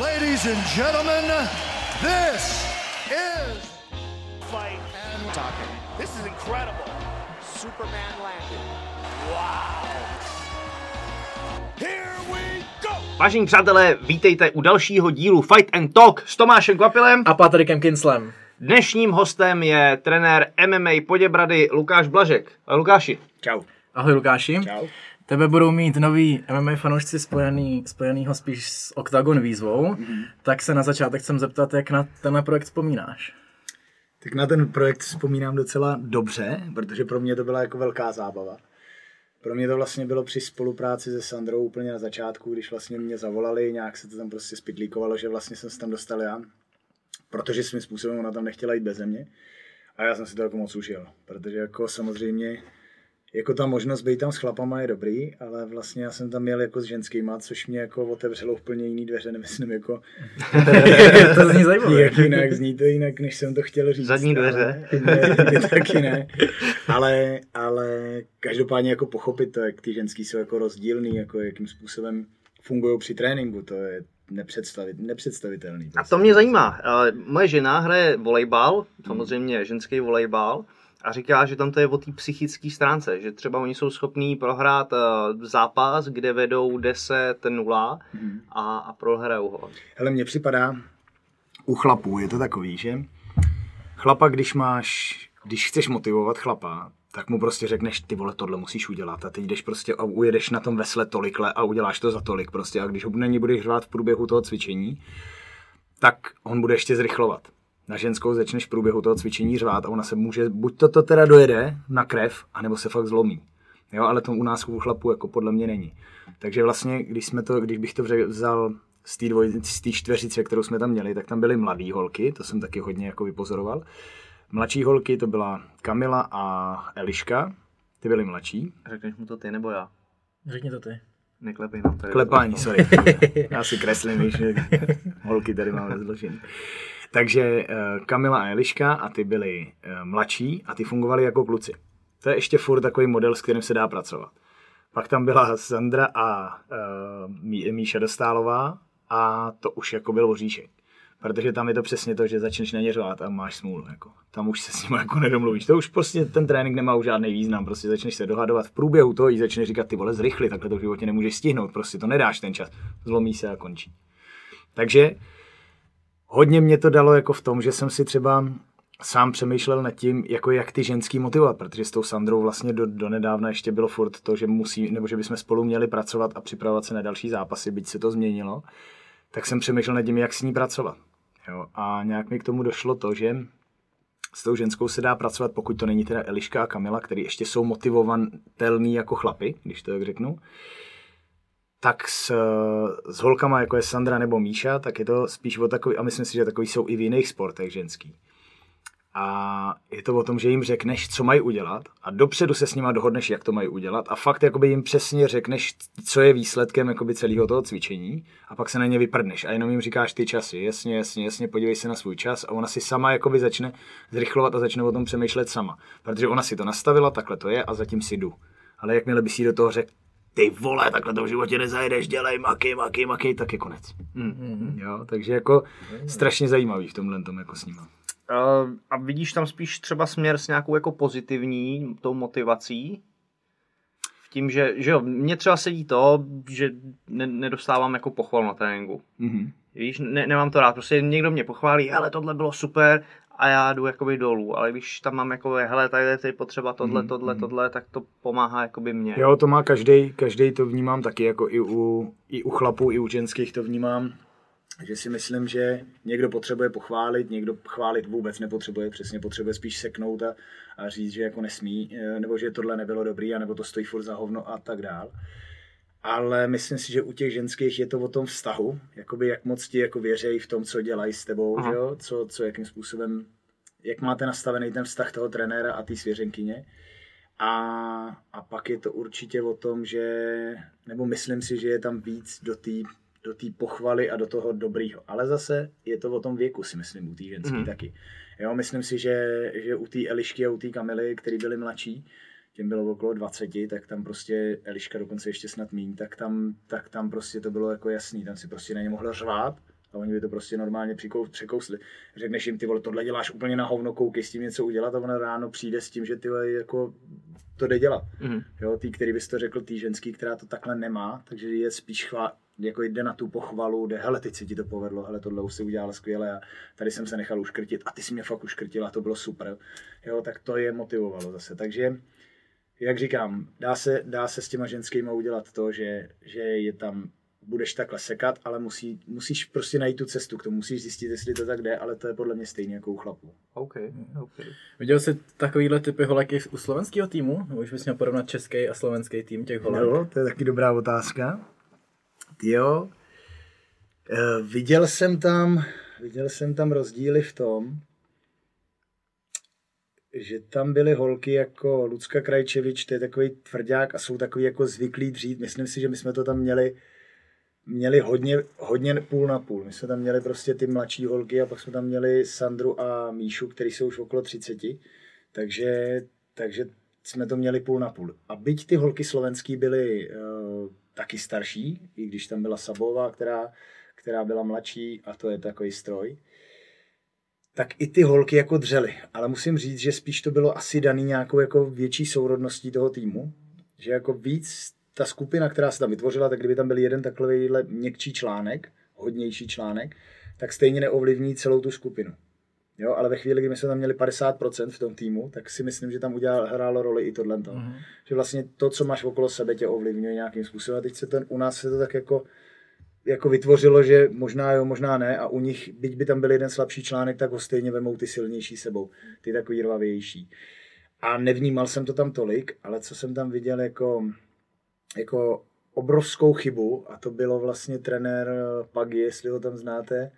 Ladies and gentlemen, this is fight and talking. This is incredible. Superman landed. Wow. Here we go. Vážení přátelé, vítejte u dalšího dílu Fight and Talk s Tomášem Kvapilem. A Patrikem Kinslem. Dnešním hostem je trenér MMA Poděbrady Lukáš Blažek. Ahoj Lukáši. Čau. Ahoj Lukáši. Čau. Tebe budou mít nový MMA fanoušci spojený, spojenýho spíš s Octagon výzvou, mm-hmm. tak se na začátek chcem zeptat, jak na tenhle projekt vzpomínáš. Tak na ten projekt vzpomínám docela dobře, protože pro mě to byla jako velká zábava. Pro mě to vlastně bylo při spolupráci se Sandrou úplně na začátku, když vlastně mě zavolali, nějak se to tam prostě spitlíkovalo, že vlastně jsem se tam dostal já, protože svým způsobem ona tam nechtěla jít bez mě. A já jsem si to jako moc užil, protože jako samozřejmě jako ta možnost být tam s chlapama je dobrý, ale vlastně já jsem tam měl jako s ženskýma, což mě jako otevřelo úplně jiný dveře, nemyslím jako... to zní zajímavé. Jak jinak, zní to jinak, než jsem to chtěl říct. Zadní dveře. Ale, ne, taky ne. Ale, ale každopádně jako pochopit to, jak ty ženský jsou jako rozdílný, jako jakým způsobem fungují při tréninku, to je nepředstavit, nepředstavitelný. A to mě zajímá. Eh, Moje žena hraje volejbal, samozřejmě ženský volejbal, a říká, že tam to je o té psychické stránce, že třeba oni jsou schopní prohrát eh, zápas, kde vedou 10-0 a, a prohrajou ho. Hele, mně připadá, u chlapů je to takový, že chlapa, když máš, když chceš motivovat chlapa, tak mu prostě řekneš, ty vole, tohle musíš udělat a ty jdeš prostě a ujedeš na tom vesle tolikle a uděláš to za tolik prostě a když ho není budeš řvát v průběhu toho cvičení, tak on bude ještě zrychlovat. Na ženskou začneš v průběhu toho cvičení řvát a ona se může, buď to, to teda dojede na krev, anebo se fakt zlomí. Jo, ale to u nás u chlapů jako podle mě není. Takže vlastně, když, jsme to, když bych to vzal z té dvoj, z té čtveřice, kterou jsme tam měli, tak tam byly mladé holky, to jsem taky hodně jako vypozoroval. Mladší holky to byla Kamila a Eliška, ty byly mladší. Řekneš mu to ty nebo já? Řekni to ty. Neklepej nám tady. Klepání, sorry. Já si kreslím, víš, že holky tady máme rozložený. Takže eh, Kamila a Eliška a ty byly eh, mladší a ty fungovaly jako kluci. To je ještě furt takový model, s kterým se dá pracovat. Pak tam byla Sandra a uh, Míša Dostálová a to už jako byl oříšek. Protože tam je to přesně to, že začneš na ně a máš smůlu. Jako. Tam už se s nimi jako nedomluvíš. To už prostě ten trénink nemá už žádný význam. Prostě začneš se dohadovat v průběhu toho i začneš říkat, ty vole, zrychli, takhle to v životě nemůžeš stihnout. Prostě to nedáš ten čas. Zlomí se a končí. Takže hodně mě to dalo jako v tom, že jsem si třeba sám přemýšlel nad tím, jako jak ty ženský motivovat, protože s tou Sandrou vlastně do, do nedávna ještě bylo furt to, že musí, nebo že bychom spolu měli pracovat a připravovat se na další zápasy, byť se to změnilo, tak jsem přemýšlel nad tím, jak s ní pracovat. Jo? A nějak mi k tomu došlo to, že s tou ženskou se dá pracovat, pokud to není teda Eliška a Kamila, který ještě jsou motivovatelný jako chlapy, když to tak řeknu, tak s, s holkama, jako je Sandra nebo Míša, tak je to spíš o takový, a myslím si, že takový jsou i v jiných sportech ženský. A je to o tom, že jim řekneš, co mají udělat a dopředu se s nima dohodneš, jak to mají udělat a fakt jakoby jim přesně řekneš, co je výsledkem jakoby celého toho cvičení a pak se na ně vyprdneš a jenom jim říkáš ty časy, jasně, jasně, jasně, podívej se na svůj čas a ona si sama jakoby začne zrychlovat a začne o tom přemýšlet sama, protože ona si to nastavila, takhle to je a zatím si jdu. Ale jakmile by si do toho řekl, ty vole, takhle to v životě nezajedeš, dělej maky, maky, maky, tak je konec. Mm. Jo, takže jako strašně zajímavý v tomhle tom jako s nima. Uh, a vidíš tam spíš třeba směr s nějakou jako pozitivní tou motivací? V tím, že, že jo, mně třeba sedí to, že ne, nedostávám jako pochval na tréninku. Mm-hmm. Víš, ne, nemám to rád, prostě někdo mě pochválí, hele, tohle bylo super a já jdu jakoby dolů, ale když tam mám jako, hele, tady je potřeba tohle, Mhm, tohle, tohle, tak to pomáhá jakoby mě. Jo, to má každý, každý to vnímám taky, jako i u, i u chlapů, i u ženských to vnímám, že si myslím, že někdo potřebuje pochválit, někdo chválit vůbec nepotřebuje, přesně potřebuje spíš seknout a, a říct, že jako nesmí, eh, nebo že tohle nebylo dobrý, a nebo to stojí furt za hovno a tak dál. Ale myslím si, že u těch ženských je to o tom vztahu, jakoby jak moc ti jako věřejí v tom, co dělají s tebou, Aha. že jo? Co, co, jakým způsobem, jak máte nastavený ten vztah toho trenéra a té svěřenkyně. A, a pak je to určitě o tom, že, nebo myslím si, že je tam víc do té do té pochvaly a do toho dobrýho. Ale zase je to o tom věku, si myslím, u té ženský Mhm. mm. taky. Jo, myslím si, že, že u té Elišky a u té Kamily, který byly mladší, těm bylo okolo 20, tak tam prostě Eliška dokonce ještě snad míň, tak tam, tak tam prostě to bylo jako jasný, tam si prostě na ně mohla řvát A oni by to prostě normálně přikou, překousli. Řekneš jim, ty vole, tohle děláš úplně na hovno, koukej s tím něco udělat a ona ráno přijde s tím, že ty vole, jako to jde dělat. Mhm. Jo, tý, který bys to řekl, tý ženský, která to takhle nemá, takže je spíš chvá, jako jde na tu pochvalu, jde, hele, teď se ti to povedlo, hele, tohle už si udělala skvěle a tady jsem se nechal uškrtit a ty jsi mě fakt uškrtila, to bylo super. Jo, tak to je motivovalo zase. Takže, jak říkám, dá se, dá se s těma ženskýma udělat to, že, že je tam budeš takhle sekat, ale musí, musíš prostě najít tu cestu k tomu, musíš zjistit, jestli to tak jde, ale to je podle mě stejně jako u chlapů. OK, OK. Viděl jsi takovýhle typy holek i u slovenského týmu? Nebo už bys měl porovnat český a slovenský tým těch holek? Jo, to je taky dobrá otázka. Jo, e, viděl jsem tam, viděl jsem tam rozdíly v tom, že tam byly holky jako Lucka Krajčevič, to je takový tvrdák a jsou takový jako zvyklí dřít. Myslím si, že my jsme to tam měli, měli hodně, hodně půl na půl. My jsme tam měli prostě ty mladší holky a pak jsme tam měli Sandru a Míšu, který jsou už okolo 30. Takže, takže jsme to měli půl na půl. A byť ty holky slovenský byly uh, taky starší, i když tam byla Sabová, která, která byla mladší a to je takový stroj, tak i ty holky jako dřely. Ale musím říct, že spíš to bylo asi daný nějakou jako větší sourodností toho týmu. Že jako víc ta skupina, která se tam vytvořila, tak kdyby tam byl jeden takovýhle měkčí článek, hodnější článek, tak stejně neovlivní celou tu skupinu. Jo, ale ve chvíli, kdy my jsme tam měli 50% v tom týmu, tak si myslím, že tam udělal, hrálo roli i tohle. Mm-hmm. Že vlastně to, co máš okolo sebe, tě ovlivňuje nějakým způsobem. A teď se ten, u nás se to tak jako, jako vytvořilo, že možná jo, možná ne. A u nich, byť by tam byl jeden slabší článek, tak ho stejně vemou ty silnější sebou. Ty takový rvavější. A nevnímal jsem to tam tolik, ale co jsem tam viděl jako, jako obrovskou chybu a to bylo vlastně trenér Pagi, jestli ho tam znáte.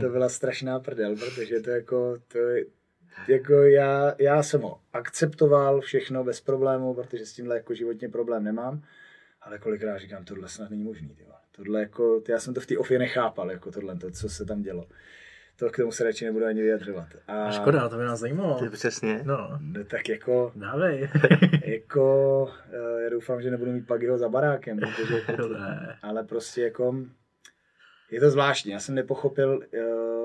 To byla strašná prdel, protože to jako, to jako já, já jsem ho akceptoval všechno bez problémů, protože s tímhle jako životně problém nemám, ale kolikrát říkám, tohle snad není možný. Tyva. Tohle jako, já jsem to v té ofě nechápal, jako tohle, to, co se tam dělo. To k tomu se radši nebudu ani vyjadřovat. A, A škoda, to by nás zajímalo. Ty přesně. No, no, tak jako, dávej. jako, eh, já doufám, že nebudu mít Pagiho za barákem, protože ne. ale prostě jako je to zvláštní. Já jsem nepochopil, eh,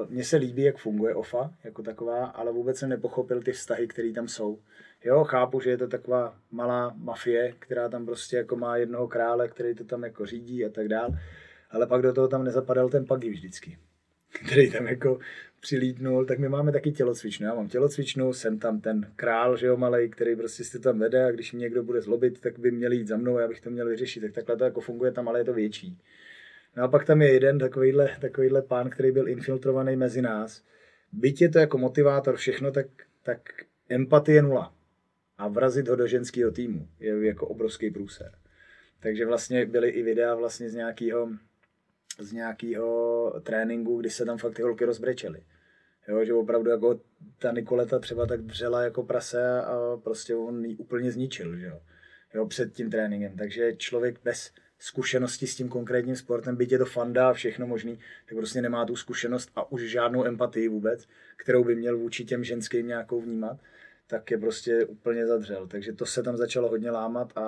mně se líbí, jak funguje OFA jako taková, ale vůbec jsem nepochopil ty vztahy, které tam jsou. Jo, chápu, že je to taková malá mafie, která tam prostě jako má jednoho krále, který to tam jako řídí a tak dál, ale pak do toho tam nezapadal ten Pagi vždycky, který tam jako přilítnul, tak my máme taky tělocvičnu. Já mám tělocvičnu, jsem tam ten král, že jo, malej, který prostě si tam vede a když mě někdo bude zlobit, tak by měl jít za mnou, já bych to měl vyřešit. Tak takhle to jako funguje tam, ale je to větší. No a pak tam je jeden takovýhle, takovýhle pán, který byl infiltrovaný mezi nás. Byť je to jako motivátor všechno, tak, tak empatie nula. A vrazit ho do ženského týmu je jako obrovský průser. Takže vlastně byly i videa vlastně z nějakého z nějakého tréninku, kdy se tam fakt ty holky rozbrečely. Jo, že opravdu jako ta Nikoleta třeba tak dřela jako prase a prostě on ji úplně zničil, že jo. jo. před tím tréninkem. Takže člověk bez zkušenosti s tím konkrétním sportem, byť je to fanda a všechno možný, tak prostě nemá tu zkušenost a už žádnou empatii vůbec, kterou by měl vůči těm ženským nějakou vnímat, tak je prostě úplně zadřel. Takže to se tam začalo hodně lámat a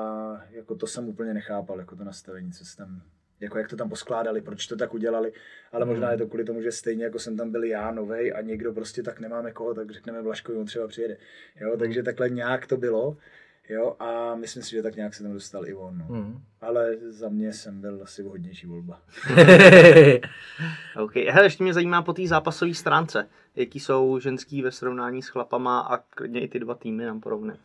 jako to jsem úplně nechápal, jako to nastavení, co tam jako jak to tam poskládali, proč to tak udělali, ale možná je to kvůli tomu, že stejně jako jsem tam byl já novej a někdo prostě tak nemáme koho, tak řekneme Vlaškovi, on třeba přijede. Jo, takže takhle nějak to bylo. Jo, a myslím si, že tak nějak se tam dostal i on. No. Hmm. Ale za mě jsem byl asi vhodnější volba. OK. Hele, ještě mě zajímá po té zápasové stránce, jaký jsou ženský ve srovnání s chlapama a klidně i ty dva týmy nám porovnej.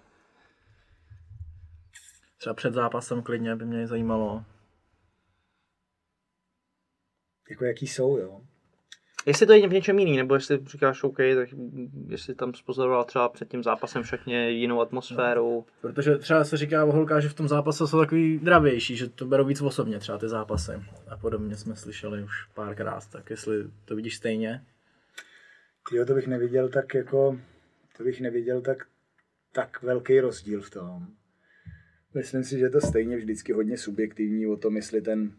Třeba před zápasem klidně by mě zajímalo. Jako jaký jsou, jo. Jestli to je v něčem jiný, nebo jestli říkáš OK, tak jestli tam spozoroval třeba před tím zápasem všechně jinou atmosféru. Protože třeba se říká o holkách, že v tom zápase jsou takový dravější, že to berou víc osobně třeba ty zápasy. A podobně jsme slyšeli už párkrát, tak jestli to vidíš stejně. Jo, to bych neviděl tak jako, to bych neviděl tak, tak velký rozdíl v tom. Myslím si, že je to stejně vždycky hodně subjektivní o tom, jestli ten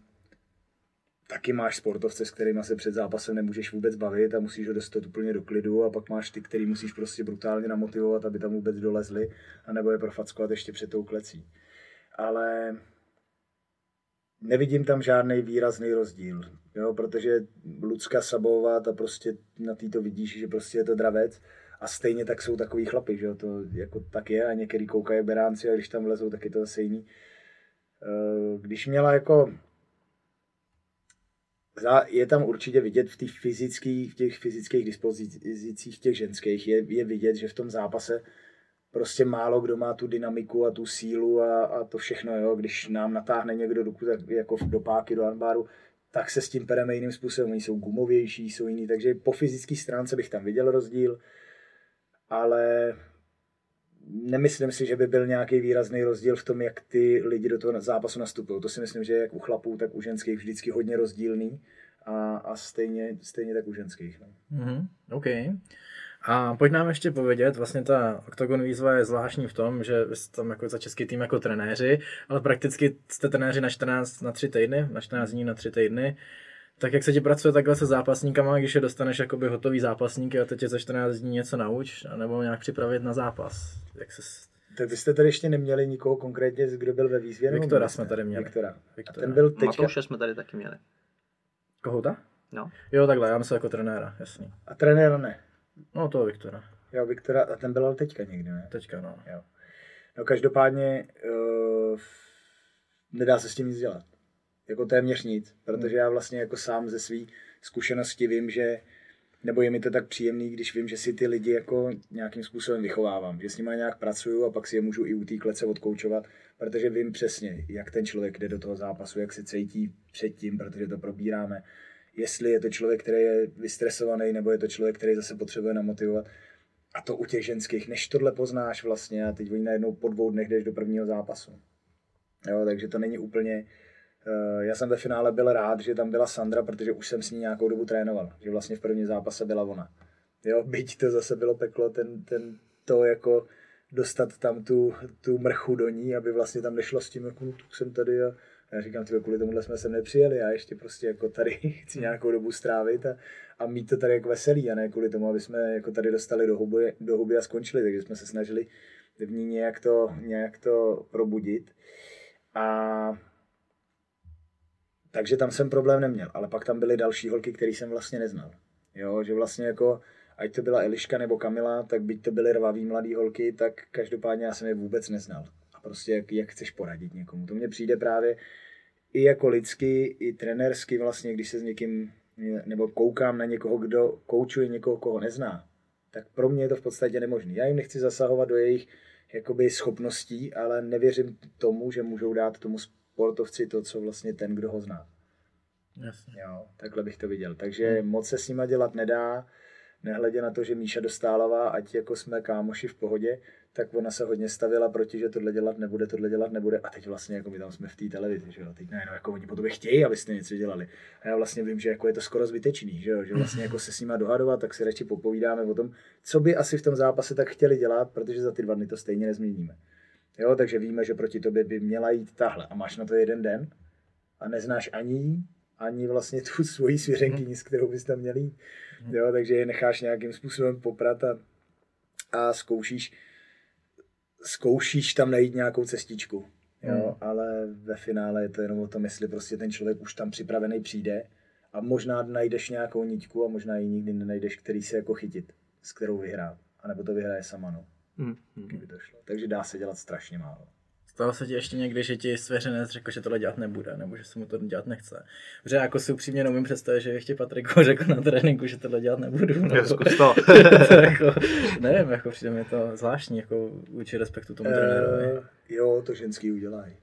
taky máš sportovce, s kterými se před zápasem nemůžeš vůbec bavit a musíš ho dostat úplně do klidu a pak máš ty, který musíš prostě brutálně namotivovat, aby tam vůbec dolezli a nebo je profackovat ještě před tou klecí. Ale nevidím tam žádný výrazný rozdíl, jo, protože Lucka Sabová, ta prostě na tý vidíš, že prostě je to dravec a stejně tak jsou takový chlapy, že jo, to jako tak je a některý koukají beránci a když tam vlezou, tak je to zase jiný. Eh, Když měla jako je tam určitě vidět v, těch fyzických, v těch fyzických dispozicích těch ženských, je, je vidět, že v tom zápase prostě málo kdo má tu dynamiku a tu sílu a, a to všechno, jo. Když nám natáhne někdo do, jako do páky, do anbáru, tak se s tím pereme jiným způsobem. Oni jsou gumovější, jsou jiný, takže po fyzické stránce bych tam viděl rozdíl, ale nemyslím si, že by byl nějaký výrazný rozdíl v tom, jak ty lidi do toho zápasu nastupují. To si myslím, že jak u chlapů, tak u ženských vždycky hodně rozdílný a, a stejně, stejně tak u ženských. No. Mhm, OK. A pojď nám ještě povědět, vlastně ta Octagon výzva je zvláštní v tom, že vy jste tam jako za český tým jako trenéři, ale prakticky jste trenéři na 14 na 3 týdny, na 14 dní na 3 týdny. Tak jak se ti pracuje takhle se zápasníkama, když je dostaneš jakoby hotový zápasníky a teď tě za 14 dní něco nauč, nebo nějak připravit na zápas? Jak se... Tak vy jste tady ještě neměli nikoho konkrétně, kdo byl ve výzvě? Viktora jsme tady měli. Viktora. A Viktora. ten byl teďka, Matouše jsme tady taky měli. Kohouta? No. Jo, takhle, já myslím jako trenéra, jasný. a trenéra ne. No toho Viktora, Jo, Viktora, a ten byl ale teďka někdy, ne? teďka no. Jo. No každopádně uh, nedá se s tím nic dělat. Jako téměř nic, protože já vlastně jako sám ze své zkušenosti vím, že nebo je mi to tak příjemný, když vím, že si ty lidi jako nějakým způsobem vychovávám, že s nimi nějak pracuju a pak si je můžu i u té klece odkoučovat, protože vím přesně, jak ten člověk jde do toho zápasu, jak se cítí předtím, protože to probíráme. Jestli je to člověk, který je vystresovaný, nebo je to člověk, který zase potřebuje namotivovat. A to u těch ženských, než tohle poznáš vlastně a teď oni najednou po dvou dnech jdeš do prvního zápasu. Jo, takže to není úplně... Uh, já jsem ve finále byl rád, že tam byla Sandra, protože už jsem s ní nějakou dobu trénoval. Že vlastně v prvním zápase byla ona. Jo, byť to zase bylo peklo, ten, ten to jako dostat tam tu, tu mrchu do ní, aby vlastně tam nešlo s tím, jako no, tak jsem tady a já říkám, tyhle, kvůli tomuhle jsme sem nepřijeli, já ještě prostě jako tady chci nějakou dobu strávit a, a mít to tady jako veselý a ne kvůli tomu, aby jsme jako tady dostali do huby, do huby a skončili, takže jsme se snažili v ní nějak to, nějak to probudit. A takže tam jsem problém neměl, ale pak tam byly další holky, které jsem vlastně neznal. Jo, že vlastně jako, ať to byla Eliška nebo Kamila, tak byť to byly rvavý mladý holky, tak každopádně já jsem je vůbec neznal. A prostě jak, jak chceš poradit někomu. To mně přijde právě i jako lidsky, i trenérsky vlastně, když se s někým, nebo koukám na někoho, kdo koučuje někoho, koho nezná, tak pro mě je to v podstatě nemožné. Já jim nechci zasahovat do jejich jakoby schopností, ale nevěřím tomu, že můžou dát tomu sportovci to, co vlastně ten, kdo ho zná. Jasně. Jo, takhle bych to viděl. Takže hmm. moc se s nima dělat nedá, nehledě na to, že Míša Dostálová, ať jako jsme kámoši v pohodě, tak ona se hodně stavila proti, že tohle dělat nebude, tohle dělat nebude. A teď vlastně jako my tam jsme v té televizi, že jo. Teď najednou jako oni po tobě chtějí, abyste něco dělali. A já vlastně vím, že jako je to skoro zbytečný, že jo. Že vlastně jako se s nima dohadovat, tak si radši popovídáme o tom, co by asi v tom zápase tak chtěli dělat, protože za ty dva dny to stejně nezměníme. Jo, takže víme, že proti tobě by měla jít tahle a máš na to jeden den a neznáš ani jí, ani vlastně tu svoji svěřenkyni, s kterou bys tam měl jít. Jo, takže je necháš nějakým způsobem poprat a, a zkoušíš, zkoušíš tam najít nějakou cestičku. Jo, Hmm. ale ve finále je to jenom o tom, jestli prostě ten člověk už tam připravený přijde a možná najdeš nějakou niťku a možná ji nikdy nenajdeš, který se jako chytit, s kterou vyhrát. A nebo to vyhraje sama, no, Hmm. kdyby to šlo. Takže dá se dělat strašně málo. Stalo se ti ještě někdy, že ti svěřenec řekl, že tohle dělat nebude, nebo že se mu to dělat nechce. Protože jako si upřímně neumím představit, že bych ti Patriku řekl na tréninku, že tohle dělat nebudu. Jo, Nebo, zkus to. to jako, nevím, jako přijde mi to zvláštní, jako vůči respektu tomu trenérovi. Eh, jo, to ženský udělají.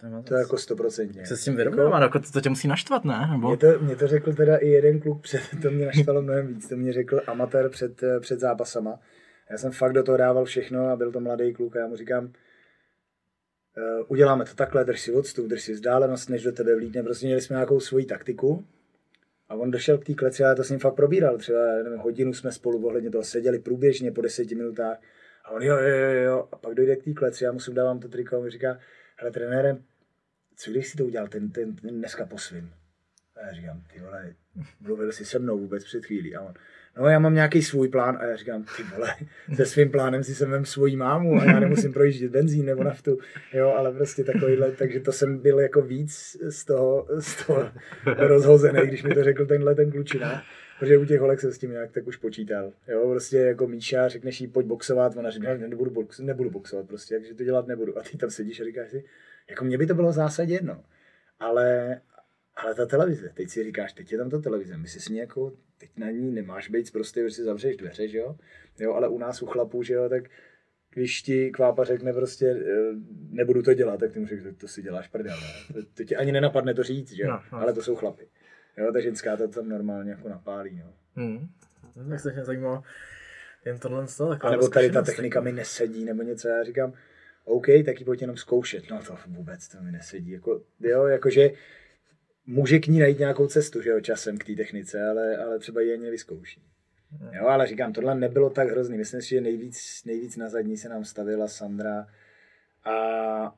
To je, To je jako stoprocentně. se s tím vyrovnává, jako to, to tě musí naštvat, ne? Nebo? Mě to, mě to řekl teda i jeden kluk před, to mě naštvalo mnohem víc, to mě řekl amatér před, eh, před zápasama. Já jsem fakt do toho dával všechno a byl to mladý kluk a já mu říkám, Uh, uděláme to takhle, drž si odstup, drž si vzdálenost, než do tebe vlítne. Prostě měli jsme nějakou svoji taktiku a on došel k té kleci a já to s ním fakt probíral. Třeba nevím, hodinu jsme spolu ohledně toho seděli průběžně po deseti minutách a on jo, jo, jo, jo. A pak dojde k té kleci, já mu sem dávám to triko a on říká, hele trenére, co když si to udělal ten, ten, ten dneska po svým? A já říkám, ty vole, mluvil jsi se mnou vůbec před chvílí. A on, no já mám nějaký svůj plán a já říkám, ty vole, se svým plánem si sem vem svoji mámu a já nemusím projíždět benzín nebo naftu, jo, ale prostě takovýhle, takže to jsem byl jako víc z toho, z toho rozhozený, když mi to řekl tenhle ten klučina. Protože u těch holek jsem s tím nějak tak už počítal. Jo, prostě jako Míša, řekneš jí, pojď boxovat, ona říká, ne, nebudu, box, nebudu boxovat prostě, takže to dělat nebudu. A ty tam sedíš a říkáš si, jako mě by to bylo v zásadě jedno. Ale, ale ta televize, teď si říkáš, teď je tam ta televize, my si s ní jako, teď na ní nemáš být prostě, že si zavřeš dveře, že jo? jo, ale u nás u chlapů, že jo, tak když ti kvápa řekne prostě, eh, nebudu to dělat, tak ty mu řekne, to si děláš prdel? To, to ti ani nenapadne to říct, že jo? No, no. Ale to jsou chlapy. Jo, ta ženská to tam normálně jako napálí, no. Hmm. To mě strašně zajímalo. Jen tohle z toho, A nebo tady ta technika mi nesedí, nebo něco, já říkám, OK, tak ji pojď jenom zkoušet. No to vůbec to mi nesedí. Jako, jo, jakože může k ní najít nějakou cestu, že jo, časem k té technice, ale, ale třeba ji ani vyzkouší. Jo, ale říkám, tohle nebylo tak hrozný. Myslím si, že nejvíc, nejvíc na zadní se nám stavila Sandra a,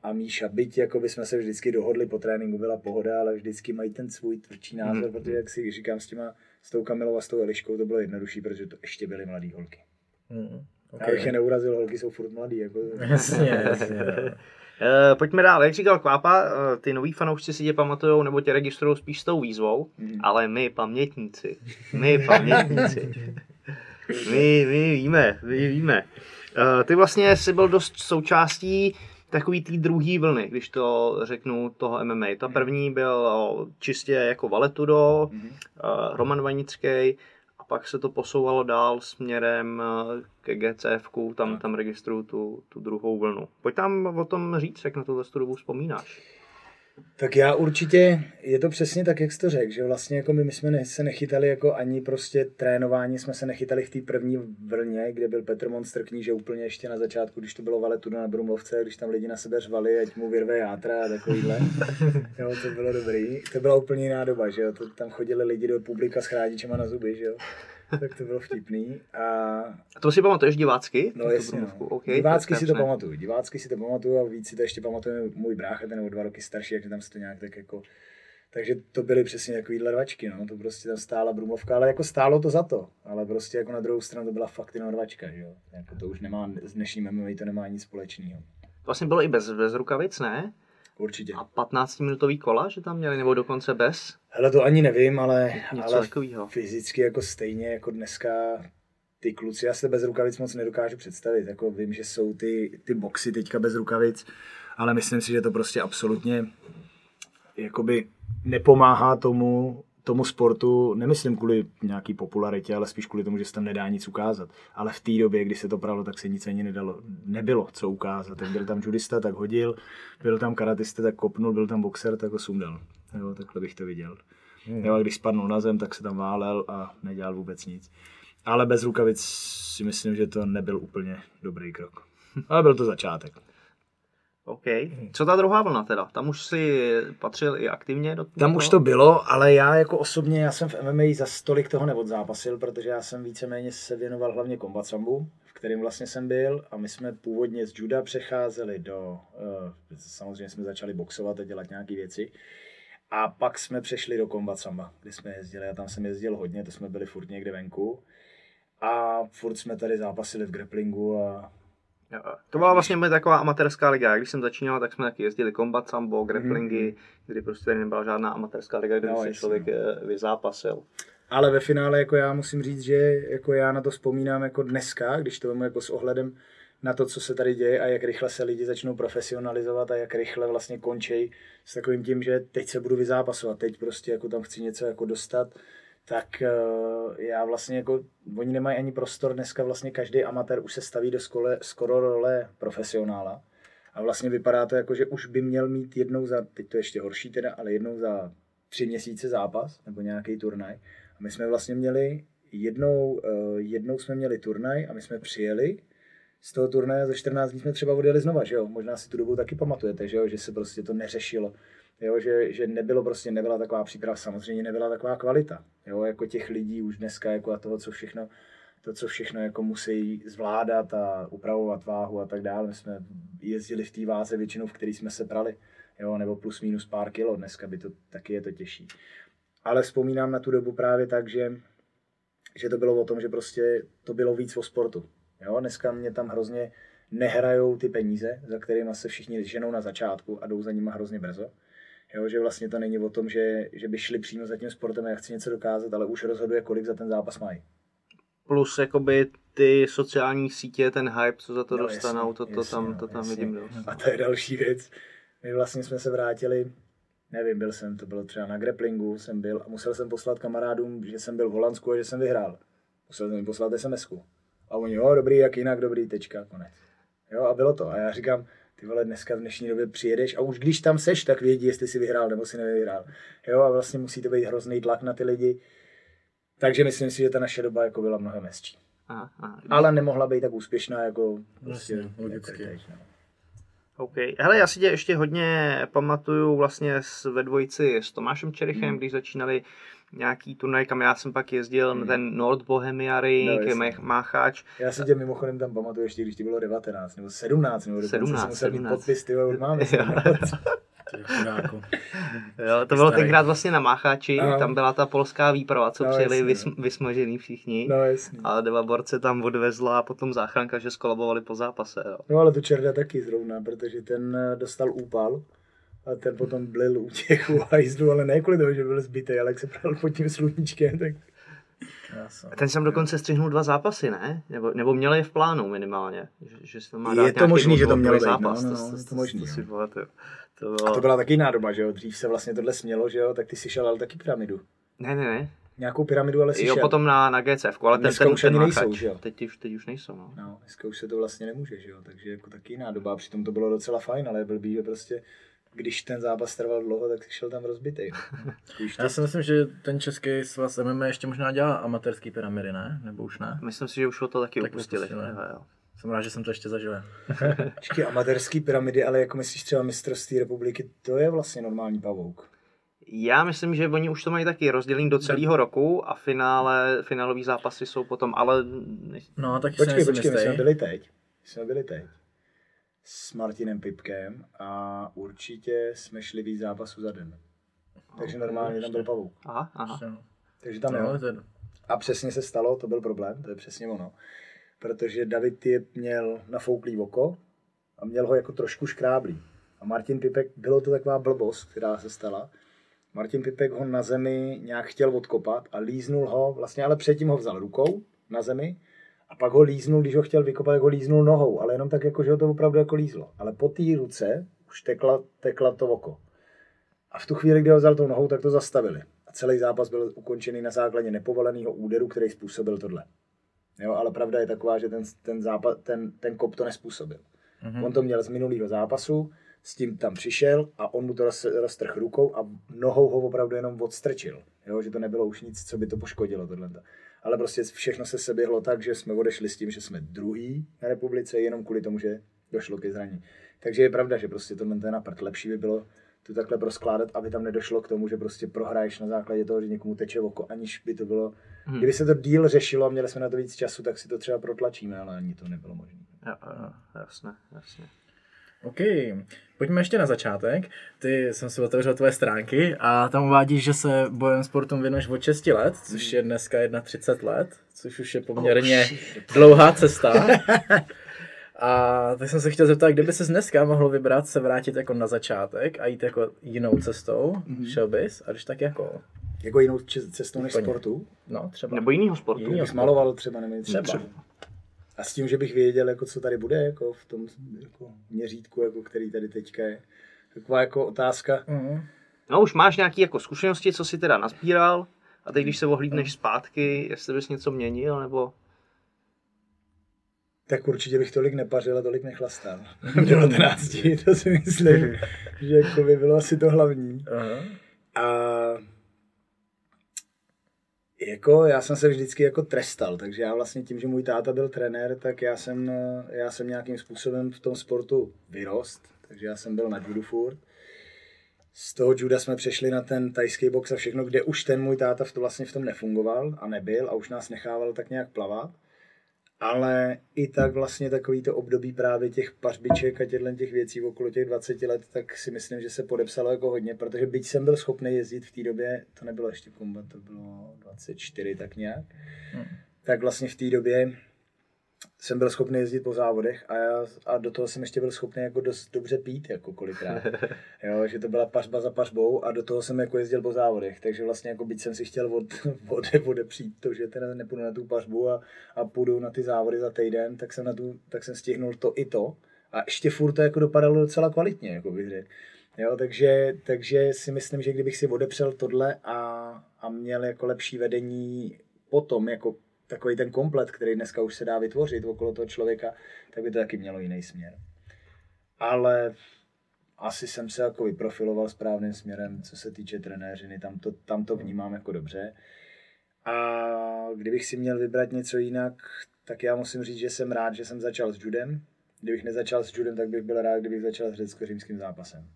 a Míša. Byť jako by jsme se vždycky dohodli po tréninku, byla pohoda, ale vždycky mají ten svůj tvrdší názor, Mhm. protože jak si říkám s těma, s tou Kamilou a s tou Eliškou, to bylo jednodušší, protože to ještě byly mladé holky. Hmm. Okay. Já bych je neurazil, holky jsou furt mladý. Jako, Jasně, jasně. Eh, pojďme dál. Jak říkal Kvápa, eh, ty noví fanoušci si tě pamatujou nebo tě registrují spíš s tou výzvou, Mhm. ale my pamětníci, my pamětníci, my, my víme, my víme. Eh, Ty vlastně jsi byl dost součástí takový té druhé vlny, když to řeknu, toho MMA. Ta první byl čistě jako Valetudo, Mhm. eh, Roman Vanický, pak se to posouvalo dál směrem eh, ke GCF, tam, tam registruju tu, tu druhou vlnu. Pojď tam o tom říct, jak na tohle tu dobu vzpomínáš. Tak já určitě, je to přesně tak, jak jsi to řekl, že vlastně jako my, my jsme se nechytali jako ani prostě trénování, jsme se nechytali v té první vlně, kde byl Petr Monster kníže úplně ještě na začátku, když to bylo valetu na Brumlovce, když tam lidi na sebe řvali, ať mu vyrve játra a takovýhle. jo, to bylo dobrý. To byla úplně jiná doba, že jo, to, tam chodili lidi do publika s chrádičema na zuby, že jo. Tak to bylo vtipný. A A to si pamatuješ divácky? No jasně, no. Okay, divácky tak si to pamatuju, divácky si to pamatuju a víc si to ještě pamatuje můj brácha, ten je o dva roky starší, takže tam se to nějak tak jako... Takže to byly přesně takovýhle rvačky, no, to prostě tam stála Brumlovka, ale jako stálo to za to, ale prostě jako na druhou stranu to byla fakt jenom rvačka, že jo, jako to už nemá, s dnešním MMA to nemá nic společného, Vlastně bylo i bez, bez rukavic, ne? Určitě. A 15-minutový kola, že tam měli, nebo dokonce bez? Hele, to ani nevím, ale, Něco ale fyzicky jako stejně jako dneska ty kluci, já se bez rukavic moc nedokážu představit, jako vím, že jsou ty, ty boxy teďka bez rukavic, ale myslím si, že to prostě absolutně jakoby nepomáhá tomu, tomu sportu, nemyslím kvůli nějaký popularitě, ale spíš kvůli tomu, že se tam nedá nic ukázat. Ale v té době, kdy se to pralo, tak se nic ani nedalo, nebylo co ukázat. Tak byl tam judista, tak hodil, byl tam karatista, tak kopnul, byl tam boxer, tak ho sundal. Jo, takhle bych to viděl. Hmm. Jo, a když spadnul na zem, tak se tam válel a nedělal vůbec nic. Ale bez rukavic si myslím, že to nebyl úplně dobrý krok. Ale byl to začátek. OK. Co ta druhá vlna teda? Tam už si patřil i aktivně do Tam už to bylo, ale já jako osobně, já jsem v MMA za stolik toho neodzápasil, protože já jsem víceméně se věnoval hlavně kombat sambu, v kterém vlastně jsem byl a my jsme původně z juda přecházeli do, uh, samozřejmě jsme začali boxovat a dělat nějaké věci a pak jsme přešli do kombat samba, kde jsme jezdili a tam jsem jezdil hodně, to jsme byli furt někde venku a furt jsme tady zápasili v grapplingu a Jo, To byla vlastně moje taková amatérská liga. Když jsem začínal, tak jsme taky jezdili kombat sambo, grapplingy, kdy prostě tady nebyla žádná amatérská liga, kde. No, jasně, člověk eh, vyzápasil. Ale ve finále jako já musím říct, že jako já na to vzpomínám jako dneska, když to vemu jako s ohledem na to, co se tady děje a jak rychle se lidi začnou profesionalizovat a jak rychle vlastně končí s takovým tím, že teď se budu vyzápasovat, teď prostě jako tam chci něco jako dostat, tak uh, já vlastně jako, oni nemají ani prostor, dneska vlastně každý amatér už se staví do skole, skoro role profesionála a vlastně vypadá to jako, že už by měl mít jednou za, teď to je ještě horší teda, ale jednou za tři měsíce zápas nebo nějaký turnaj. A my jsme vlastně měli jednou, uh, jednou jsme měli turnaj a my jsme přijeli z toho turnaje za 14 dní jsme třeba odjeli znova, že jo? Možná si tu dobu taky pamatujete, že jo? Že se prostě to neřešilo. Jo, že, že nebylo prostě, nebyla taková příprava, samozřejmě nebyla taková kvalita. Jo, jako těch lidí už dneska, jako a toho, co všechno, to, co všechno jako musí zvládat a upravovat váhu a tak dále. My jsme jezdili v té váze většinou, v který jsme se prali, jo, nebo plus minus pár kilo, dneska by to taky je to těžší. ale vzpomínám na tu dobu právě tak, že, že to bylo o tom, že prostě to bylo víc o sportu. Jo? Dneska mě tam hrozně nehrajou ty peníze, za kterými se všichni ženou na začátku a jdou za nimi hrozně brzo. Jo, že vlastně to není o tom, že, že by šli přímo za tím sportem a já chci něco dokázat, ale už rozhoduje, kolik za ten zápas mají. Plus jakoby ty sociální sítě, ten hype, co za to No, dostanou, jasně, to, to jasně, tam, no, to tam jasně. vidím dost. A to je další věc. My vlastně jsme se vrátili, nevím, byl jsem, to bylo třeba na grapplingu, jsem byl a musel jsem poslat kamarádům, že jsem byl v Holandsku a že jsem vyhrál. Musel jsem jim poslat sms -ku. A oni, jo, dobrý, jak jinak, dobrý, tečka, konec. Jo, a bylo to. A já říkám, ty vole, dneska v dnešní době přijedeš a už když tam seš, tak vědí, jestli jsi vyhrál nebo si nevyhrál. Jo, a vlastně musí to být hrozný tlak na ty lidi. Takže myslím si, že ta naše doba jako byla mnohem hezčí. Aha, aha. Ale nemohla být tak úspěšná jako prostě, Jasně, logicky. teď, no. OK. Hele, já si tě ještě hodně pamatuju vlastně s, ve dvojici s Tomášem Čerichem, Hmm. když začínali nějaký turnaj, kam já jsem pak jezdil, na ten Nord Bohemia Ring, No, Mácháč. Já si tě mimochodem tam pamatuju ještě, když ti bylo 19 nebo 17, nebo dokonce 17, jsem musel mít 17. podpis, ty chudáku. Jo, to bylo tenkrát vlastně na Mácháči, Ano. tam byla ta polská výprava, co No, přijeli jasně, vysm- vysmažený všichni. No jasně. A Deva Borce tam odvezla a potom záchranka, že skolabovali po zápase. Jo. No ale to Čerda taky zrovna, protože ten eh, dostal úpal a ten potom blil u těch u hajzlu, ale ne kvůli tomu, že byl zbytý, ale jak se pral pod tím sluníčkem, tak Jasně. Ten jsem dokonce střihnul dva zápasy, ne? Nebo, nebo měl je v plánu minimálně. Že, že se tam má Je dát to nějaký možný, že to mělo být, no, zápas. no, to, no, to, je to to, možný, to, si pamatuju. To a bylo... to byla taky jiná doba, že jo, dřív se vlastně tohle smělo, že jo, tak ty si šel ale taky pyramidu. Ne, ne, ne. Nějakou pyramidu ale si Jo, šel. potom na, na GCF, ale ten, Dneska ten, už ten ani nejsou, že jo? Teď, už, teď už nejsou, no. No, dneska už se to vlastně nemůže, že jo, takže jako taky jiná doba, přitom to bylo docela fajn, ale blbý, že prostě když ten zápas trval dlouho, tak si šel tam to? Já si myslím, že ten český svaz MMA ještě možná dělá amatérský pyramidy, ne? Nebo už ne? Myslím si, že už o to taky Tak upustili. upustili. Jo, jo. Jsem rád, že jsem to ještě zažil. Počkej, amatérský pyramidy, ale jako myslíš třeba mistrovství republiky, to je vlastně normální pavouk. Já myslím, že oni už to mají taky rozdělení do celého roku a finále, finálový zápasy jsou potom, ale ne- No, tak Počkej, počkej, my jsme byli teď. My jsme byli teď. S Martinem Pipkem a určitě jsme šli víc zápasů za den. Takže normálně tam byl pavouk. aha, aha. No, Takže tam jo. A přesně se stalo, to byl problém, to je přesně ono. Protože David je měl nafouklý oko a měl ho jako trošku škráblý. A Martin Pipek, bylo to taková blbost, která se stala. Martin Pipek ho na zemi nějak chtěl odkopat a líznul ho, vlastně ale předtím ho vzal rukou na zemi a pak ho líznul, když ho chtěl vykopat, tak ho líznul nohou, ale jenom tak, jako, že ho to opravdu jako lízlo. Ale po té ruce už tekla, tekla to oko. A v tu chvíli, kdy ho vzal tou nohou, tak to zastavili. A celý zápas byl ukončený na základě nepovoleného úderu, který způsobil tohle. Jo, ale pravda je taková, že ten, ten, zápas, ten, ten kop to nespůsobil. Mm-hmm. On to měl z minulého zápasu, s tím tam přišel a on mu to roz, roztrh rukou a nohou ho opravdu jenom odstrčil. Jo, že to nebylo už nic, co by to poškodilo. Tohle. Ale prostě všechno se seběhlo tak, že jsme odešli s tím, že jsme druhý na republice, jenom kvůli tomu, že došlo ke zranění. Takže je pravda, že prostě tohle to je na prd. Lepší by bylo to takhle proskládat, aby tam nedošlo k tomu, že prostě prohraješ na základě toho, že někomu teče oko, aniž by to bylo... Hmm. Kdyby se to díl řešilo a měli jsme na to víc času, tak si to třeba protlačíme, ale ani to nebylo možné. Jo, jo, jasně, jasně. OK, pojďme ještě na začátek. Ty jsem si otevřel tvoje stránky a tam uvádíš, že se bojem sportům věnuješ od 6 let, což je dneska 31 let, což už je poměrně dlouhá cesta. A tak jsem se chtěl zeptat, kdyby se dneska mohl vybrat se vrátit jako na začátek a jít jako jinou cestou, šel bys? A když tak jako? Jako jinou cestou než Úplně. sportu? No, třeba. Nebo jinýho sportu. Jinýho maloval třeba, nevím, Třeba. třeba. A s tím, že bych věděl, jako, co tady bude, jako v tom jako, měřítku, jako, který tady teďka je. Taková jako otázka. Mhm. No už máš nějaké jako zkušenosti, co jsi teda nazbíral a teď když se ohlídneš zpátky, jestli bys něco měnil, nebo... Tak určitě bych tolik nepařil a tolik nechlastal. V 19, to si myslím, že jako by bylo asi to hlavní. Aha. A jako já jsem se vždycky jako trestal, takže já vlastně tím, že můj táta byl trenér, tak já jsem, já jsem nějakým způsobem v tom sportu vyrost, takže já jsem byl na judu furt. Z toho juda jsme přešli na ten tajský box a všechno, kde už ten můj táta v to vlastně v tom nefungoval a nebyl a už nás nechával tak nějak plavat. Ale i tak vlastně takový to období právě těch pařbiček a těchto těch věcí okolo těch 20 let, tak si myslím, že se podepsalo jako hodně, protože byť jsem byl schopný jezdit v té době, to nebylo ještě kombat, to bylo 24 tak nějak, hmm. tak vlastně v té době jsem byl schopný jezdit po závodech a, já, a do toho jsem ještě byl schopný jako dost dobře pít, jako kolikrát. Jo, že to byla pařba za pařbou a do toho jsem jako jezdil po závodech, takže vlastně jako byť jsem si chtěl od, od, odepřít to, že teda nepůjdu na tu pařbu a, a půjdu na ty závody za týden, tak jsem, na tu, tak jsem stihnul to i to. A ještě furt to jako dopadalo docela kvalitně, jako bych řekl. Jo, takže, takže si myslím, že kdybych si odepřel tohle a, a měl jako lepší vedení potom, jako takový ten komplet, který dneska už se dá vytvořit okolo toho člověka, tak by to taky mělo jiný směr. Ale asi jsem se jako vyprofiloval správným směrem, co se týče trenéřiny, tam to, tam to vnímám jako dobře. A kdybych si měl vybrat něco jinak, tak já musím říct, že jsem rád, že jsem začal s judem. Kdybych nezačal s judem, tak bych byl rád, kdybych začal s řecko-římským zápasem.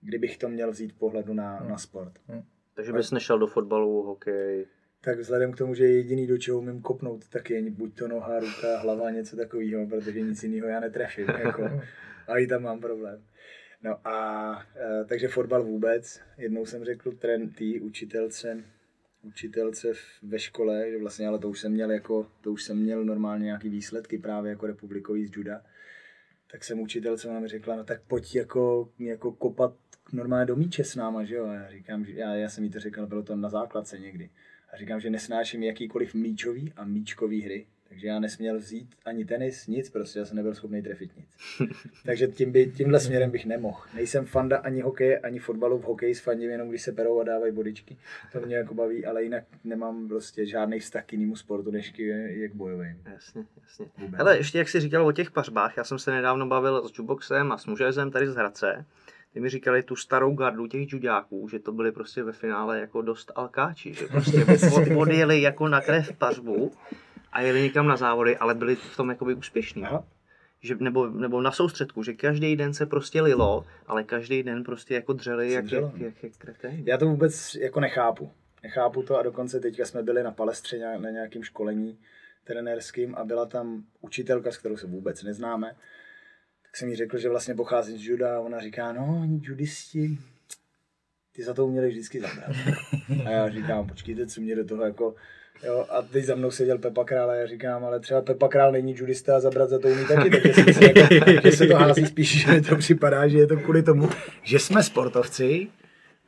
Kdybych to měl vzít pohledu na, hmm. na sport. Hmm. Takže bys nešel do fotbalu, hokej? Tak vzhledem k tomu, že jediný, do čeho umím kopnout, tak je buď to noha, ruka, hlava, něco takového, protože nic jiného já netrefím. Jako, a i tam mám problém. No a e, takže fotbal vůbec. Jednou jsem řekl tren tý učitelce, učitelce ve škole, že vlastně, ale to už jsem měl jako, to už jsem měl normálně nějaký výsledky právě jako republikový z juda. Tak jsem učitelce, ona mi řekla, no tak pojď jako, jako kopat normálně do míče s náma, že jo. A já říkám, že já, já jsem jí to řekl, bylo to na základce někdy. A říkám, že nesnáším jakýkoliv míčový a míčkový hry. Takže já nesměl vzít ani tenis, nic, prostě já jsem nebyl schopný trefit nic. Takže tím by, tímhle směrem bych nemohl. Nejsem fanda ani hokeje, ani fotbalu. V hokeji fandím jenom, když se perou a dávají bodičky. To mě jako baví, ale jinak nemám prostě žádný vztah k jinému sportu, než k, bojovým. Jasně, jasně. Hele, ještě jak jsi říkal o těch pařbách, já jsem se nedávno bavil s Juboxem a s Mužezem tady z Hradce ty mi říkali tu starou gardu těch judáků, že to byli prostě ve finále jako dost alkáči, že prostě odjeli jako na krev pařbu a jeli někam na závody, ale byli v tom jakoby úspěšní. Aha. Že, nebo, nebo na soustředku, že každý den se prostě lilo, ale každý den prostě jako dřeli jak, jak, jak, jak kretén. Já to vůbec jako nechápu. Nechápu to a dokonce teďka jsme byli na palestře na nějakém školení trenérským a byla tam učitelka, s kterou se vůbec neznáme tak jsem jí řekl, že vlastně pocházím z juda a ona říká, no, oni judisti, ty za to uměli vždycky zabrat. A já říkám, počkejte, co mě do toho jako, jo, a teď za mnou seděl Pepa Král a já říkám, ale třeba Pepa Král není judista a zabrat za to umí taky, tak se, jako, že se to hází spíš, že mi to připadá, že je to kvůli tomu, že jsme sportovci,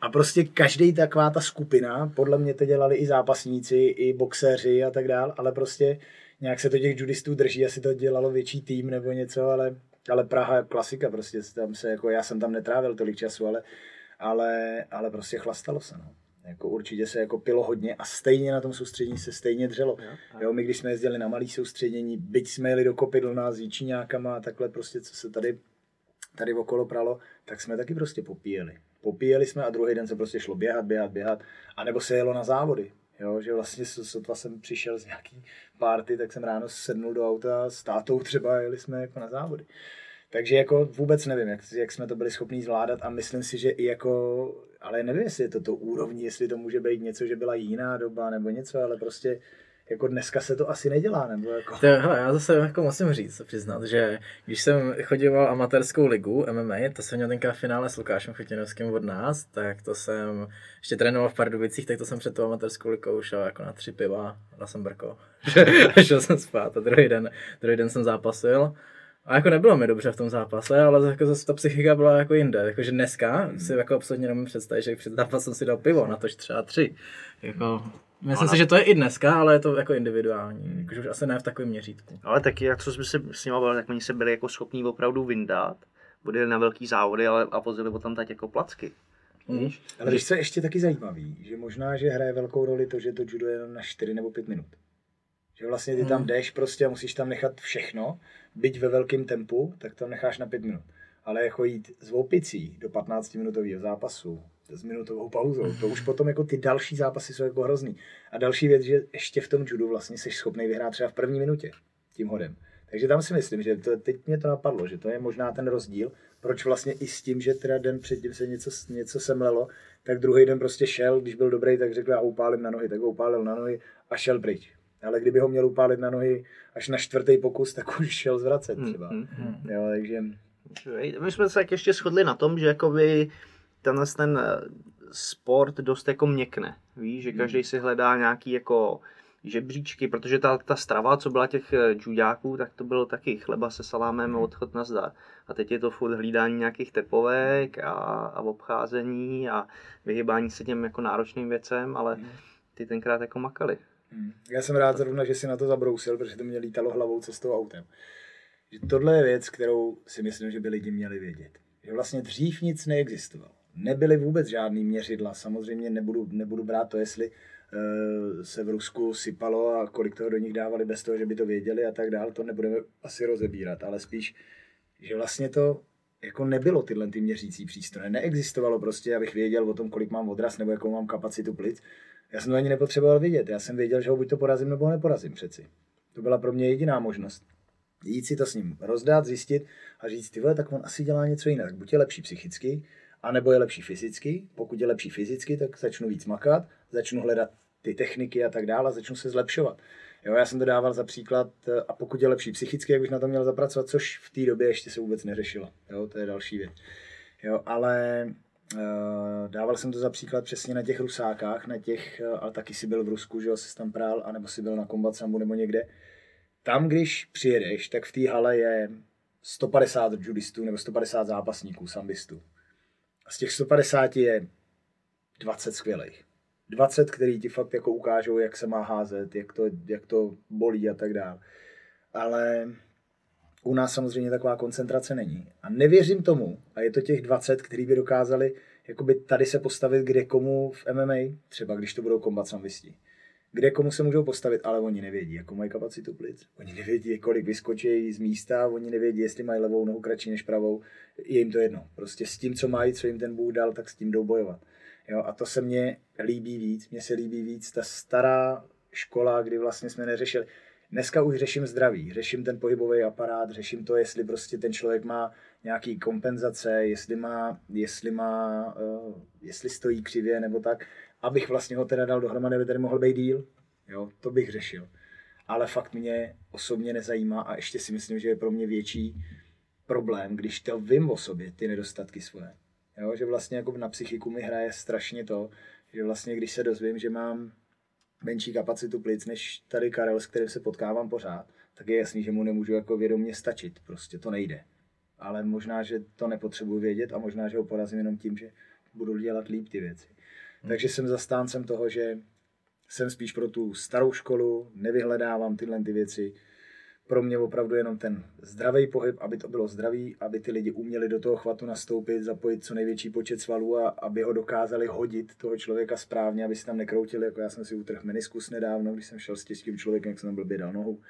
a prostě každý taková ta skupina, podle mě to dělali i zápasníci, i boxeři a tak dál, ale prostě nějak se to těch judistů drží, asi to dělalo větší tým nebo něco, ale ale Praha je klasika, prostě tam se, jako já jsem tam netrávil tolik času, ale, ale, ale prostě chlastalo se, no. Jako určitě se jako pilo hodně a stejně na tom soustředění se stejně dřelo. Jo, jo my když jsme jezdili na malý soustředění, byť jsme jeli do Kopidlna s Jíčíňákama a takhle prostě, co se tady, tady okolo pralo, tak jsme taky prostě popíjeli. Popíjeli jsme a druhý den se prostě šlo běhat, běhat, běhat. A nebo se jelo na závody. Jo, že vlastně sotva jsem přišel z nějaký party, tak jsem ráno sednul do auta s tátou třeba jeli jsme jako na závody. Takže jako vůbec nevím, jak, jak jsme to byli schopni zvládat a myslím si, že i jako, ale nevím, jestli je to to úrovní, jestli to může být něco, že byla jiná doba nebo něco, ale prostě jako dneska se to asi nedělá, nebo jako... To, hele, já zase jako musím říct, přiznat, že když jsem chodil amatérskou ligu MMA, to jsem měl tenka finále s Lukášem Chytinovským od nás, tak to jsem ještě trénoval v Pardubicích, tak to jsem před tou amatérskou ligou šel jako na tři piva, na jsem brko. šel jsem spát a druhý den, druhý den jsem zápasil. A jako nebylo mi dobře v tom zápase, ale jako zase ta psychika byla jako jinde. Jakože dneska si jako absolutně nemůžu představit, že před zápasem si dal pivo, na tož třeba tři. Jako, Myslím si, že to je i dneska, ale je to jako individuální, jakože už asi ne v takovém měřítku. Ale taky, jak co jsme se s nimi bavili, tak oni se byli jako schopní opravdu vyndat, budili na velký závody ale, a vozili tam teď jako placky. Mm. Ale když se ještě taky zajímavý, že možná, že hraje velkou roli to, že to judo je na 4 nebo 5 minut. Že vlastně ty tam mm. jdeš prostě a musíš tam nechat všechno, byť ve velkém tempu, tak tam necháš na 5 minut. Ale jako jít z opicí do 15 minutového zápasu, s minutovou pauzou. To už potom jako ty další zápasy jsou jako hrozný. A další věc, že ještě v tom judu vlastně jsi schopný vyhrát třeba v první minutě tím hodem. Takže tam si myslím, že to, teď mě to napadlo, že to je možná ten rozdíl, proč vlastně i s tím, že teda den předtím se něco, něco semlelo, tak druhý den prostě šel, když byl dobrý, tak řekl, já upálím na nohy, tak upálil na nohy a šel pryč. Ale kdyby ho měl upálit na nohy až na čtvrtý pokus, tak už šel zvracet Hmm, třeba. hmm, hmm. Jo, takže My jsme se tak ještě shodli na tom, že jakoby tenhle ten eh, sport dost jako měkne. Víš, že každý si hledá nějaký jako žebříčky, protože ta, ta strava, co byla těch eh, judáků, tak to bylo taky chleba se salámem a odchod na zdar. A teď je to furt hlídání nějakých tepovek a, a obcházení a vyhybání se těm jako náročným věcem, ale ty tenkrát jako makali. Hmm. Já jsem rád zrovna, že si na to zabrousil, protože to mě lítalo hlavou cestou autem. Že tohle je věc, kterou si myslím, že by lidi měli vědět. Že vlastně dřív nic neexistovalo. Nebyly vůbec žádný měřidla. Samozřejmě nebudu, nebudu brát to, jestli uh, se v Rusku sypalo a kolik toho do nich dávali bez toho, že by to věděli a tak dále. To nebudeme asi rozebírat, ale spíš, že vlastně to jako nebylo tyhle ty měřící přístroje. Neexistovalo prostě, abych věděl o tom, kolik mám odraz nebo jakou mám kapacitu plic. Já jsem to ani nepotřeboval vědět. Já jsem věděl, že ho buď to porazím, nebo ho neporazím přeci. To byla pro mě jediná možnost. Jít si to s ním rozdát, zjistit a říct, ty vole, tak on asi dělá něco jiného. Buď je lepší psychicky, anebo je lepší fyzicky. Pokud je lepší fyzicky, tak začnu víc makat, začnu hledat ty techniky a tak dále, a začnu se zlepšovat. Jo, já jsem to dával za příklad, eh, a pokud je lepší psychicky, jak bych na to měl zapracovat, což v té době ještě se vůbec neřešilo. Jo, to je další věc. Jo, ale uh, dával jsem to za příklad přesně na těch rusákách, na těch, uh, ale taky si byl v Rusku, že jo, jsi tam prál, anebo si byl na Combat Sambu nebo někde. Tam, když přijedeš, tak v té hale je 150 judistů nebo 150 zápasníků, sambistů. Z těch 150 je 20 skvělých. 20, který ti fakt jako ukážou, jak se má házet, jak to, jak to bolí a tak dále. Ale u nás samozřejmě taková koncentrace není. A nevěřím tomu, a je to těch 20, který by dokázali jakoby tady se postavit kde komu v MMA, třeba když to budou kombat sambisti. Kde komu se můžou postavit, ale oni nevědí, jakou mají kapacitu plic. Oni nevědí, kolik vyskočí z místa, oni nevědí, jestli mají levou nohu kratší než pravou. Je jim to jedno. Prostě s tím, co mají, co jim ten Bůh dal, tak s tím jdou bojovat. Jo, a to se mně líbí víc. Mně se líbí víc ta stará škola, kdy vlastně jsme neřešili. Dneska už řeším zdraví, řeším ten pohybový aparát, řeším to, jestli prostě ten člověk má nějaký kompenzace, jestli má, jestli má, uh, jestli stojí křivě nebo tak, abych vlastně ho teda dal dohromady, aby tady mohl být díl. Jo, to bych řešil. Ale fakt mě osobně nezajímá a ještě si myslím, že je pro mě větší problém, když to vím o sobě, ty nedostatky svoje. Jo, že vlastně jako na psychiku mi hraje strašně to, že vlastně když se dozvím, že mám menší kapacitu plic než tady Karel, s kterým se potkávám pořád, tak je jasný, že mu nemůžu jako vědomě stačit. Prostě to nejde. Ale možná, že to nepotřebuji vědět a možná, že ho porazím jenom tím, že budu dělat líp ty věci. Hmm. Takže jsem zastáncem toho, že jsem spíš pro tu starou školu, nevyhledávám tyhle ty věci. Pro mě opravdu jenom ten zdravý pohyb, aby to bylo zdravý, aby ty lidi uměli do toho chvatu nastoupit, zapojit co největší počet svalů a aby ho dokázali hodit toho člověka správně, aby si tam nekroutili, jako já jsem si utrhl meniskus nedávno, když jsem šel s těžkým člověkem, jak jsem blbě dal nohu.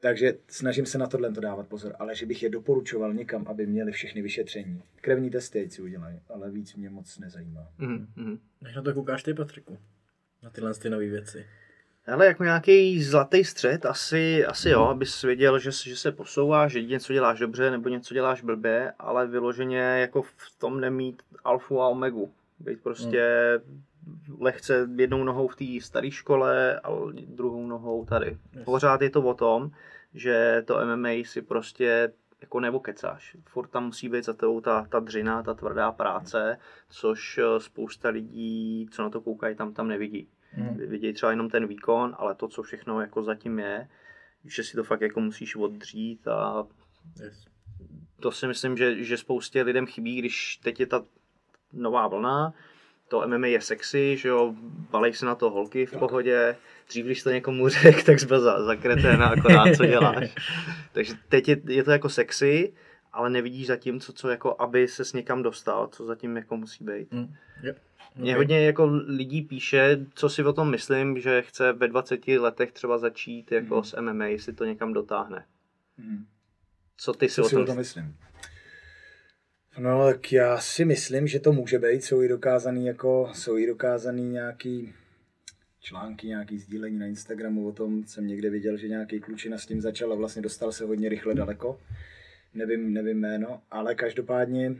Takže snažím se na tohle to dávat pozor, ale že bych je doporučoval někam, aby měli všechny vyšetření. Krevní testy si udělají, ale víc mě moc nezajímá. Mm-hmm. Jak na to koukáš ty, Patriku? Na tyhle ty nové věci. Ale jako nějaký zlatý střed, asi, asi jo, abys věděl, že, že se posouváš, že něco děláš dobře nebo něco děláš blbě, ale vyloženě jako v tom nemít alfu a omegu. Být prostě hmm. Lehce jednou nohou v té staré škole a druhou nohou tady. Yes. Pořád je to o tom, že to MMA si prostě jako nebo kecáš. Furt tam musí být za tebou ta, ta dřina, ta tvrdá práce, což spousta lidí, co na to koukají, tam tam nevidí. Hmm. Vidějí třeba jenom ten výkon, ale to, co všechno jako zatím je, že si to fakt jako musíš oddřít a yes. to si myslím, že, že spoustě lidem chybí, když teď je ta nová vlna, to MMA je sexy, že jo, balej se na to holky v tak. pohodě, dřív, když to někomu řek, tak jsi byl za, za kreténa, akorát co děláš. Takže teď je, je to jako sexy, ale nevidíš zatím, co, co jako, aby ses někam dostal, co zatím jako musí být. Mm. Yep. Mě okay. hodně jako lidí píše, co si o tom myslím, že chce ve 20 letech třeba začít jako mm. s MMA, jestli to někam dotáhne. Mm. Co ty si, co o, tom si o tom myslím? No, tak já si myslím, že to může být. Jsou i dokázaný, jako, jsou i dokázaný nějaký články, nějaký sdílení na Instagramu o tom, jsem někde viděl, že nějaký klučina s tím začal a vlastně dostal se hodně rychle daleko. Nevím, nevím jméno, ale každopádně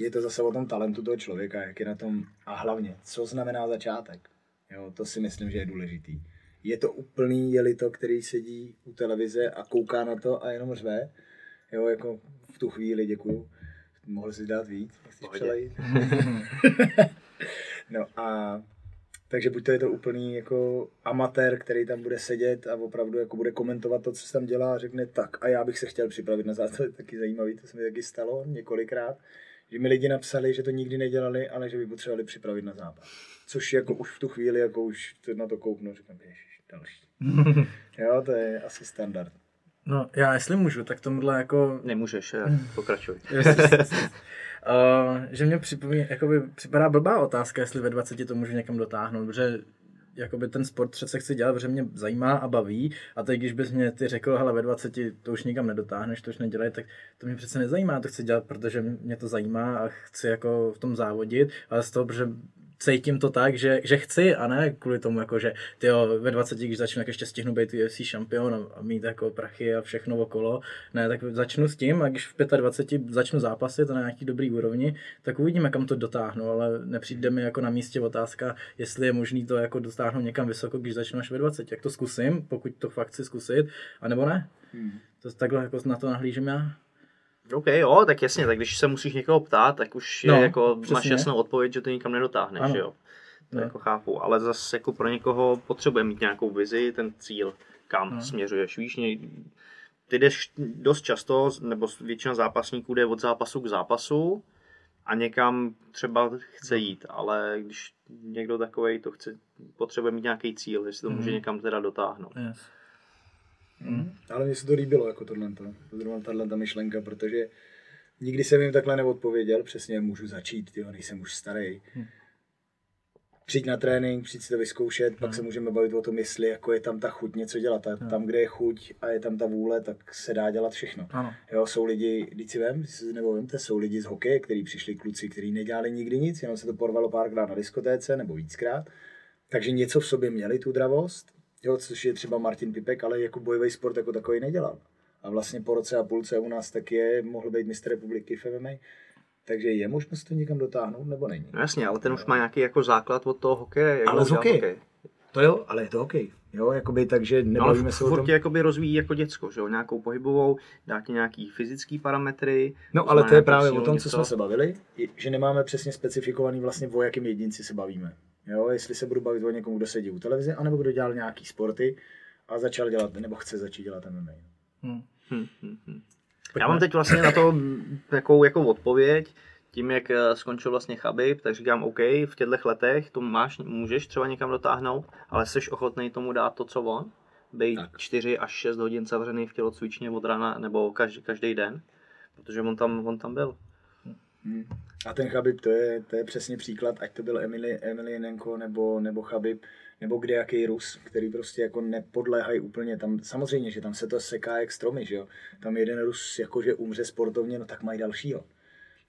je to zase o tom talentu toho člověka, jak je na tom a hlavně, co znamená začátek. Jo, to si myslím, že je důležitý. Je to úplný jelito, který sedí u televize a kouká na to a jenom řve. Jo, jako v tu chvíli děkuju. Mohl si dát víc, nechceš přelejít. no a takže buď to je to úplný jako amatér, který tam bude sedět a opravdu jako bude komentovat to, co se tam dělá a řekne tak a já bych se chtěl připravit na je taky zajímavý, to se mi taky stalo několikrát, že mi lidi napsali, že to nikdy nedělali, ale že by potřebovali připravit na zápas. Což jako už v tu chvíli, jako už to na to kouknu, říkám, ježiš, další. jo, to je asi standard. No, já jestli můžu, tak tomuhle jako... Nemůžeš, pokračuj. Uh, že mě připomíná, jakoby připadá blbá otázka, jestli ve 20 to můžu někam dotáhnout, protože jakoby ten sport přece chci dělat, protože mě zajímá a baví. A teď, když bys mě ty řekl, hele, ve 20 to už nikam nedotáhneš, to už nedělej, tak to mě přece nezajímá, to chci dělat, protože mě to zajímá a chci jako v tom závodit, ale z toho, protože cítím to tak, že, že chci a ne kvůli tomu, jako, že ty ve 20, když začnu, tak ještě stihnu být UFC šampion a, a mít jako prachy a všechno okolo. Ne, tak začnu s tím a když v 25 začnu zápasit na nějaký dobrý úrovni, tak uvidíme, kam to dotáhnu, ale nepřijde mi jako na místě otázka, jestli je možný to jako dotáhnout někam vysoko, když začnu až ve 20. Jak to zkusím, pokud to fakt chci zkusit, anebo ne. Hmm. To takhle jako na to nahlížím já. OK, jo, tak jasně, tak když se musíš někoho ptát, tak už no, je jako, přesně. máš jasnou odpověď, že to nikam nedotáhneš, ano. jo. To no. jako chápu, ale zase jako pro někoho potřebuje mít nějakou vizi, ten cíl, kam no. směřuješ. Víš, ty jdeš dost často, nebo většina zápasníků jde od zápasu k zápasu a někam třeba chce jít, ale když někdo takový to chce, potřebuje mít nějaký cíl, jestli to mm. může někam teda dotáhnout. Yes. Mm. Ale mně se to líbilo, jako tohle, zrovna tahle ta myšlenka, protože nikdy jsem jim takhle neodpověděl, přesně můžu začít, tyjo, nejsem už starý. Mm. Přijď na trénink, přijď si to vyzkoušet, mm. pak hm. se můžeme bavit o tom, jestli jako je tam ta chuť něco dělat. A tam, kde je chuť a je tam ta vůle, tak se dá dělat všechno. Ano. Jo, jsou lidi, když si vem, nebo vemte, jsou lidi z hokeje, kteří přišli kluci, kteří nedělali nikdy nic, jenom se to porvalo párkrát na diskotéce nebo víckrát. Takže něco v sobě měli tu dravost, jo, což je třeba Martin Pipek, ale jako bojový sport jako takový nedělal. A vlastně po roce a půlce u nás tak je, mohl být mistr republiky v MMA. Takže je možnost to někam dotáhnout, nebo není? No jasně, ale ten už má nějaký jako základ od toho hokeje. Jak ale z hokej. hokej. To jo, ale je to hokej. Jo, jakoby, takže nebavíme no, se o tom. tě jakoby rozvíjí jako děcko, že jo, nějakou pohybovou, dá ti nějaký fyzický parametry. No ale to je právě o tom, něco. co jsme se bavili, že nemáme přesně specifikovaný vlastně o jakém jedinci se bavíme. Jo, jestli se budu bavit o někomu, kdo sedí u televize, anebo kdo dělal nějaký sporty a začal dělat, nebo chce začít dělat MMA. Hmm. Hmm, hmm, hmm. Já mám teď vlastně na to takovou jako odpověď, tím, jak eh, skončil vlastně Chabib, tak říkám, OK, v těchto letech to máš, můžeš třeba někam dotáhnout, ale jsi ochotný tomu dát to, co on? Být tak. 4 až 6 hodin zavřený v tělocvičně od rána nebo každý, každý den, protože on tam, on tam byl. Hmm. A ten Chabib, to je, to je přesně příklad, ať to byl Emily, Emilienko nebo, nebo Chabib, nebo kde jaký Rus, který prostě jako nepodléhají úplně tam, samozřejmě, že tam se to seká jak stromy, že jo. Tam jeden Rus jakože umře sportovně, no tak mají dalšího.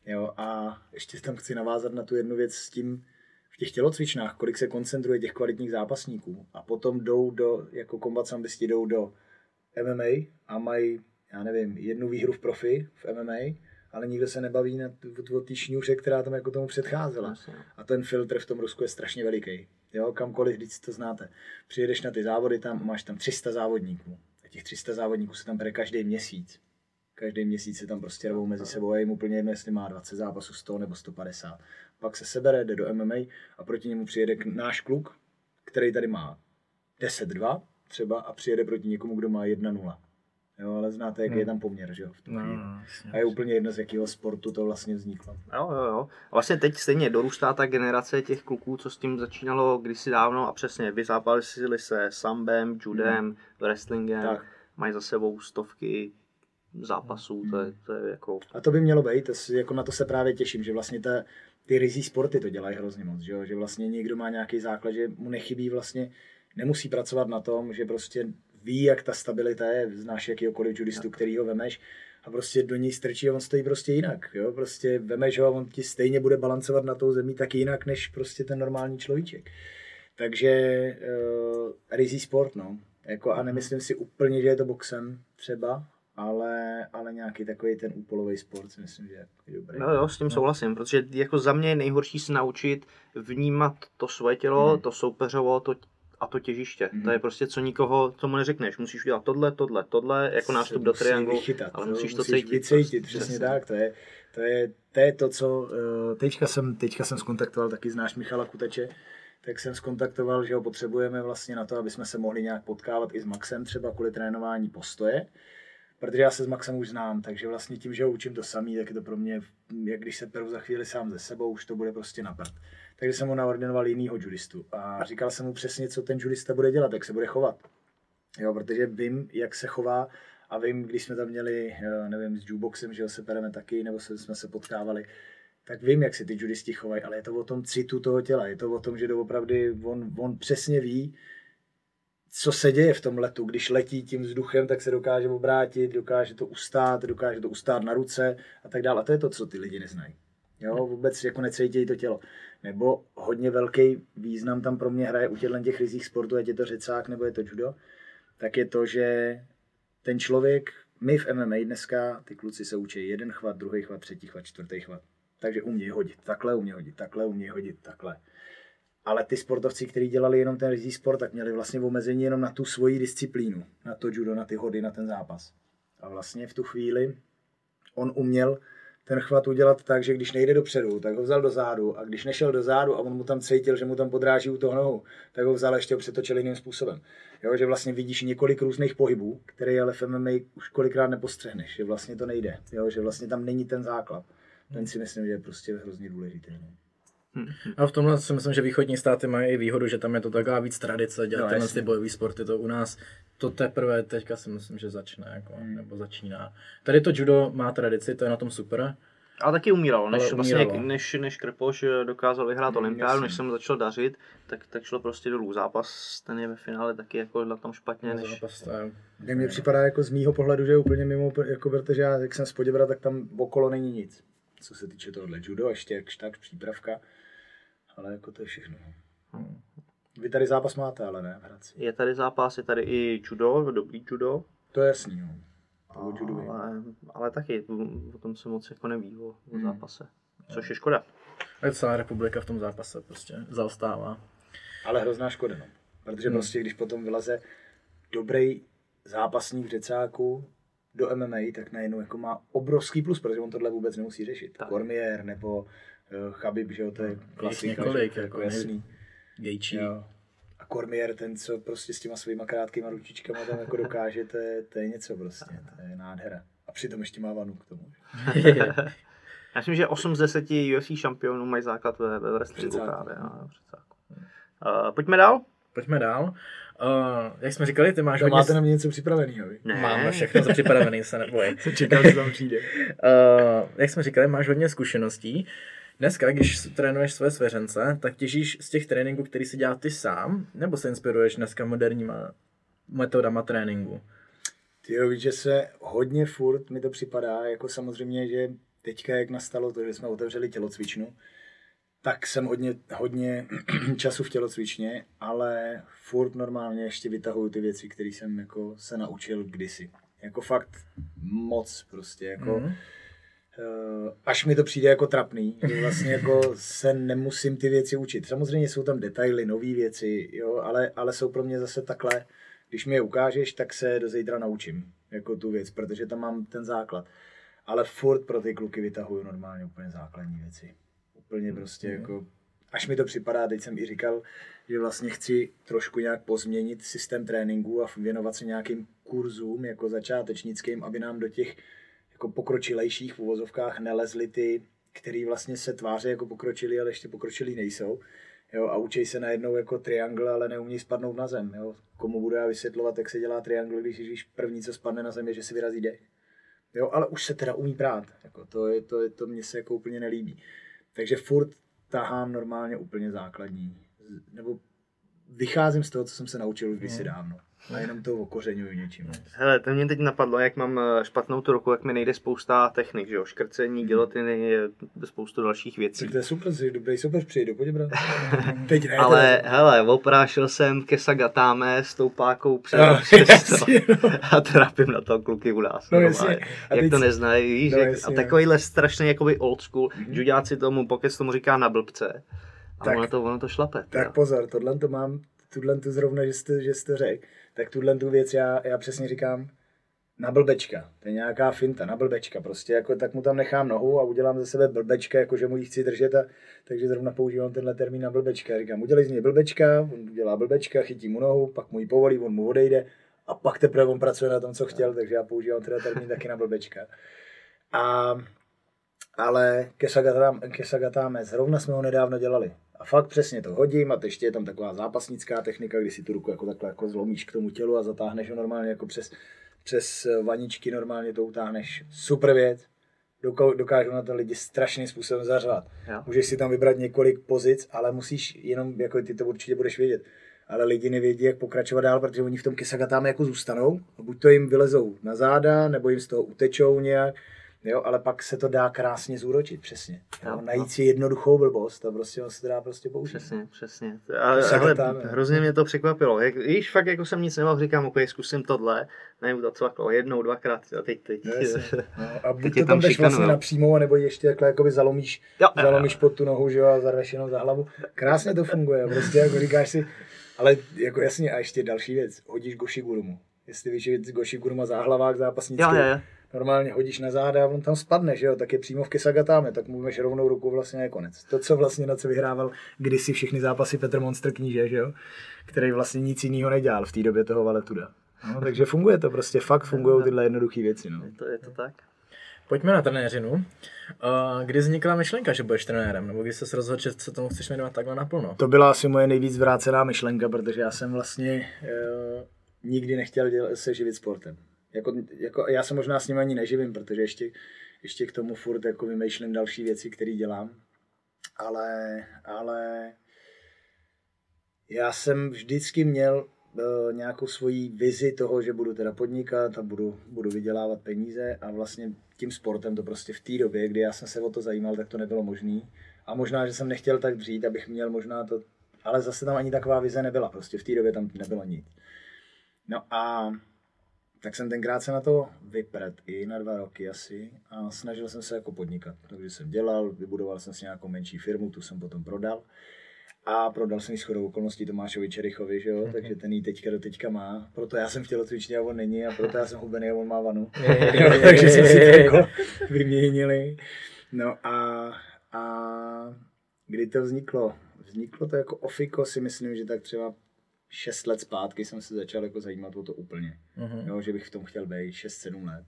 Jo, a ještě tam chci navázat na tu jednu věc s tím, v těch tělocvičnách, kolik se koncentruje těch kvalitních zápasníků a potom jdou do, jako kombat jdou do MMA a mají, já nevím, jednu výhru v profi v MMA, ale nikdo se nebaví na o té šňůře, která tam jako tomu předcházela. A ten filtr v tom Rusku je strašně veliký. Jo, kamkoliv, když to znáte. Přijedeš na ty závody, tam máš tam 300 závodníků. A těch 300 závodníků se tam bere každý měsíc. Každý měsíc se tam prostě rvou mezi sebou a jim úplně jedno, jestli má 20 zápasů, 100 nebo 150. Pak se sebere, jde do MMA a proti němu přijede náš kluk, který tady má 10-2 třeba a přijede proti někomu, kdo má 1-0. Jo, ale znáte, jaký hmm. je tam poměr, že jo, v tu no, no, jasně, A je úplně jedno, z jakého sportu to vlastně vzniklo. Jo, jo, jo. A vlastně teď stejně dorůstá ta generace těch kluků, co s tím začínalo kdysi dávno a přesně vyzápasili se sambem, judem, hmm. wrestlingem, tak. mají za sebou stovky zápasů, hmm. to, je, to je jako... A to by mělo být, to, jako na to se právě těším, že vlastně ta, ty rizí sporty to dělají hrozně moc, že, jo? že vlastně někdo má nějaký základ, že mu nechybí vlastně, nemusí pracovat na tom, že prostě ví, jak ta stabilita je, znáš jakýkoliv judistu, který ho vemeš a prostě do něj strčí a on stojí prostě jinak, jo, prostě vemeš ho a on ti stejně bude balancovat na tou zemí tak jinak, než prostě ten normální človíček. Takže uh, rizí sport, no. Jako, a nemyslím si úplně, že je to boxem třeba, ale, ale nějaký takový ten úpolový sport si myslím, že je dobrý. No jo, s tím no. souhlasím, protože jako za mě je nejhorší se naučit vnímat to svoje tělo, hmm. to soupeřovo, to a to těžiště. Mm-hmm. To je prostě co nikoho, co mu neřekneš. Musíš udělat tohle, tohle, tohle, jako nástup do trianglu, vychytat, ale musíš to musíš cítit. Vycítit, prostě. přesně tak. To je, to je, to je to, co eh, teďka jsem, teďka jsem skontaktoval, taky znáš Michala Kuteče, tak jsem skontaktoval, že ho potřebujeme vlastně na to, aby jsme se mohli nějak potkávat i s Maxem třeba kvůli trénování postoje. Protože já se s Maxem už znám, takže vlastně tím, že ho učím to samý, tak je to pro mě, jak když se peru za chvíli sám ze sebou, už to bude prostě na prd. Takže jsem mu naordinoval jinýho judistu a říkal jsem mu přesně, co ten judista bude dělat, jak se bude chovat. Jo, protože vím, jak se chová a vím, když jsme tam měli, eh, nevím, s jukeboxem, že jo, se pereme taky, nebo jsme se potkávali, tak vím, jak se ty judisti chovají, ale je to o tom citu toho těla, je to o tom, že doopravdy on, on přesně ví, co se děje v tom letu. Když letí tím vzduchem, tak se dokáže obrátit, dokáže to ustát, dokáže to ustát na ruce a tak dále. A to je to, co ty lidi neznají. Jo, vůbec jako necítějí to tělo. Nebo hodně velký význam tam pro mě hraje u těchto těch rizích sportu, ať je to řecák nebo je to judo, tak je to, že ten člověk, my v MMA dneska, ty kluci se učí jeden chvat, druhý chvat, třetí chvat, čtvrtý chvat. Takže umějí hodit takhle, umějí hodit takhle, umějí hodit takhle. Ale ty sportovci, kteří dělali jenom ten rizí sport, tak měli vlastně omezení jenom na tu svoji disciplínu, na to judo, na ty hody, na ten zápas. A vlastně v tu chvíli on uměl ten chvat udělat tak, že když nejde dopředu, tak ho vzal do zádu a když nešel do zádu a on mu tam cítil, že mu tam podráží u toho nohu, tak ho vzal a ještě ho přetočil jiným způsobem. Jo, že vlastně vidíš několik různých pohybů, které ale v MMA už kolikrát nepostřehneš, že vlastně to nejde, jo, že vlastně tam není ten základ. Ten si myslím, že je prostě hrozně důležitý. No. A v tomhle si myslím, že východní státy mají i výhodu, že tam je to taková víc tradice dělat No, no, tyhle ty bojové sporty. To u nás to teprve teďka si myslím, že začne, jako, Hmm. nebo začíná. Tady to judo má tradici, to je na tom super. Ale taky umíralo, než, vlastně, umíralo. než, než Krpoš eh, dokázal vyhrát Mm, olympiádu, než jsem začal dařit, tak, tak šlo prostě dolů. Zápas, ten je ve finále taky jako na tom špatně, než... Zápas, to je, Mně připadá jako z mýho pohledu, že je úplně mimo, jako protože já, jak jsem z Poděbra, tak tam okolo není nic. Co se týče tohohle judo, ještě jak tak přípravka, ale jako to je všechno. Vy tady zápas máte, ale ne v Hradci. Je tady zápas, je tady i judo, dobrý judo, To je jasný, jo. To o judu vím. ale, ale taky o tom se moc jako neví o, o Hmm. zápase. Což je škoda. a celá republika v tom zápase prostě zaostává. Ale hrozná škoda, no. Protože hmm. prostě, když potom vyleze dobrý zápasník v řecáku do MMA, tak najednou jako má obrovský plus, protože on tohle vůbec nemusí řešit. Tak. Cormier nebo Chabib, že jo, to je klasika, několik, že? jako jako jasný. Gejčí. Jo. A Cormier, ten, co prostě s těma svýma krátkýma ručičkama tam jako dokáže, to je, to je něco prostě, to je nádhera. A přitom ještě má vanu k tomu. Já myslím, že 8 z 10 UFC šampionů mají základ ve, ve wrestlingu právě. No. Uh, pojďme dál. Pojďme dál. Uh, jak jsme říkali, ty máš To hodně... máte na mě něco připraveného? Ne. Máme všechno připravené, se neboj. Čekal, že tam přijde. Uh, jak jsme říkali, máš hodně zkušeností. Dneska, když trénuješ své svěřence, tak těžíš z těch tréninků, který si dělal ty sám, nebo se inspiruješ dneska moderníma metodama tréninku? Ty jo, víš, že se hodně furt mi to připadá, jako samozřejmě, že teďka, jak nastalo to, že jsme otevřeli tělocvičnu, tak jsem hodně, hodně času v tělocvičně, ale furt normálně ještě vytahuju ty věci, které jsem jako se naučil kdysi. Jako fakt moc prostě, jako Mhm. Eh, až mi to přijde jako trapný, že vlastně jako se nemusím ty věci učit. Samozřejmě jsou tam detaily, nové věci, jo, ale, ale jsou pro mě zase takhle, když mi je ukážeš, tak se do zítra naučím, jako tu věc, protože tam mám ten základ. Ale furt pro ty kluky vytahuju normálně úplně základní věci. Úplně prostě jako, až mi to připadá, teď jsem i říkal, že vlastně chci trošku nějak pozměnit systém tréninku a věnovat se nějakým kurzům jako začátečnickým, aby nám do těch jako pokročilejších v uvozovkách nelezly ty, který vlastně se tváří jako pokročilí, ale ještě pokročilí nejsou. Jo, a učí se najednou jako triangle, ale neumí spadnout na zem. Jo. Komu budu já vysvětlovat, jak se dělá triangle, když víš první, co spadne na zem, je, že si vyrazí dech. Jo, ale už se teda umí prát. Jako to, je, to, je, to mně se jako úplně nelíbí. Takže furt tahám normálně úplně základní. Nebo vycházím z toho, co jsem se naučil už kdysi dávno. A jenom to okořeňuju něčím. Hele, to mě teď napadlo, jak mám eh, špatnou tu ruku, jak mi nejde spousta technik, že jo, škrcení, gilotiny, eh, spoustu dalších věcí. Tak to je super, jsi dobrý super, přijď do Poděbra. Teď ne, Ale teda. hele, oprášil jsem ke Sagatáme s tou pákou přes, No, přes jasně, to. no. A trápím na to kluky u nás. No, jasně. A Jak teď to neznají, víš, No, jak, jasně, a no. takovýhle strašný jakoby old school, judáci tomu, pokec tomu říká na blbce. A Tak- ono to, ono to šlape. Tak jo. pozor, tohle to mám, tuhle tu zrovna, že jste, že jste řekl, tak tuhle tu věc já, já přesně říkám, na blbečka. To je nějaká finta, na blbečka. Prostě jako tak mu tam nechám nohu a udělám ze sebe blbečka, jako že mu ji chci držet a takže zrovna používám tenhle termín na blbečka. Říkám, udělej z něj blbečka, on udělá blbečka, chytí mu nohu, pak mu ji povolí, on mu odejde a pak teprve on pracuje na tom, co chtěl, takže já používám teda termín taky na blbečka. A, ale Kesagatáme, zrovna jsme ho nedávno dělali. A fakt přesně to hodím a ještě je tam taková zápasnická technika, kdy si tu ruku jako takhle jako zlomíš k tomu tělu a zatáhneš ho normálně jako přes, přes vaničky normálně to utáhneš. Super věc. Dokážou na to lidi strašným způsobem zařvat. Můžeš si tam vybrat několik pozic, ale musíš jenom, jako ty to určitě budeš vědět, ale lidi nevědí, jak pokračovat dál, protože oni v tom Kisagatáme jako zůstanou. Buď to jim vylezou na záda, nebo jim z toho utečou nějak, Jo, ale pak se to dá krásně zúročit, přesně. Jo, najít si jednoduchou blbost a prostě on se dá prostě použít. Přesně, přesně. Ale, ale hrozně mě to překvapilo. Jak, víš, fakt jako jsem nic nemohl, říkám, ok, zkusím tohle, nevím, to cvaklo jednou, dvakrát, a teď, teď. No, no, a buď to tam jdeš vlastně napřímo, nebo ještě takhle jakoby zalomíš, jo, zalomíš pod tu nohu, že jo, a zarveš jenom za hlavu. Krásně to funguje, prostě jako říkáš si, ale jako jasně, a ještě další věc, hodíš Goshigurumu. Jestli víš, že Goshiguru má záhlavák zápasnický, jo, jo, jo normálně hodíš na záda a on tam spadne, že jo, tak je přímo v Kisagatáme, tak mu veš rovnou ruku vlastně je konec. To, co vlastně na co vyhrával kdysi všechny zápasy Petr Monster kníže, že jo, který vlastně nic jiného nedělal v té době toho Valetuda. No, takže funguje to prostě, fakt fungují tyhle jednoduché věci. No. Je, to, je to tak. Pojďme na trenéřinu. Kdy vznikla myšlenka, že budeš trenérem? Nebo kdy jsi se rozhodl, že se tomu chceš věnovat takhle naplno? To byla asi moje nejvíc vrácená myšlenka, protože já jsem vlastně uh, nikdy nechtěl dělat, se živit sportem jako, jako, já se možná s ním ani neživím, protože ještě, ještě k tomu furt jako vymýšlím další věci, které dělám. Ale, ale já jsem vždycky měl uh, nějakou svoji vizi toho, že budu teda podnikat a budu, budu vydělávat peníze a vlastně tím sportem to prostě v té době, kdy já jsem se o to zajímal, tak to nebylo možné. A možná, že jsem nechtěl tak dřít, abych měl možná to, ale zase tam ani taková vize nebyla, prostě v té době tam nebylo nic. No a tak jsem tenkrát se na to vypret i na dva roky asi a snažil jsem se jako podnikat. Takže jsem dělal, vybudoval jsem si nějakou menší firmu, tu jsem potom prodal. A prodal jsem ji shodou okolností Tomášovi Čerichovi, že jo? Mm-hmm. takže ten ji teďka do teďka má. Proto já jsem chtěl cvičit a on není a proto já jsem hubený a on má vanu. takže jsme si to jako vyměnili. No a, a kdy to vzniklo? Vzniklo to jako ofiko si myslím, že tak třeba šest let zpátky jsem se začal jako zajímat o to úplně. Uh-huh. Jo, že bych v tom chtěl být 6-7 let.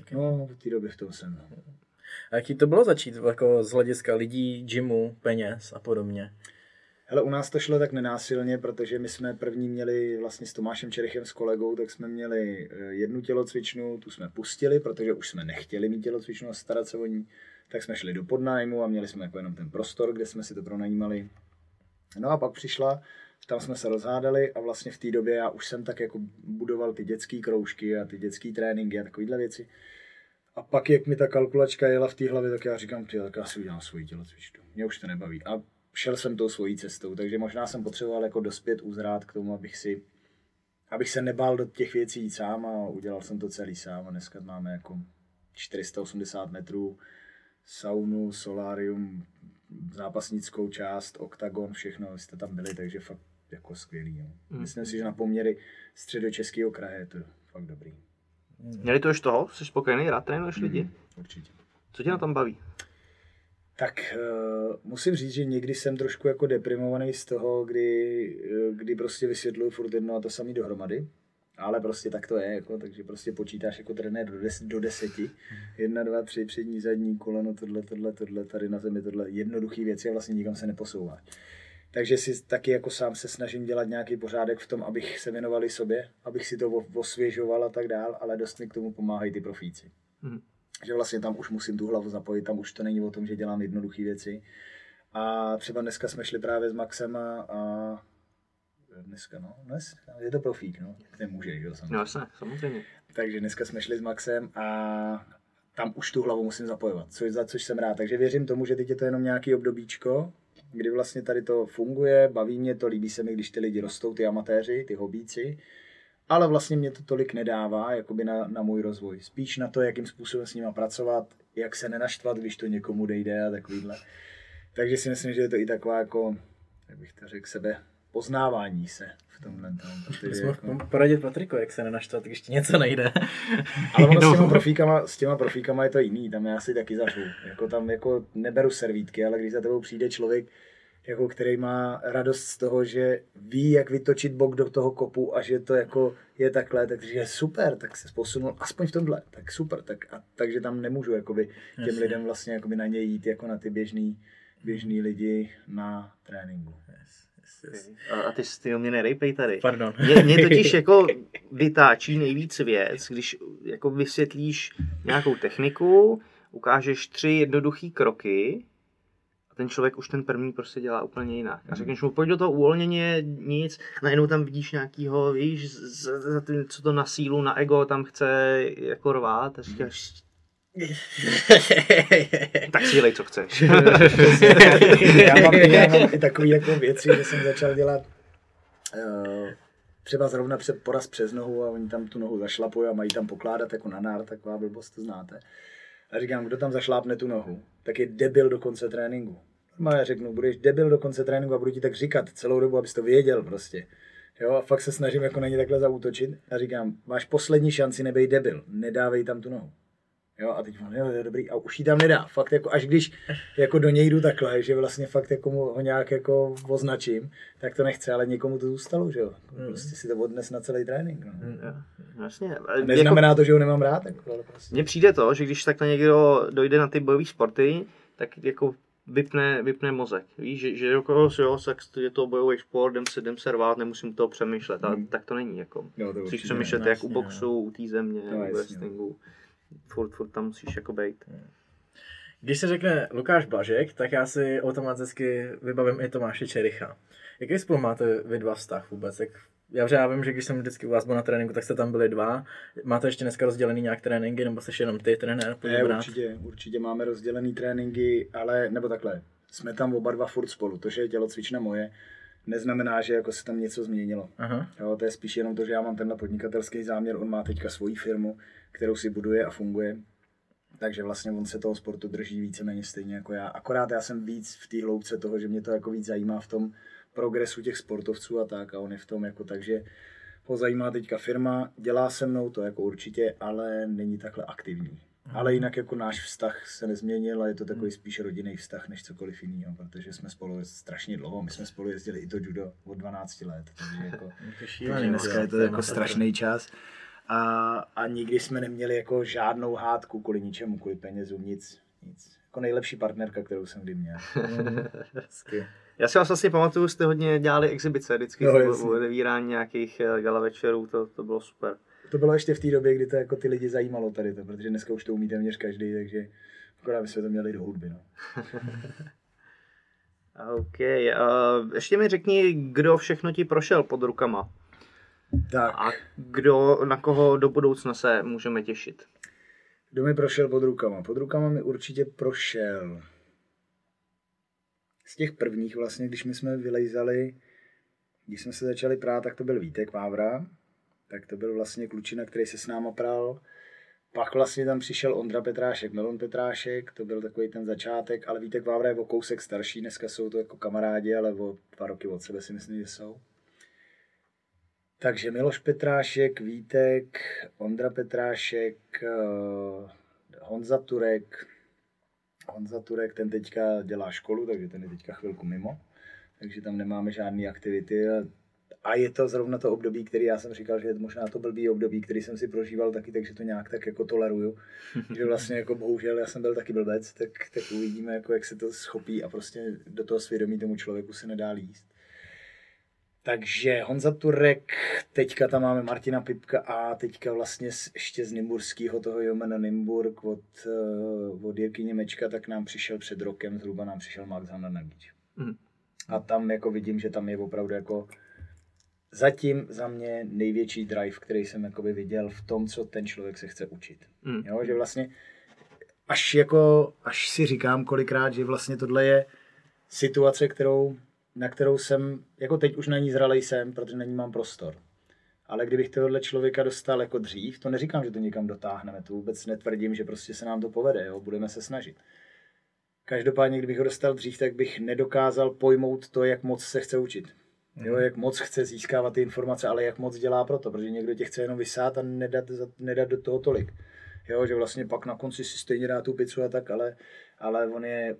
Okay. No, v té době v tom jsem. A jaký to bylo začít jako z hlediska lidí, gymu, peněz a podobně? Hele, u nás to šlo tak nenásilně, protože my jsme první měli vlastně s Tomášem Čerichem s kolegou, tak jsme měli eh, jednu tělocvičnu, tu jsme pustili, protože už jsme nechtěli mít tělocvičnu a starat se o ní, tak jsme šli do podnájmu a měli jsme jako jenom ten prostor, kde jsme si to pronajímali. No a pak přišla tam jsme se rozhádali a vlastně v té době já už jsem tak jako budoval ty dětské kroužky a ty dětské tréninky a takovéhle věci. A pak, jak mi ta kalkulačka jela v té hlavě, tak já říkám, ty, tak já si udělám svoji tělocvičnu. Mě už to nebaví. A šel jsem tou svojí cestou, takže možná jsem potřeboval jako dospět uzrát k tomu, abych si abych se nebál do těch věcí jít sám a udělal jsem to celý sám a dneska máme jako 480 metrů saunu, solárium, zápasnickou část, oktagon, všechno, jste tam byli, takže fakt jako skvělý. Jo. Mm. Myslím si, že na poměry středočeského kraje je to fakt dobrý. Měli to už toho? Jsi spokojený, rád trénuješ lidi? Mm, určitě. Co tě na tom baví? Tak uh, musím říct, že někdy jsem trošku jako deprimovaný z toho, kdy, uh, kdy prostě vysvětluju furt jedno a to samý dohromady. Ale prostě tak to je, jako, takže prostě počítáš jako trenér do, des, do deseti. Jedna, dva, tři, přední, zadní, koleno, tohle, tohle, tohle, tady na zemi, tohle jednoduché věci a vlastně nikam se neposouvá. Takže si taky jako sám se snažím dělat nějaký pořádek v tom, abych se věnovali sobě, abych si to osvěžoval a tak dál, ale dost mi k tomu pomáhají ty profíci. Mm. Že vlastně tam už musím tu hlavu zapojit, tam už to není o tom, že dělám jednoduché věci. A třeba dneska jsme šli právě s Maxem a, a dneska, no, dnes, je to profík, no, ten může, že jo, samozřejmě. No, samozřejmě. Takže dneska jsme šli s Maxem a tam už tu hlavu musím zapojovat, což, za což jsem rád. Takže věřím tomu, že teď je to jenom nějaký obdobíčko, kdy vlastně tady to funguje, baví mě to, líbí se mi, když ty lidi rostou, ty amatéři, ty hobíci, ale vlastně mě to tolik nedává jakoby na, na můj rozvoj. Spíš na to, jakým způsobem s nima pracovat, jak se nenaštvat, když to někomu dejde a takovýhle. Takže si myslím, že je to i taková jako, jak bych to řekl, sebe poznávání se v tomhle tom. Musíme jako- poradit Patriku, jak se nenaštvat, když ti něco nejde. Ale ono s No. těma, profíkama, s těma profíkama je to jiný, tam já si taky zařvu. Jako tam jako neberu servítky, ale když za tebou přijde člověk, jako který má radost z toho, že ví, jak vytočit bok do toho kopu a že to jako je takhle, takže super, tak se posunul aspoň v tomhle, tak super, tak, a, takže tam nemůžu jakoby, těm Jasně. lidem vlastně jakoby na ně jít jako na ty běžný, běžný lidi na tréninku. A, a ty, ty mě nerejpej tady. Pardon. Mě, mě totiž jako vytáčí nejvíc věc, když jako vysvětlíš nějakou techniku, ukážeš tři jednoduché kroky a ten člověk už ten první prostě dělá úplně jinak. A řekneš mu, pojď do toho uvolněně, nic, najednou tam vidíš nějakýho, víš, co to na sílu, na ego tam chce jako rvát a říkáš, tak si dělej, co chceš. já, mám, já mám i takové jako věci, že jsem začal dělat uh, třeba zrovna před, poraz přes nohu a oni tam tu nohu zašlapují a mají tam pokládat jako na nár, taková blbost, to znáte. A říkám, kdo tam zašlápne tu nohu, tak je debil do konce tréninku. Normálně řeknu, budeš debil do konce tréninku a budu ti tak říkat celou dobu, abys to věděl prostě. Jo, a fakt se snažím jako na ně takhle zaútočit a říkám, máš poslední šanci, nebej debil, nedávej tam tu nohu. Jo, a teď on, jo, je dobrý, a už jí tam nedá. Fakt jako, až když jako do něj jdu takhle, že vlastně fakt jako mu ho nějak jako označím, tak to nechce, ale někomu to zůstalo, že jo. Prostě si to odnes na celý trénink. No. Jasně. A Jako, Neznamená to, že ho nemám rád, jako, ale prostě. mně přijde to, že když takhle někdo dojde na ty bojové sporty, tak jako vypne, vypne mozek. Víš, že, že jako, jo, tak je to bojový sport, jdem se, jdem se rvát, nemusím to přemýšlet. A Hmm. tak to není. Jako. Jo, to musíš přemýšlet ne, jak u jasně, boxu, u té země, No, u jasně. wrestlingu. Furt, furt tam musíš jako bejt. Když se řekne Lukáš Blažek, tak já si automaticky vybavím i Tomáše Čericha. Jaký spolu máte vy dva vztah vůbec? Jak, já, já vím, že když jsem vždycky u vás byl na tréninku, tak jste tam byli dva. Máte ještě dneska rozdělený nějak tréninky, nebo jsi jenom ty trenér? Ne, určitě, určitě máme rozdělený tréninky, ale nebo takhle, jsme tam oba dva furt spolu, to, že je tělocvična moje, neznamená, že jako se tam něco změnilo. Aha. Jo, to je spíš jenom to, že já mám tenhle podnikatelský záměr, on má teďka svoji firmu, kterou si buduje a funguje. Takže vlastně on se toho sportu drží víceméně stejně jako já. Akorát já jsem víc v té hloubce toho, že mě to jako víc zajímá v tom progresu těch sportovců a tak a on je v tom jako takže ho zajímá teďka firma, dělá se mnou to jako určitě, ale není takhle aktivní. Ale jinak jako náš vztah se nezměnil a je to takový spíš rodinný vztah než cokoliv jiného, protože jsme spolu strašně dlouho, my jsme spolu jezdili i to judo od 12 let, takže jako takže dneska je to jako strašný čas. A, a nikdy jsme neměli jako žádnou hádku kvůli ničemu, kvůli penězům, nic. nic. Jako nejlepší partnerka, kterou jsem kdy měl. Já si vás vlastně pamatuju, jste hodně dělali exibice vždycky, No, odevírání nějakých eh, gala večerů, to, to bylo super. To bylo ještě v té době, kdy to jako ty lidi zajímalo tady to, protože dneska už to umí téměř každý, takže akorát bychom to měli do hudby. No. OK, uh, ještě mi řekni, kdo všechno ti prošel pod rukama Tak, a kdo, na koho do budoucna se můžeme těšit. kdo mi prošel pod rukama? Pod rukama mi určitě prošel z těch prvních vlastně, když my jsme vylejzali, když jsme se začali prát, tak to byl Vítek Vávra, tak to byl vlastně klučina, který se s náma pral. Pak vlastně tam přišel Ondra Petrášek, Melon Petrášek, to byl takový ten začátek, ale Vítek Vávra je o kousek starší, dneska jsou to jako kamarádi, ale o dva roky od sebe si myslím, že jsou. Takže Miloš Petrášek, Vítek, Ondra Petrášek, eh, Honza Turek. Honza Turek, ten teďka dělá školu, takže ten je teďka chvilku mimo. Takže tam nemáme žádné aktivity. A- A je to zrovna to období, který já jsem říkal, že je možná to blbý období, který jsem si prožíval taky, takže to nějak tak jako toleruju. že vlastně jako bohužel já jsem byl taky blbec, tak, tak uvidíme, jako jak se to schopí a prostě do toho svědomí tomu člověku se nedá líst. Takže Honza Turek, teďka tam máme Martina Pipka a teďka vlastně ještě z Nymburského toho Jomena Nymburk od, uh, od Jirky Němečka, tak nám přišel před rokem, zhruba nám přišel Max Hanna Nagič. Mhm. A tam jako vidím, že tam je opravdu jako zatím za mě největší drive, který jsem jakoby viděl v tom, co ten člověk se chce učit. Mm. Jo, že vlastně až jako, až si říkám kolikrát, že vlastně tohle je situace, kterou, na kterou jsem, jako teď už na ní zralej jsem, protože na ní mám prostor. Ale kdybych tohohle člověka dostal jako dřív, to neříkám, že to někam dotáhneme, to vůbec netvrdím, že prostě se nám to povede, jo? budeme se snažit. Každopádně, kdybych ho dostal dřív, tak bych nedokázal pojmout to, jak moc se chce učit. Jo, jak moc chce získávat ty informace, ale jak moc dělá proto, protože někdo tě chce jenom vysát a nedat, nedat do toho tolik. Jo, že vlastně pak na konci si stejně dá tu pizzu a tak, ale, ale on je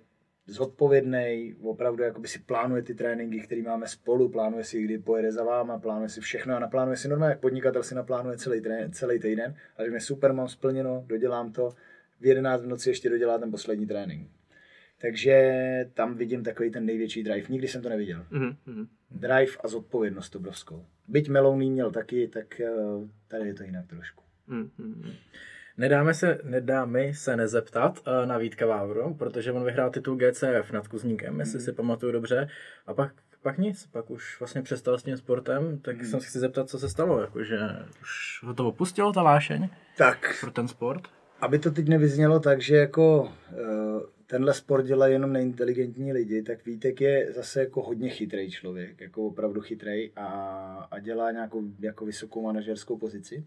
zodpovědný, opravdu jakoby si plánuje ty tréninky, které máme spolu, plánuje si, kdy pojede za váma, plánuje si všechno a naplánuje si normálně, jak podnikatel si naplánuje celý, trén, celý týden a řekne super, mám splněno, dodělám to, v 11 v noci ještě dodělá ten poslední trénink. Takže tam vidím takový ten největší drive. Nikdy jsem to neviděl. Mhm, mhm. Drive a zodpovědnost obrovskou. Byť Melouný měl taky, tak eh, tady je to jinak trošku. Mhm, mhm. Nedáme se, nedá mi se nezeptat uh, na Vítka Vávru, protože on vyhrál titul GCF nad Kuzníkem, jestli si pamatuju dobře. A pak, pak nic, pak už vlastně přestal s tím sportem, tak jsem se chci zeptat, co se stalo, jakože už ho to opustilo, ta vášeň Tak, pro ten sport? aby to teď nevyznělo tak, že jako eh, tenhle sport dělají jenom neinteligentní lidi, tak Vítek je zase jako hodně chytrý člověk, jako opravdu chytrý a, a dělá nějakou jako vysokou manažerskou pozici.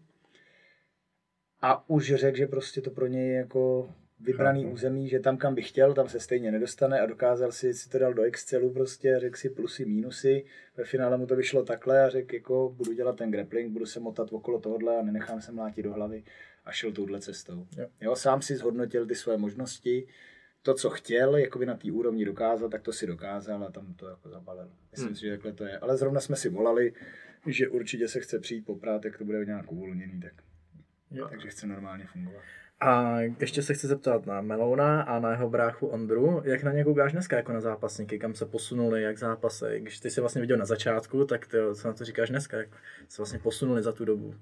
A už řekl, že prostě to pro něj je jako vybraný území, že tam, kam by chtěl, tam se stejně nedostane a dokázal si, si to dal do Excelu prostě, řekl si plusy, mínusy, ve finále mu to vyšlo takhle a řekl jako budu dělat ten grappling, budu se motat okolo tohohle a nenechám se mlátit do hlavy a šel touhle cestou. Jo. Jo, sám si zhodnotil ty své možnosti, to, co chtěl, jakoby na té úrovni dokázat, tak to si dokázal a tam to jako zabalil. Myslím Hmm. si, že takhle to je. Ale zrovna jsme si volali, že určitě se chce přijít poprát, jak to bude nějak uvolněný, tak, Jo. takže chce normálně fungovat. A ještě se chci zeptat na Melouna a na jeho bráchu Ondru, jak na ně koukáš dneska jako na zápasníky, kam se posunuli, jak zápasy, když ty jsi vlastně viděl na začátku, tak ty, co na to říkáš dneska, jak se vlastně posunuli za tu dobu.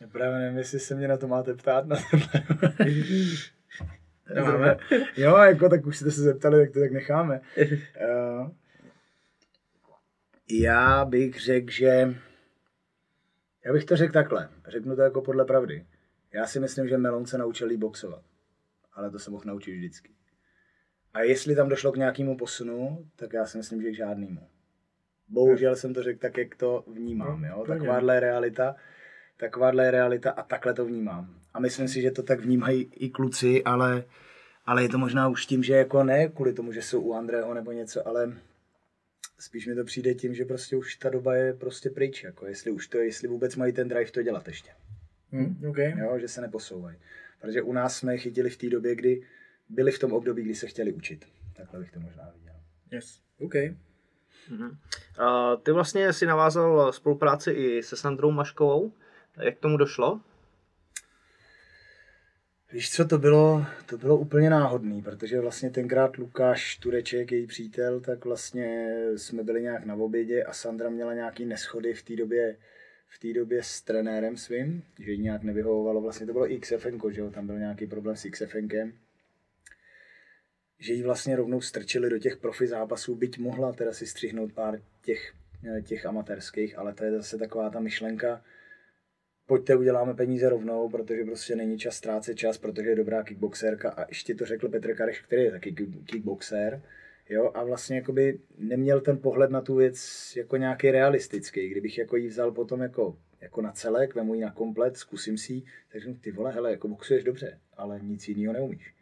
Já právě nevím, jestli se mě na to máte ptát. Na. Nemáme. jo, jako tak už jste se zeptali, tak to tak necháme. Uh, já bych řekl, že... Já bych to řekl takhle. Řeknu to jako podle pravdy. Já si myslím, že Melon se naučil líp boxovat. Ale to se mohl naučit vždycky. A jestli tam došlo k nějakému posunu, tak já si myslím, že k žádnému. Bohužel jsem to řekl tak, jak to vnímám. Jo? klidně. Takováhle je realita. Takováhle je realita a takhle to vnímám. A myslím si, že to tak vnímají i kluci, ale, ale je to možná už tím, že jako ne kvůli tomu, že jsou u Andreho nebo něco, ale spíš mi to přijde tím, že prostě už ta doba je prostě pryč, jako jestli už to, jestli vůbec mají ten drive to dělat ještě, Hm, OK. jo, že se neposouvají. Protože u nás jsme je chytili v té době, kdy byli v tom období, kdy se chtěli učit. Takhle bych to možná viděl. Yes. OK. A ty vlastně si navázal spolupráci i se Sandrou Maškovou. Jak k tomu došlo? Víš co, to bylo, to bylo úplně náhodný, protože vlastně tenkrát Lukáš Tureček, její přítel, tak vlastně jsme byli nějak na obědě a Sandra měla nějaký neschody v té době, v té době s trenérem svým, že nějak nevyhovovalo, vlastně to bylo i XFN, že jo, tam byl nějaký problém s XFNkem, že jí vlastně rovnou strčili do těch profi zápasů, byť mohla teda si střihnout pár těch, těch amatérských, ale to je zase taková ta myšlenka, pojďte uděláme peníze rovnou, protože prostě není čas ztrácet čas, protože je dobrá kickboxerka a ještě to řekl Petr Kareš, který je taky kick- kickboxer, jo, a vlastně jakoby neměl ten pohled na tu věc jako nějaký realistický, kdybych jako jí vzal potom jako, jako na celek, vemu ji na komplet, zkusím si ji, tak řeknu, ty vole, hele, jako boxuješ dobře, ale nic jiného neumíš.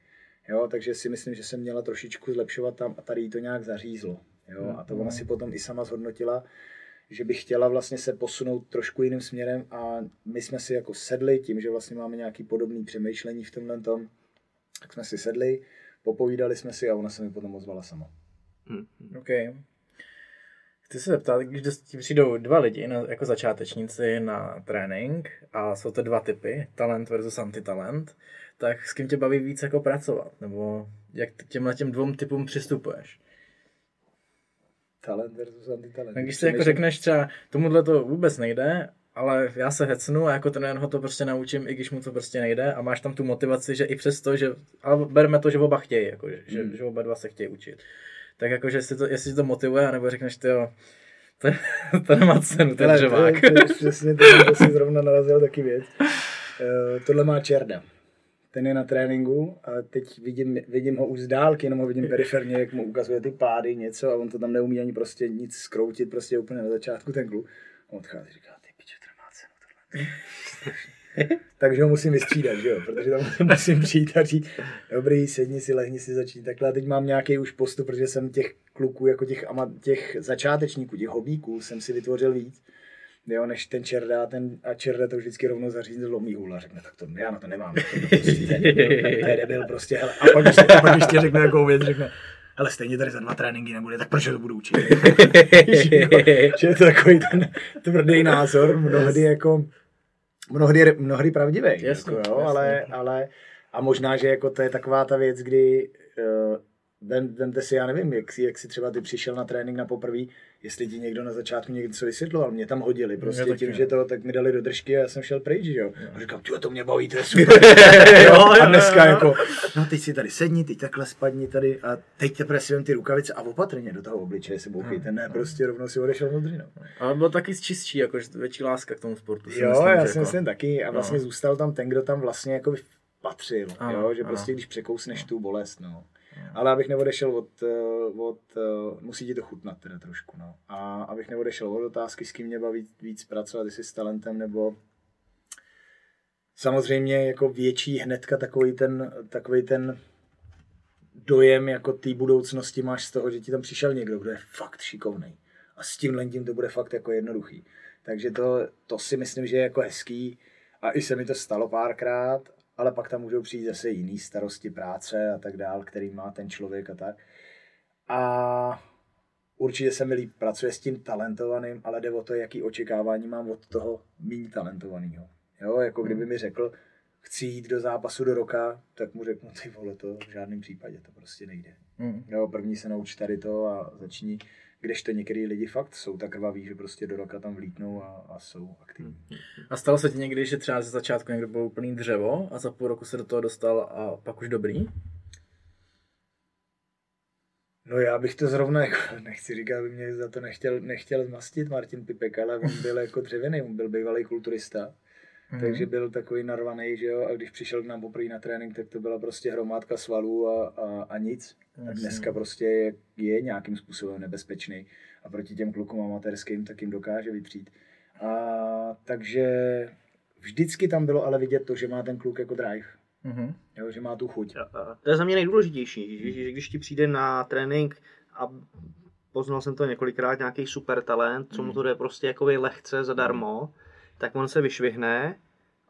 Jo, takže si myslím, že jsem měla trošičku zlepšovat tam a tady jí to nějak zařízlo. Jo, a to ona si potom i sama zhodnotila, že bych chtěla vlastně se posunout trošku jiným směrem a my jsme si jako sedli tím, že vlastně máme nějaký podobný přemýšlení v tomhle tom, tak jsme si sedli, popovídali jsme si a ona se mi potom ozvala sama. OK. Chci se zeptat, když ti přijdou dva lidi na, jako začátečníci na trénink a jsou to dva typy, talent versus antitalent, tak s kým tě baví víc jako pracovat? Nebo jak k těmhle těm dvou typům přistupuješ? Talent versus antitalent. Tak když si jako řekneš třeba, tomuhle to vůbec nejde, ale já se hecnu a jako trenér ho to prostě naučím, i když mu to prostě nejde a máš tam tu motivaci, že i přesto, že, ale bereme to, že oba chtějí, jako, že, že, že oba dva se chtějí učit. Tak jakože jestli to, jestli to motivuje, anebo řekneš, ty jo, to, to nemá cenu, ten Hele, dřevák. To, to, přesně to, to si zrovna narazil taky věc. Uh, tohle má Čerda. Ten je na tréninku a teď vidím, vidím ho už z dálky, jenom ho vidím periferně, jak mu ukazuje ty pády, něco a on to tam neumí ani prostě nic skroutit, prostě úplně na začátku ten kluk. On odchází, říká, ty piče, to nemá cenu tohle. takže ho musím vystřídat, že jo? protože tam musím přijít a říct, dobrý, sedni si, lehni si, začni takhle. A teď mám nějaký už postup, protože jsem těch kluků, jako těch, ama, těch začátečníků, těch hobíků, jsem si vytvořil víc. Jo, než ten čerda, ten, a čerda to vždycky rovnou zařízne do lomí hůla. Řekne, tak to já na to nemám. To, prostě, to je debil prostě. Hele. A pak ještě, pak ještě řekne jakou věc, řekne, ale stejně tady za dva tréninky nebude, tak proč to budu učit? že je to takový ten tvrdý názor, mnohdy jako, mnohdy, mnohdy pravdivý. Jasně, jako, jo, jasně. ale, ale, a možná, že jako to je taková ta věc, kdy uh, vem, vemte si, já nevím, jak si, jak si třeba ty přišel na trénink na poprvé, jestli ti někdo na začátku něco vysvětloval, mě tam hodili, prostě tím, ne. že to, tak mi dali do držky a já jsem šel pryč, jo. A říkám, "Tyjo, to mě baví, to je super. a dneska jako, no teď si tady sedni, teď takhle spadni tady a teď teprve si ty rukavice a opatrně do toho obličeje se bouchejte, ne, prostě rovnou si odešel do dřinu. Ale bylo taky čistší, jakože větší láska k tomu sportu. si Jo, myslím, já si jako- myslím taky a vlastně No. zůstal tam ten, kdo tam vlastně jako patřil, Ano, jo, že ano. prostě když překousneš tu bolest, no. Ale abych neodešel od, eh, od eh, musí ti to chutnat teda trošku, no. A abych neodešel od otázky, s kým mě baví víc pracovat, jestli s talentem nebo samozřejmě jako větší hnedka takový ten, takový ten dojem jako té budoucnosti máš z toho, že ti tam přišel někdo, kdo je fakt šikovný. A s tímhle tím to bude fakt jako jednoduchý. Takže to, to si myslím, že je jako hezký. A i se mi to stalo párkrát, ale pak tam můžou přijít zase jiný starosti práce a tak dál, který má ten člověk a tak. A určitě se mi líp pracuje s tím talentovaným, ale jde o to, jaký očekávání mám od toho méně talentovaného. Jo, jako kdyby mi řekl, chci jít do zápasu do roka, tak mu řeknu, ty vole, to v žádném případě, to prostě nejde. Mm. Jo, první se nauč tady to a začni, kdežto některý lidi fakt jsou tak krvaví, že prostě do roka tam vlítnou a, a jsou aktivní. A stalo se ti někdy, že třeba ze začátku někdo byl úplný dřevo a za půl roku se do toho dostal a pak už dobrý? No já bych to zrovna, jako, nechci říkat, aby mě za to nechtěl, nechtěl zmastit Martin Pipek, ale on byl jako dřevěný, on byl bývalý kulturista. Mhm. Takže byl takový narvaný, že jo, a když přišel k nám poprvé na trénink, tak to byla prostě hromádka svalů a, a, a nic. A dneska prostě je, je nějakým způsobem nebezpečný a proti těm klukům amatérským tak jim dokáže vypřít. A takže vždycky tam bylo ale vidět to, že má ten kluk jako drive, Mhm. jo, že má tu chuť. To je za mě nejdůležitější, že, že když ti přijde na trénink a poznal jsem to několikrát, nějaký super talent, co mu to jde prostě jakoby lehce zadarmo, tak on se vyšvihne,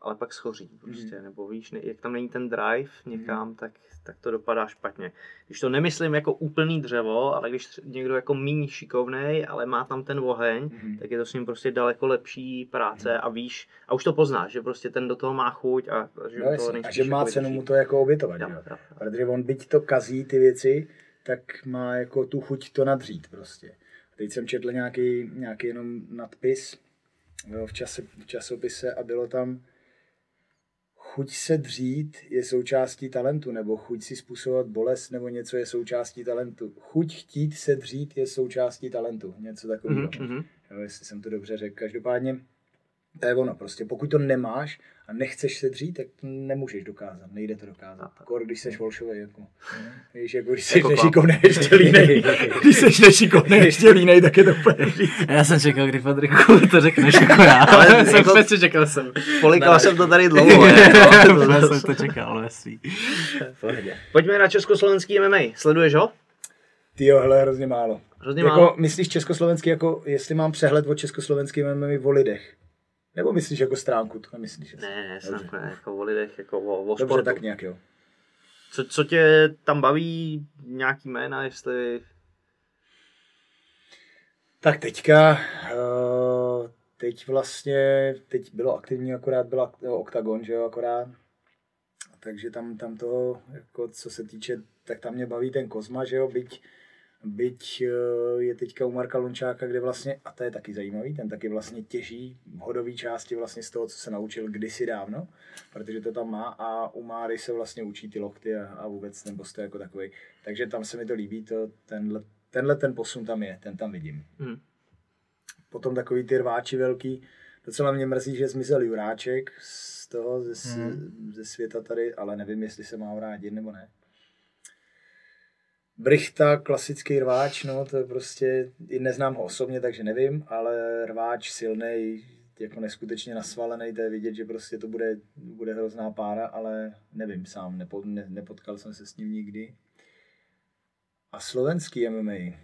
ale pak schoří prostě, nebo víš, ne- jak tam není ten drive někam, tak, tak to dopadá špatně. Když to nemyslím jako úplný dřevo, ale když někdo jako míň šikovnej, ale má tam ten oheň, Mhm. tak je to s ním prostě daleko lepší práce a víš, a už to poznáš, že prostě ten do toho má chuť a, a že No, toho a že má jako cenu mu to jako obětovat. Jo, jo. Protože on byť to kazí ty věci, tak má jako tu chuť to nadřít prostě. Teď jsem četl nějaký, nějaký jenom nadpis v, čase, v časopise a bylo tam chuť se dřít je součástí talentu, nebo chuť si způsobovat bolest, nebo něco je součástí talentu. Chuť chtít se dřít je součástí talentu, něco takového. Mhm, mhm. Jo, jestli jsem to dobře řekl. Každopádně to je ono, prostě pokud to nemáš a nechceš se dřít, tak to nemůžeš dokázat, nejde to dokázat. Kor, když seš volšový, jako. Víš, jako když seš Jako nešikovný, ještě línej. když seš nešikovný, ještě línej, tak je to úplně Já jsem čekal, kdy Patriku to řekneš jako já, Ale ale jsem jako- přece čekal jsem. Polikal jsem to tady dlouho. ne? Já jsem to čekal ve svý. Pojďme na československý MMA. Sleduješ ho? Ty jo, hele, hrozně málo. Hrozně jako, málo. myslíš československý, jako jestli mám přehled o československém MMA o lidech? Nebo myslíš jako stránku? To nemyslíš? Ne, ne, snad ne, jako o lidech, jako o, o Dobře, sportu. tak nějak jo. Co, co tě tam baví, nějaký jména, jestli... Tak teďka, uh, teď vlastně, teď bylo aktivní, akorát byla no, Octagon, že jo, akorát. Takže tam, tam toho, jako co se týče, tak tam mě baví ten Kozma, že jo, byť, byť uh, je teďka u Marka Lončáka, kde vlastně, a to je taky zajímavý, ten taky vlastně těží v hodové části vlastně z toho, co se naučil kdysi dávno, protože to tam má a u Máry se vlastně učí ty lokty a, a vůbec ten postoj jako takový. Takže tam se mi to líbí, to, tenhle, tenhle ten posun tam je, ten tam vidím Hm. potom takový ty rváči velký. Docela mě mrzí, že zmizel Juráček z toho, ze, hmm. ze světa tady, ale nevím, jestli se má vrátit nebo ne. Brichta, klasický rváč, no, to je prostě, i neznám ho osobně, takže nevím, ale rváč silný, jako neskutečně nasvalený, to je vidět, že prostě to bude, bude hrozná pára, ale nevím sám, nepo, ne, nepotkal jsem se s ním nikdy. A slovenský MMA,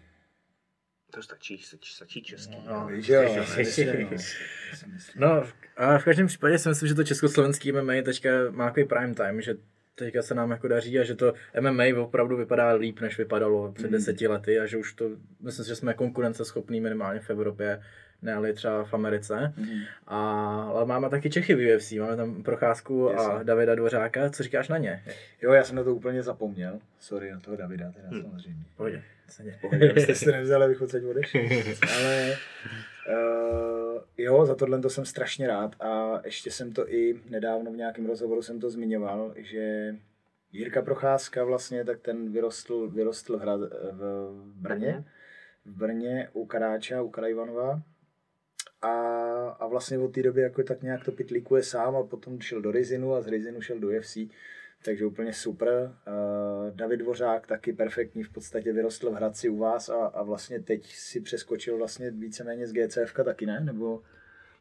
To stačí, stačí, stačí český. No. víš, jo, já si myslím, no. Já si myslím. No, a v každém případě si myslím, že to československý MMA teďka má takový prime time, že teďka se nám jako daří a že to MMA opravdu vypadá líp, než vypadalo před deseti lety a že už to, myslím si, že jsme konkurenceschopní minimálně v Evropě, ne ale třeba v Americe. A, ale máme taky Čechy v UFC, máme tam Procházku a Jasně. Davida Dvořáka, co říkáš na ně? Jo, já jsem na to úplně zapomněl. Sorry na toho Davida, teda samozřejmě. Pohodě, se. Pohodě, abyste si nevzali, abych odsaď odešel. Ale uh, jo, za tohle to jsem strašně rád a ještě jsem to i nedávno v nějakém rozhovoru jsem to zmiňoval, že Jirka Procházka vlastně, tak ten vyrostl, vyrostl v Brně, v Brně u Karáča, u Karajvanova a, a vlastně od té doby jako tak nějak to pitlíkuje sám a potom šel do Rizinu a z Rizinu šel do UFC, takže úplně super. Uh, David Dvořák taky perfektní, v podstatě vyrostl v Hradci u vás a, a vlastně teď si přeskočil vlastně víceméně z GCF taky, ne? Nebo,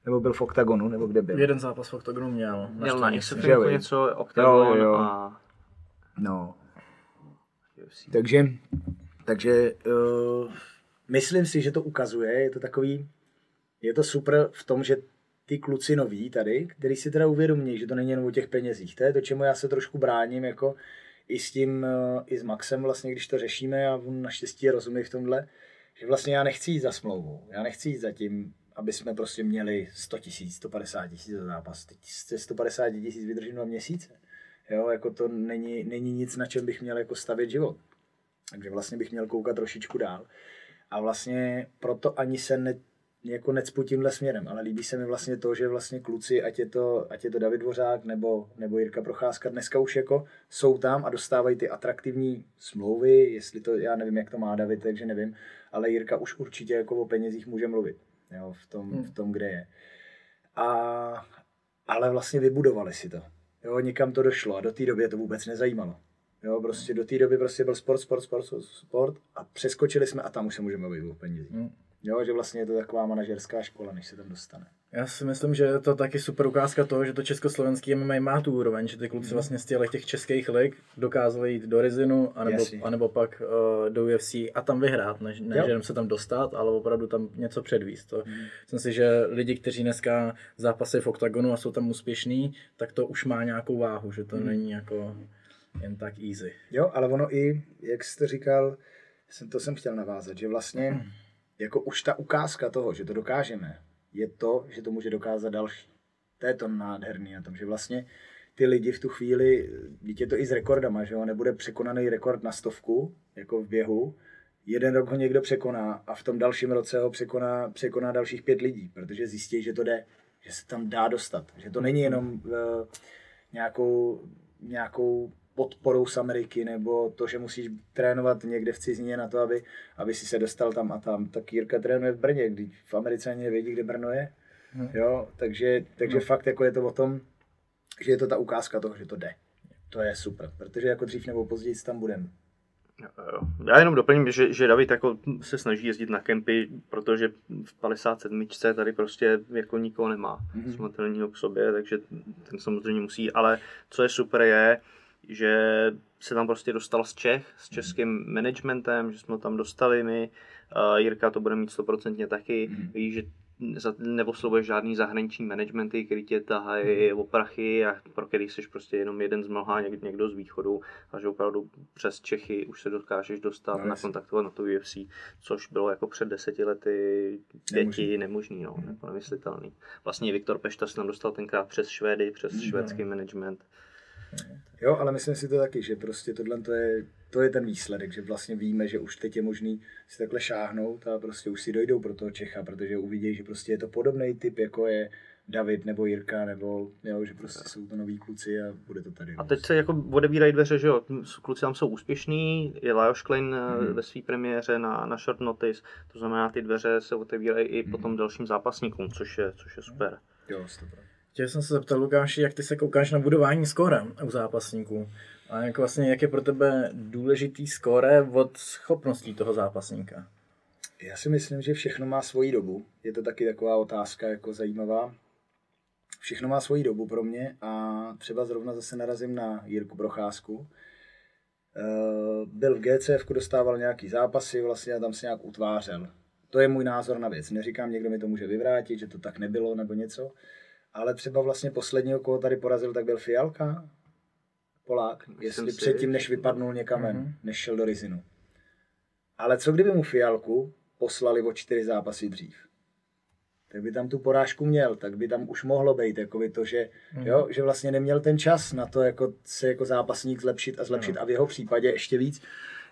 nebo byl v OKTAGONu, nebo kde byl? Jeden zápas v Octagonu měl. Měl na že jo? něco, Octagon Jo, jo. a No, takže, takže uh, myslím si, že to ukazuje, je to takový, je to super v tom, že ty kluci noví tady, který si teda uvědomí, že to není jenom o těch penězích. To je to, čemu já se trošku bráním, jako i s tím, uh, i s Maxem vlastně, když to řešíme a on naštěstí rozumí v tomhle, že vlastně já nechci jít za smlouvou, já nechci jít za tím, aby jsme prostě měli 100 tisíc, 150 tisíc za zápas. Teď se 150 tisíc vydržím dva měsíce. Jo, jako to není, není nic, na čem bych měl jako stavět život. Takže vlastně bych měl koukat trošičku dál. A vlastně proto ani se ne, jako necpu tímhle směrem, ale líbí se mi vlastně to, že vlastně kluci, ať je to, ať je to David Dvořák nebo, nebo Jirka Procházka, dneska už jako jsou tam a dostávají ty atraktivní smlouvy, jestli to, já nevím, jak to má David, takže nevím, ale Jirka už určitě jako o penězích může mluvit, jo, v tom, v tom kde je. A, ale vlastně vybudovali si to. Jo, někam to došlo a do té doby to vůbec nezajímalo. Jo, prostě do té doby prostě byl sport, sport, sport, sport a přeskočili jsme a tam už se můžeme bavit o penězích. Hmm. Jo, že vlastně je to taková manažerská škola, než se tam dostane. Já si myslím, že je to taky super ukázka toho, že to československý MMA má tu úroveň, že ty kluci vlastně z těch, českých lig dokázali jít do Rizinu, anebo, Jasně. anebo pak uh, do UFC a tam vyhrát, ne, ne Jo. že jenom se tam dostat, ale opravdu tam něco předvíst. To, Myslím si, že lidi, kteří dneska zápasí v oktagonu a jsou tam úspěšní, tak to už má nějakou váhu, že to není jako jen tak easy. Jo, ale ono i, jak jste říkal, jsem, to jsem chtěl navázat, že vlastně jako už ta ukázka toho, že to dokážeme, je to, že to může dokázat další. To je to nádherný na tom, že vlastně ty lidi v tu chvíli, je to i s rekordama, že jo, nebude překonaný rekord na stovku, jako v běhu, jeden rok ho někdo překoná a v tom dalším roce ho překoná, překoná dalších pět lidí, protože zjistí, že to jde, že se tam dá dostat, že to není jenom uh, nějakou, nějakou podporou z Ameriky, nebo to, že musíš trénovat někde v cizině na to, aby, aby si se dostal tam a tam. Tak Jirka trénuje v Brně, když v Americe ani nevědí, kde Brno je. Jo, takže, takže no. fakt jako je to o tom, že je to ta ukázka toho, že to jde. To je super, protože jako dřív nebo později tam budeme. Jo. Já jenom doplním, že, že David jako se snaží jezdit na kempy, protože v 57. tady prostě jako nikoho nemá mm-hmm. k sobě, takže ten samozřejmě musí, ale co je super je, že se tam prostě dostal z Čech, s českým managementem, že jsme ho tam dostali my, uh, Jirka to bude mít stoprocentně taky, mm-hmm. ví, že za- žádný zahraniční managementy, který tě tahají o prachy a pro který jsi prostě jenom jeden z mnoha, něk- někdo z východu a že opravdu přes Čechy už se dokážeš dostat, No, no, jasně. nakontaktovat na to UFC, což bylo jako před deseti lety pěti nemožný, no, jako nemyslitelný. Vlastně Viktor Pešta se tam dostal tenkrát přes Švédy, přes Mhm. švédský management. Jo, ale myslím si to taky, že prostě tohle to je, to je ten výsledek, že vlastně víme, že už teď je možný si takhle šáhnout a prostě už si dojdou pro toho Čecha, protože uvidí, že prostě je to podobný typ, jako je David nebo Jirka, nebo jo, že prostě jsou to noví kluci a bude to tady. A teď se jako odevírají dveře, že jo, kluci tam jsou úspěšní, je Lajos Klein Mhm. mm. ve své premiéře na, na short notice, to znamená, ty dveře se otevírají i Mhm. potom dalším zápasníkům, což je, což je super. Jo, stopro. Chtěl jsem se zeptat, Lukáši, jak ty se koukáš na budování skóre u zápasníků? A jak vlastně, jak je pro tebe důležitý skóre od schopností toho zápasníka? Já si myslím, že všechno má svoji dobu. Je to taky taková otázka jako zajímavá. všechno má svoji dobu pro mě a třeba zrovna zase narazím na Jirku Procházku. Eh, Byl v GCF, dostával nějaký zápasy vlastně a tam se nějak utvářel. To je můj názor na věc. Neříkám, někdo mi to může vyvrátit, že to tak nebylo nebo něco. Ale třeba vlastně posledního, koho tady porazil, tak byl Fialka, Polák, jestli si, předtím, než vypadnul někam ven, než šel do Rizinu. Ale co kdyby mu Fialku poslali o čtyři zápasy dřív? Tak by tam tu porážku měl, tak by tam už mohlo být jako by to, že, jo, že vlastně neměl ten čas na to jako se jako zápasník zlepšit a zlepšit a v jeho případě ještě víc.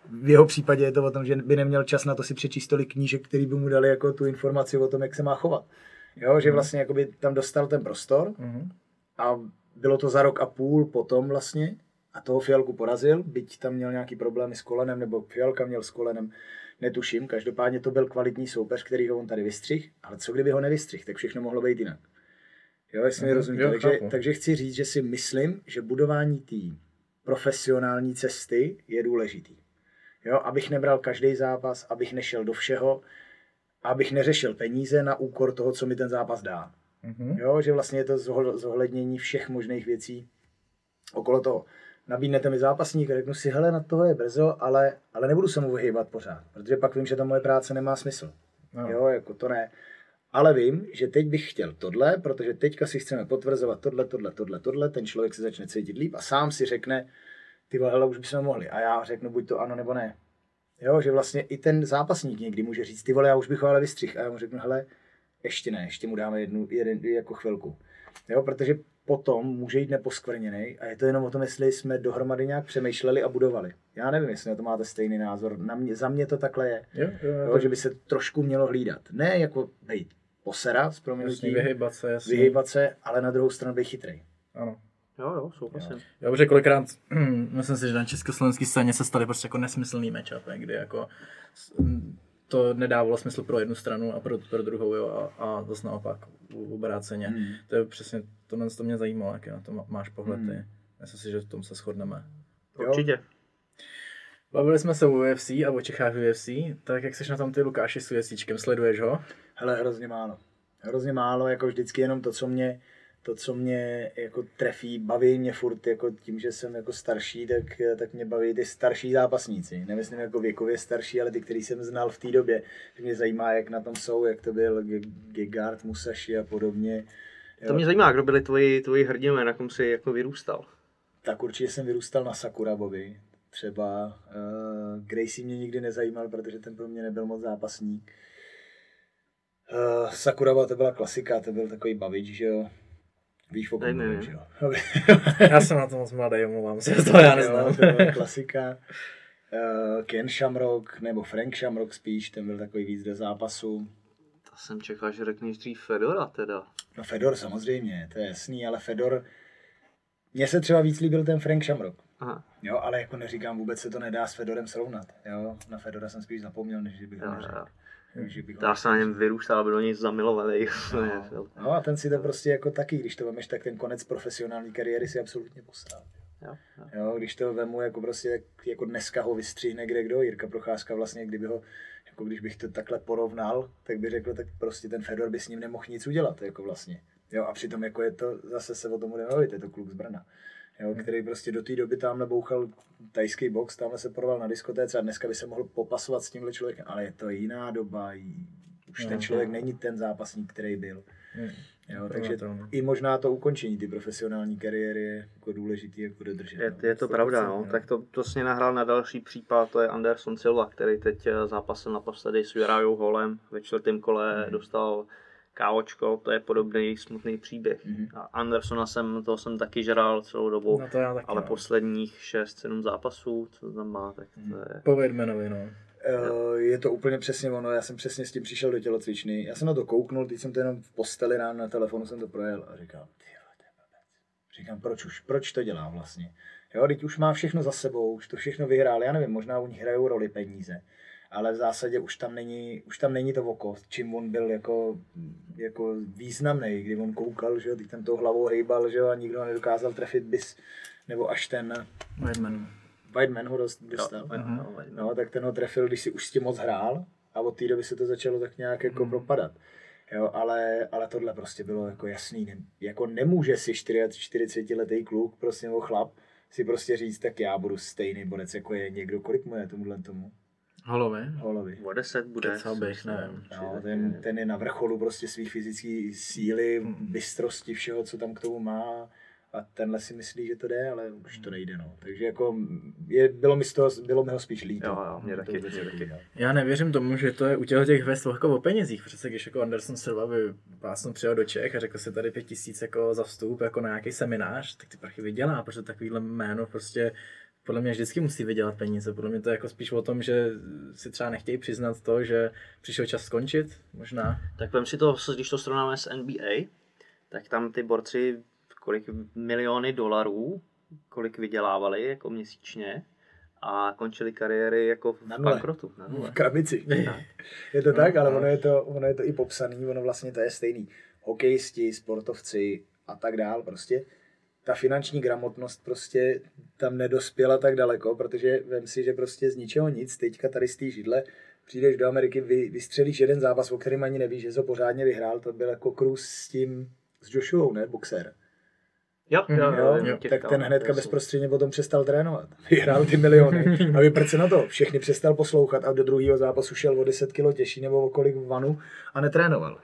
V jeho případě je to o tom, že by neměl čas na to si přečíst tolik knížek, který by mu dali jako tu informaci o tom, jak se má chovat. Jo, že vlastně jako by tam dostal ten prostor a bylo to za rok a půl potom vlastně a toho Fialku porazil, byť tam měl nějaký problémy s kolenem, nebo Fialka měl s kolenem, netuším. Každopádně to byl kvalitní soupeř, který ho on tady vystřih, ale co kdyby ho nevystřih, tak všechno mohlo být jinak. Jo, jestli mi Mhm, rozumíte. jo, Takže, chápu. takže chci říct, že si myslím, že budování té profesionální cesty je důležitý. Jo, abych nebral každý zápas, abych nešel do všeho, abych neřešil peníze na úkor toho, co mi ten zápas dá. Mhm. Jo, že vlastně je to zohl- zohlednění všech možných věcí okolo toho. Nabídnete mi zápasník, řeknu si, hele, na toho je brzo, ale, ale nebudu se mu vyhýbat pořád, protože pak vím, že ta moje práce nemá smysl. No. Jo, jako to ne. Ale vím, že teď bych chtěl tohle, protože teďka si chceme potvrzovat tohle, tohle, tohle, tohle, ten člověk se začne cítit líp a sám si řekne, ty vole, hele, už bychom mohli. A já řeknu buď to ano, nebo ne. Jo, že vlastně i ten zápasník někdy může říct, ty vole, já už bych ho ale vystřih. A já mu řeknu, hele, ještě ne, ještě mu dáme jednu, jeden, jako chvilku. Jo, protože potom může jít neposkvrněný a je to jenom o tom, jestli jsme dohromady nějak přemýšleli a budovali. Já nevím, jestli na to máte stejný názor. Na mě, za mě to takhle je. Jo, jo, Jo, jo, že by se trošku mělo hlídat. Ne jako být posera s proměnutím, vyhybat se, jasně. vyhýbat se, ale na druhou stranu být chytrý. Ano. Jo, jo, souhlasím. Já už kolikrát, myslím si, že na československé scéně se staly prostě jako nesmyslný matchupy, kdy jako to nedávalo smysl pro jednu stranu a pro, pro druhou, jo, a, a zase naopak u- obráceně. Hmm. To je přesně, tohle to mě zajímalo, jaký na to má- máš pohled Hmm. ty. Myslím si, že v tom se shodneme. Určitě. Bavili jsme se o UFC a o Čechách v UFC, tak jak jsi na tom ty Lukáši s UFCčkem, sleduješ ho? Hele, hrozně málo. Hrozně málo, jako vždycky jenom to, co mě, to, co mě jako trefí, baví mě furt jako tím, že jsem jako starší, tak, tak mě baví ty starší zápasníci. Nemyslím jako věkově starší, ale ty, který jsem znal v té době. Že mě zajímá, jak na tom jsou, jak to byl Ge- Gegard, Musashi a podobně. To mě zajímá, kdo byli tvoji, tvoji hrdinové, na kom jsi jako vyrůstal. Tak určitě jsem vyrůstal na Sakurabovi. Třeba uh, Gracie mě nikdy nezajímal, protože ten pro mě nebyl moc zápasník. Uh, Sakuraba to byla klasika, to byl takový bavič, že jo. Víš, o kom Ne, jo. Já jsem na to moc mladý, omlouvám se, to já Jo, neznám. to byla klasika. Uh, Ken Shamrock, nebo Frank Shamrock spíš, ten byl takový víc do zápasu. To jsem čekal, že řekneš dřív Fedora teda. No Fedor samozřejmě, to je jasný, ale Fedor... Mně se třeba víc líbil ten Frank Shamrock. Aha. Jo, ale jako neříkám, vůbec se to nedá s Fedorem srovnat. Jo, na Fedora jsem spíš zapomněl, než že bych ho Jo, neřekl. jo. Než že bych Já jsem na něm vyrůstal, byl do něj zamilovaný. No a ten si to prostě jako taky, když to vemeš, tak ten konec profesionální kariéry si absolutně posral. Jo, jo. Jo, když to vemu jako prostě, jak- jako dneska ho vystřihne kde kdo, Jirka Procházka vlastně, kdyby ho, jako když bych to takhle porovnal, tak by řekl, tak prostě ten Fedor by s ním nemohl nic udělat, jako vlastně. Jo, a přitom jako je to, zase se o tom bude mluvit, je to kluk z Brna. Jo, který prostě do té doby tamhle bouchal tajský box, tamhle se poroval na diskotéce a dneska by se mohl popasovat s tímhle člověkem, ale je to jiná doba, už ten člověk není ten zápasník, který byl. Jo, takže Provatelný. i možná to ukončení ty profesionální kariéry je jako důležitý jako dodržet. Je, no. je to pravda, no. Tak to, to sně nahrál na další případ, to je Anderson Silva, který teď eh, zápasil naposledy s Jurajou Holem. Ve čtvrtém kole dostal káočko, to je podobný smutný příběh. A Andersona jsem, toho jsem taky žral celou dobu, No to já taky, ale no. posledních 6-7 zápasů, co tam má, tak to je... Po Weidmanovi, no. Eh, Je to úplně přesně ono, já jsem přesně s tím přišel do tělocvičny, já jsem na to kouknul, teď jsem to jenom v posteli ráno na telefonu jsem to projel a říkám, ty. Říkám, proč už, proč to dělá vlastně? Jo, teď už má všechno za sebou, už to všechno vyhrál, já nevím, možná u nich hrajou roli peníze, ale v zásadě už tam není, už tam není to oko, čím on byl jako, jako významný, kdy on koukal, že jo, teď tam tou hlavou hejbal, že jo, a nikdo nedokázal trefit bis, nebo až ten Weidman. Weidman ho dost- dostal. No, No, tak ten ho trefil, když si už s tím moc hrál a od té doby se to začalo tak nějak jako Hmm. propadat. Jo, ale, ale tohle prostě bylo jako jasný. Ne, jako nemůže si 40 letý kluk, prostě nebo chlap, si prostě říct, tak já budu stejný borec, jako je někdo, kolik mu je tomuhle tomu? Holovi? Holovi. O 10 bude. Kecal bych, nevím. No, ten, ten je na vrcholu prostě svých fyzické síly, bystrosti, všeho, co tam k tomu má. A tenhle si myslí, že to jde, ale už to nejde. No. Takže jako je, bylo, mi z toho, bylo mi ho spíš líto. Jo, jo, mě taky, mě taky. udělal. Já nevěřím tomu, že to je u těchto těch hvězd jako o penězích. Přece když jako Anderson Silva by pásnu přijel do Čech a řekl si tady pět tisíc jako za vstup jako na nějaký seminář, tak ty prachy vydělá, protože takovýhle jméno prostě podle mě vždycky musí vydělat peníze. Podle mě to je jako spíš o tom, že si třeba nechtějí přiznat to, že přišel čas skončit, možná. Tak vem si to, když to srovnáme s NBA, tak tam ty borci kolik miliony dolarů, kolik vydělávali jako měsíčně a končili kariéry jako v Na nule. bankrotu. Na nule. V krabici. je to tak, ale ono je to, ono je to i popsaný, ono vlastně to je stejný. Hokejisti, sportovci a tak dál prostě. Ta finanční gramotnost prostě tam nedospěla tak daleko, protože vem si, že prostě z ničeho nic, teďka tady z té židle, přijdeš do Ameriky, vy, vystřelíš jeden zápas, o kterém ani nevíš, že jsi ho pořádně vyhrál, to byl jako Cruz s tím, s Joshuou, ne, boxer. Jo, jo, jo, Jo, jo, tak ten hnedka bezprostředně potom přestal trénovat. Vyhrál ty miliony a vyprce na to. Všechny přestal poslouchat a do druhého zápasu šel o 10 kg těžší nebo o kolik v vanu a netrénoval.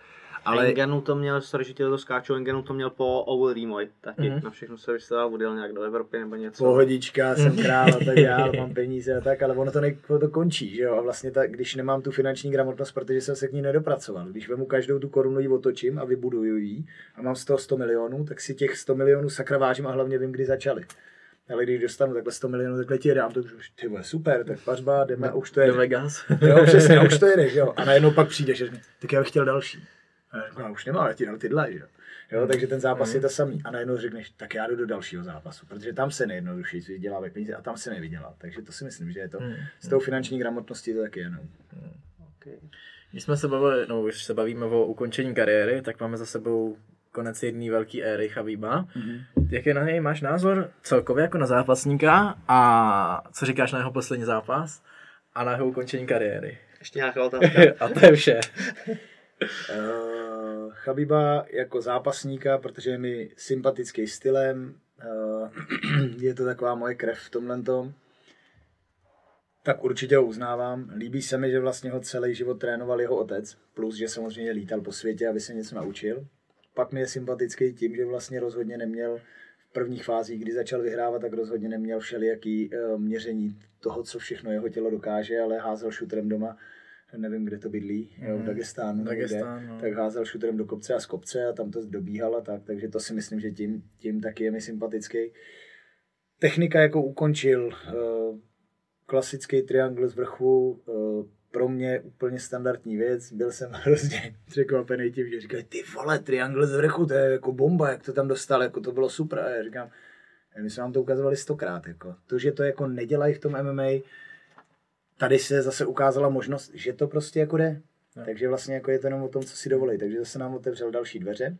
Ale Engenu to měl, sorry, že to skáču, Engenu to měl po Overeemoy taky. Mhm. Mm-hmm. Na všechno se vystával, odjel nějak do Evropy nebo něco. Pohodička, jsem král a tak dál, mám peníze a tak, ale ono to, ne, to končí, že jo? A vlastně ta, když nemám tu finanční gramotnost, protože jsem se k ní nedopracoval. Když vemu každou tu korunu ji otočím a vybuduju ji a mám z toho 100 milionů, tak si těch 100 milionů sakra vážím a hlavně vím, kdy začali. Ale když dostanu takhle 100 milionů, takhle ti je dám, to už, ty vole, super, tak pařba, jdeme a už to je. Do Vegas. Jo, přesně, už to jede, že jo. A najednou pak přijde, že řekne, tak já bych chtěl další. Já řeknu, "No, už nemám, já ti dal tyhle, že jo. Jo, takže ten zápas je to samý. A najednou řekneš, tak já jdu do dalšího zápasu, protože tam se nejjednodušeji vydělávají peníze a tam se nevydělá. Takže to si myslím, že je to s tou finanční gramotností to taky jenom. Okay. Když jsme se bavili, no už se bavíme o ukončení kariéry, tak máme za sebou konec jedné velké éry Chabíba. Mm-hmm. Jaký na něj máš názor celkově jako na zápasníka a co říkáš na jeho poslední zápas a na jeho ukončení kariéry? Ještě nějaká otázka? a to je vše. Uh, Chabiba jako zápasníka, protože je mi sympatický stylem, uh, je to taková moje krev v tomhle tom, tak určitě ho uznávám. Líbí se mi, že vlastně ho celý život trénoval jeho otec, plus, že samozřejmě lítal po světě, aby se něco naučil. Pak mi je sympatický tím, že vlastně rozhodně neměl v prvních fázích, kdy začal vyhrávat, tak rozhodně neměl všelijaký uh, měření toho, co všechno jeho tělo dokáže, ale házel šutrem doma nevím, kde to bydlí, jo, v Dagestánu, nebo Dagestán, kde, no. tak házel šutrem do kopce a z kopce a tam to dobíhal a tak, takže to si myslím, že tím, tím taky je mi sympatický. Technika jako ukončil, uh, klasický triangle z vrchu, uh, pro mě úplně standardní věc, byl jsem hrozně překvapený tím, že říkali, ty vole, triangle z vrchu, to je jako bomba, jak to tam dostal, jako to bylo super, a já říkám, my jsme vám to ukazovali stokrát, jako. to, že to jako nedělají v tom MMA, tady se zase ukázala možnost, že to prostě jako jde. No. Takže vlastně jako je to jenom o tom, co si dovolí. Takže zase nám otevřel další dveře.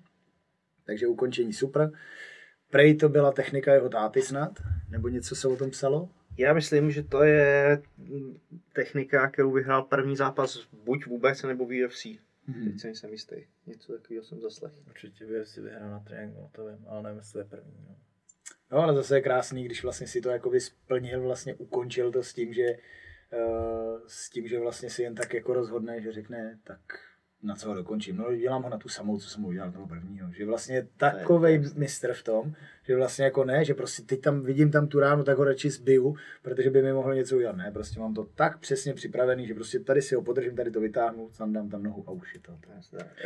Takže ukončení super. Prej to byla technika jeho táty snad? Nebo něco se o tom psalo? Já myslím, že to je technika, kterou vyhrál první zápas buď vůbec, nebo v UFC. Hmm. Teď se nejsem jistý. Něco takového jsem zaslechl. Určitě by si vyhrál na triangle, to vím, ale nevím, jestli to je první. No. no ale zase je krásný, když vlastně si to jakoby splnil, vlastně ukončil to s tím, že s tím, že vlastně si jen tak jako rozhodne, že řekne, tak na co ho dokončím. No dělám ho na tu samou, co jsem mu udělal toho prvního. Že vlastně je takovej mistr v tom, že vlastně jako ne, že prostě teď tam vidím tam tu ránu, tak ho radši zbiju, protože by mi mohl něco udělat. Ne, prostě mám to tak přesně připravený, že prostě tady si ho podržím, tady to vytáhnu, tam dám tam nohu a už je to.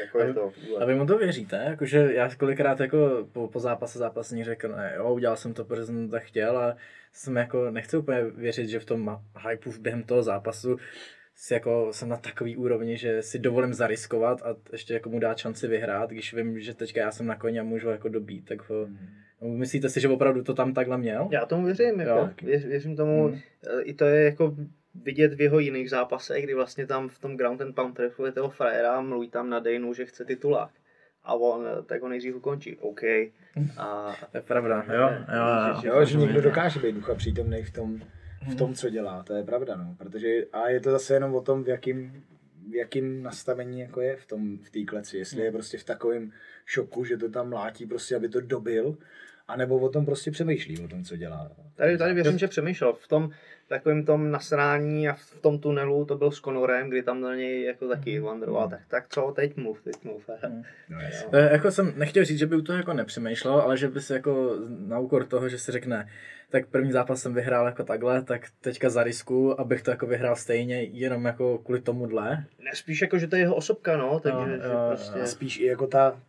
jako je to a vy mu to věříte? Jakože já kolikrát jako po, po zápase zápasník řekl, ne, jo, udělal jsem to, protože jsem to tak chtěl a jsem jako, nechci úplně věřit, že v tom hypeu během toho zápasu jako jsem na takový úrovni, že si dovolím zariskovat a ještě jako mu dát šanci vyhrát, když vím, že teďka já jsem na koni a můžu ho jako dobít, tak ho, hmm. myslíte si, že opravdu to tam takhle měl? Já tomu věřím, jako, věř, věřím tomu, hmm. i to je jako vidět v jeho jiných zápasech, kdy vlastně tam v tom ground and pound trefuje toho frajera, mluví tam na Dejnu, že chce titulák. A on tak ho nejdřív ukončí. OK. A... To je pravda, jo. Jo, jo, jo že někdo dokáže být ducha přítomný v tom, v tom, co dělá, to je pravda, no. Protože, a je to zase jenom o tom, v jakým, v jakým nastavení jako je v tom v té kleci. Jestli je prostě v takovém šoku, že to tam mlátí prostě, aby to dobil, anebo o tom prostě přemýšlí, o tom, co dělá. Tady, tady věřím, že přemýšlel. V tom takovém tom nasrání a v tom tunelu to byl s Conorem, kdy tam na něj jako taky vandroval. Tak, tak co, teď mluv, teď mluv. No, jasně. Eh, Jako jsem nechtěl říct, že by u toho jako nepřemýšlel, ale že by si jako na úkor toho, že si řekne, tak první zápas jsem vyhrál jako takhle, tak teďka zarisku, abych to jako vyhrál stejně, jenom jako kvůli tomuhle. Ne, spíš jako, že to je jeho osobka, no, takže Jo, že prostě... Spíš i jako ta,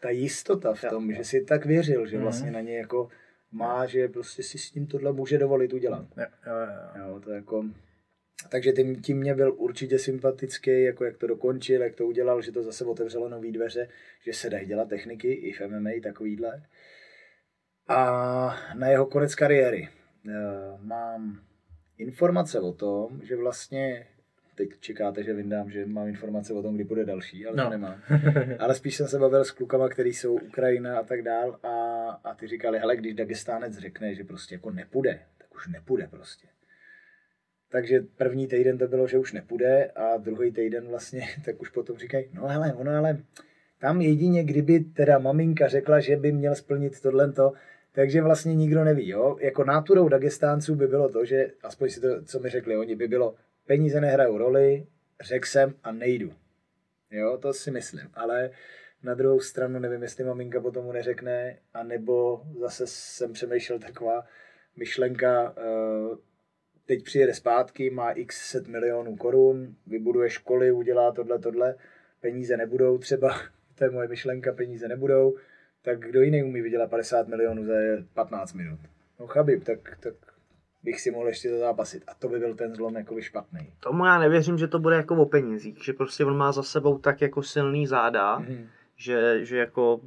ta jistota v tom, že si tak věřil, že vlastně na něj jako má, že prostě si s ním tohle může dovolit udělat. Jo, jo, jo. Jo, to jako... Takže tím, tím mě byl určitě sympatický, jako jak to dokončil, jak to udělal, že to zase otevřelo nové dveře, že se dají dělat techniky i v MMA takovýhle. A na jeho konec kariéry eh, mám informace o tom, že vlastně, teď čekáte, že vyndám, že mám informace o tom, kdy bude další, ale No. to nemám. Ale spíš jsem se bavil s klukama, který jsou Ukrajina a tak dál a, a ty říkali, hele, když Dagestánec řekne, že prostě jako nepůjde, tak už nepůjde prostě. Takže první týden to bylo, že už nepůjde a druhý týden vlastně, tak už potom říkají, no hele, ono ale tam jedině, kdyby teda maminka řekla, že by měl splnit tohleto, takže vlastně nikdo neví, jo. Jako náturou Dagestánců by bylo to, že, aspoň si to, co mi řekli oni, by bylo, peníze nehrajou roli, řekl jsem a nejdu. Jo, to si myslím, ale na druhou stranu nevím, jestli maminka potom mu neřekne, anebo zase jsem přemýšlel taková myšlenka, eh, teď přijede zpátky, má x set milionů korun, vybuduje školy, udělá tohle, tohle, peníze nebudou třeba, to je moje myšlenka, peníze nebudou, tak kdo jiný umí vydělat 50 milionů za 15 minut? No Chabib, tak, tak bych si mohl ještě zazápasit. A to by byl ten zlom jakoby špatný. Tomu já nevěřím, že to bude jako o penězích, že prostě on má za sebou tak jako silný záda, Mhm. že, že jako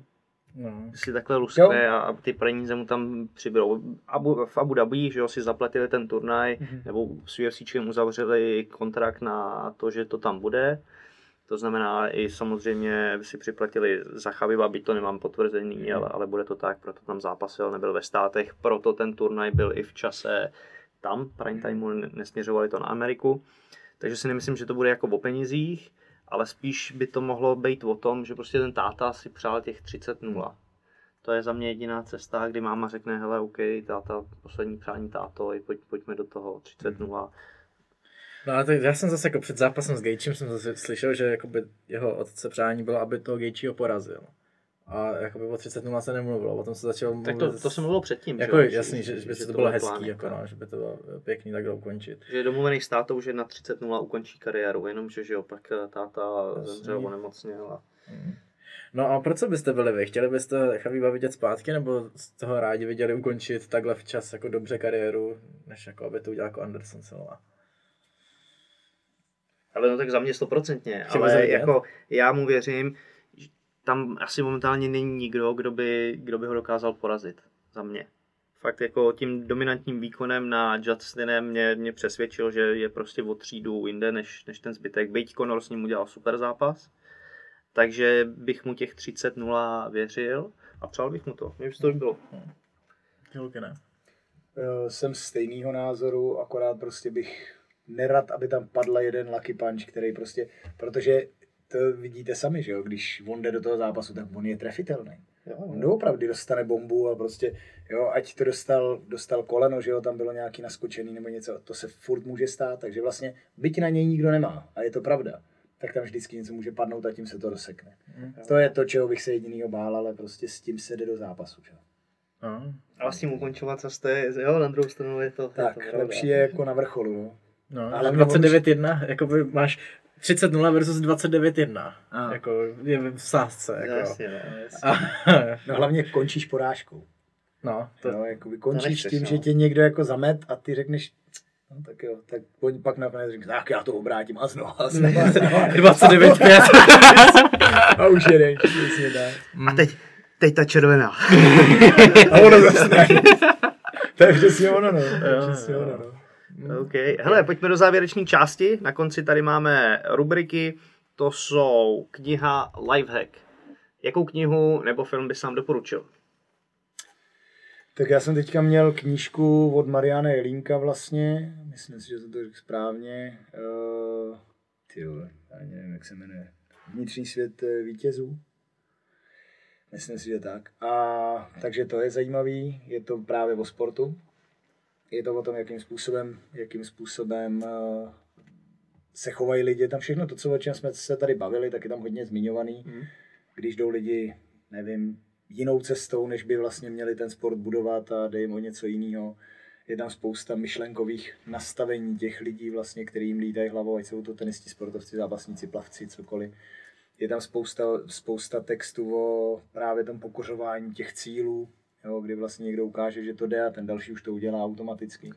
No. si takhle luskne a, ty peníze mu tam přibydou. Abu, v Abu Dhabi, že jo, si zaplatili ten turnaj, nebo s UFCčkem uzavřeli kontrakt na to, že to tam bude. To znamená, i samozřejmě si připlatili za Chabiba, byť to nemám potvrzený, ale, ale bude to tak, proto tam zápasil, nebyl ve státech, proto ten turnaj byl i v čase tam, prime timeu, nesměřovali to na Ameriku. Takže si nemyslím, že to bude jako o penězích, ale spíš by to mohlo být o tom, že prostě ten táta si přál těch 30-0. To je za mě jediná cesta, kdy máma řekne, hele, OK, táta, poslední přání táto, pojď, pojďme do toho 30-0. No ale tak já jsem zase jako před zápasem s Gejčím jsem zase slyšel, že jakoby jeho otce přání bylo, aby toho Gejčího porazil. A jakoby o 30 se nemluvilo, o tom se začalo mluvit. Tak to, to se mluvilo předtím, Jako že, jasný, že, že, by to, to bylo byl hezký, plán, jako, no, že by to bylo pěkný takhle ukončit. Že je domluvený s tátou, že na 30-0 ukončí kariéru, jenomže že jo, pak eh, táta zemřel, onemocněl a No a pro co byste byli vy? Chtěli byste Chabíba vidět zpátky, nebo z toho rádi viděli ukončit takhle včas jako dobře kariéru, než jako aby to udělal jako Anderson Silva? Ale no tak za mě stoprocentně, ale vidět. jako já mu věřím, že tam asi momentálně není nikdo, kdo by, kdo by ho dokázal porazit za mě. Fakt jako tím dominantním výkonem na Justinem mě, mě přesvědčil, že je prostě o třídu jinde než, než ten zbytek. Byť Conor s ním udělal super zápas, takže bych mu těch 30-0 věřil a přál bych mu to. Mně by to bylo. Hilky ne. Eh, Jsem stejného názoru, akorát prostě bych nerad, aby tam padla jeden lucky punch, který prostě, protože to vidíte sami, že jo, když on jde do toho zápasu, tak on je trefitelný. On doopravdy dostane bombu a prostě, jo, ať to dostal, dostal koleno, že jo, tam bylo nějaký naskočený nebo něco, to se furt může stát, takže vlastně, byť na něj nikdo nemá, a je to pravda, tak tam vždycky něco může padnout a tím se to rozsekne. To je to, čeho bych se jedinýho bál, ale prostě s tím se jde do zápasu, že jo. No. Ale s tím ukončovat zase to je, jo, na druhou stranu je to, je to Tak, pravda. lepší je jako na vrcholu, no. No, Ale ale mě 29-1, jako by máš 30-0 versus 29-1. A. Jako je v sázce. Jako. Jasně, no, jasně. A, No hlavně končíš porážkou. no, to, To, jo, jako končíš nechceš, tím, no. že tě někdo jako zamet a ty řekneš, no tak jo, tak pojď pak nakonec řekneš, tak já to obrátím a znovu a znovu. a znovu. 29-5. a už jedeš. A teď, teď ta červená. A ono zase. To je přesně ono, no. To je přesně ono, no. OK. Hele, pojďme do závěrečné části. Na konci tady máme rubriky. To jsou kniha Lifehack. Jakou knihu nebo film bys sám doporučil? Tak já jsem teďka měl knížku od Mariana Jelínka vlastně, myslím si, že to řekl správně. Uh, Ty já nevím, jak se jmenuje. Vnitřní svět eh, vítězů. Myslím si, že tak. A takže to je zajímavý, je to právě o sportu. Je to o tom, jakým způsobem, jakým způsobem uh, se chovají lidi. Tam všechno to, co o čem jsme se tady bavili, tak je tam hodně zmiňovaný. Mm. Když jdou lidi, nevím, jinou cestou, než by vlastně měli ten sport budovat a dej jim o něco jiného. Je tam spousta myšlenkových nastavení těch lidí, vlastně, kterým jim lítají hlavou, ať jsou to tenisti, sportovci, zápasníci, plavci, cokoliv. Je tam spousta, spousta textů o právě tom pokořování těch cílů, jo, kdy vlastně někdo ukáže, že to jde a ten další už to udělá automaticky.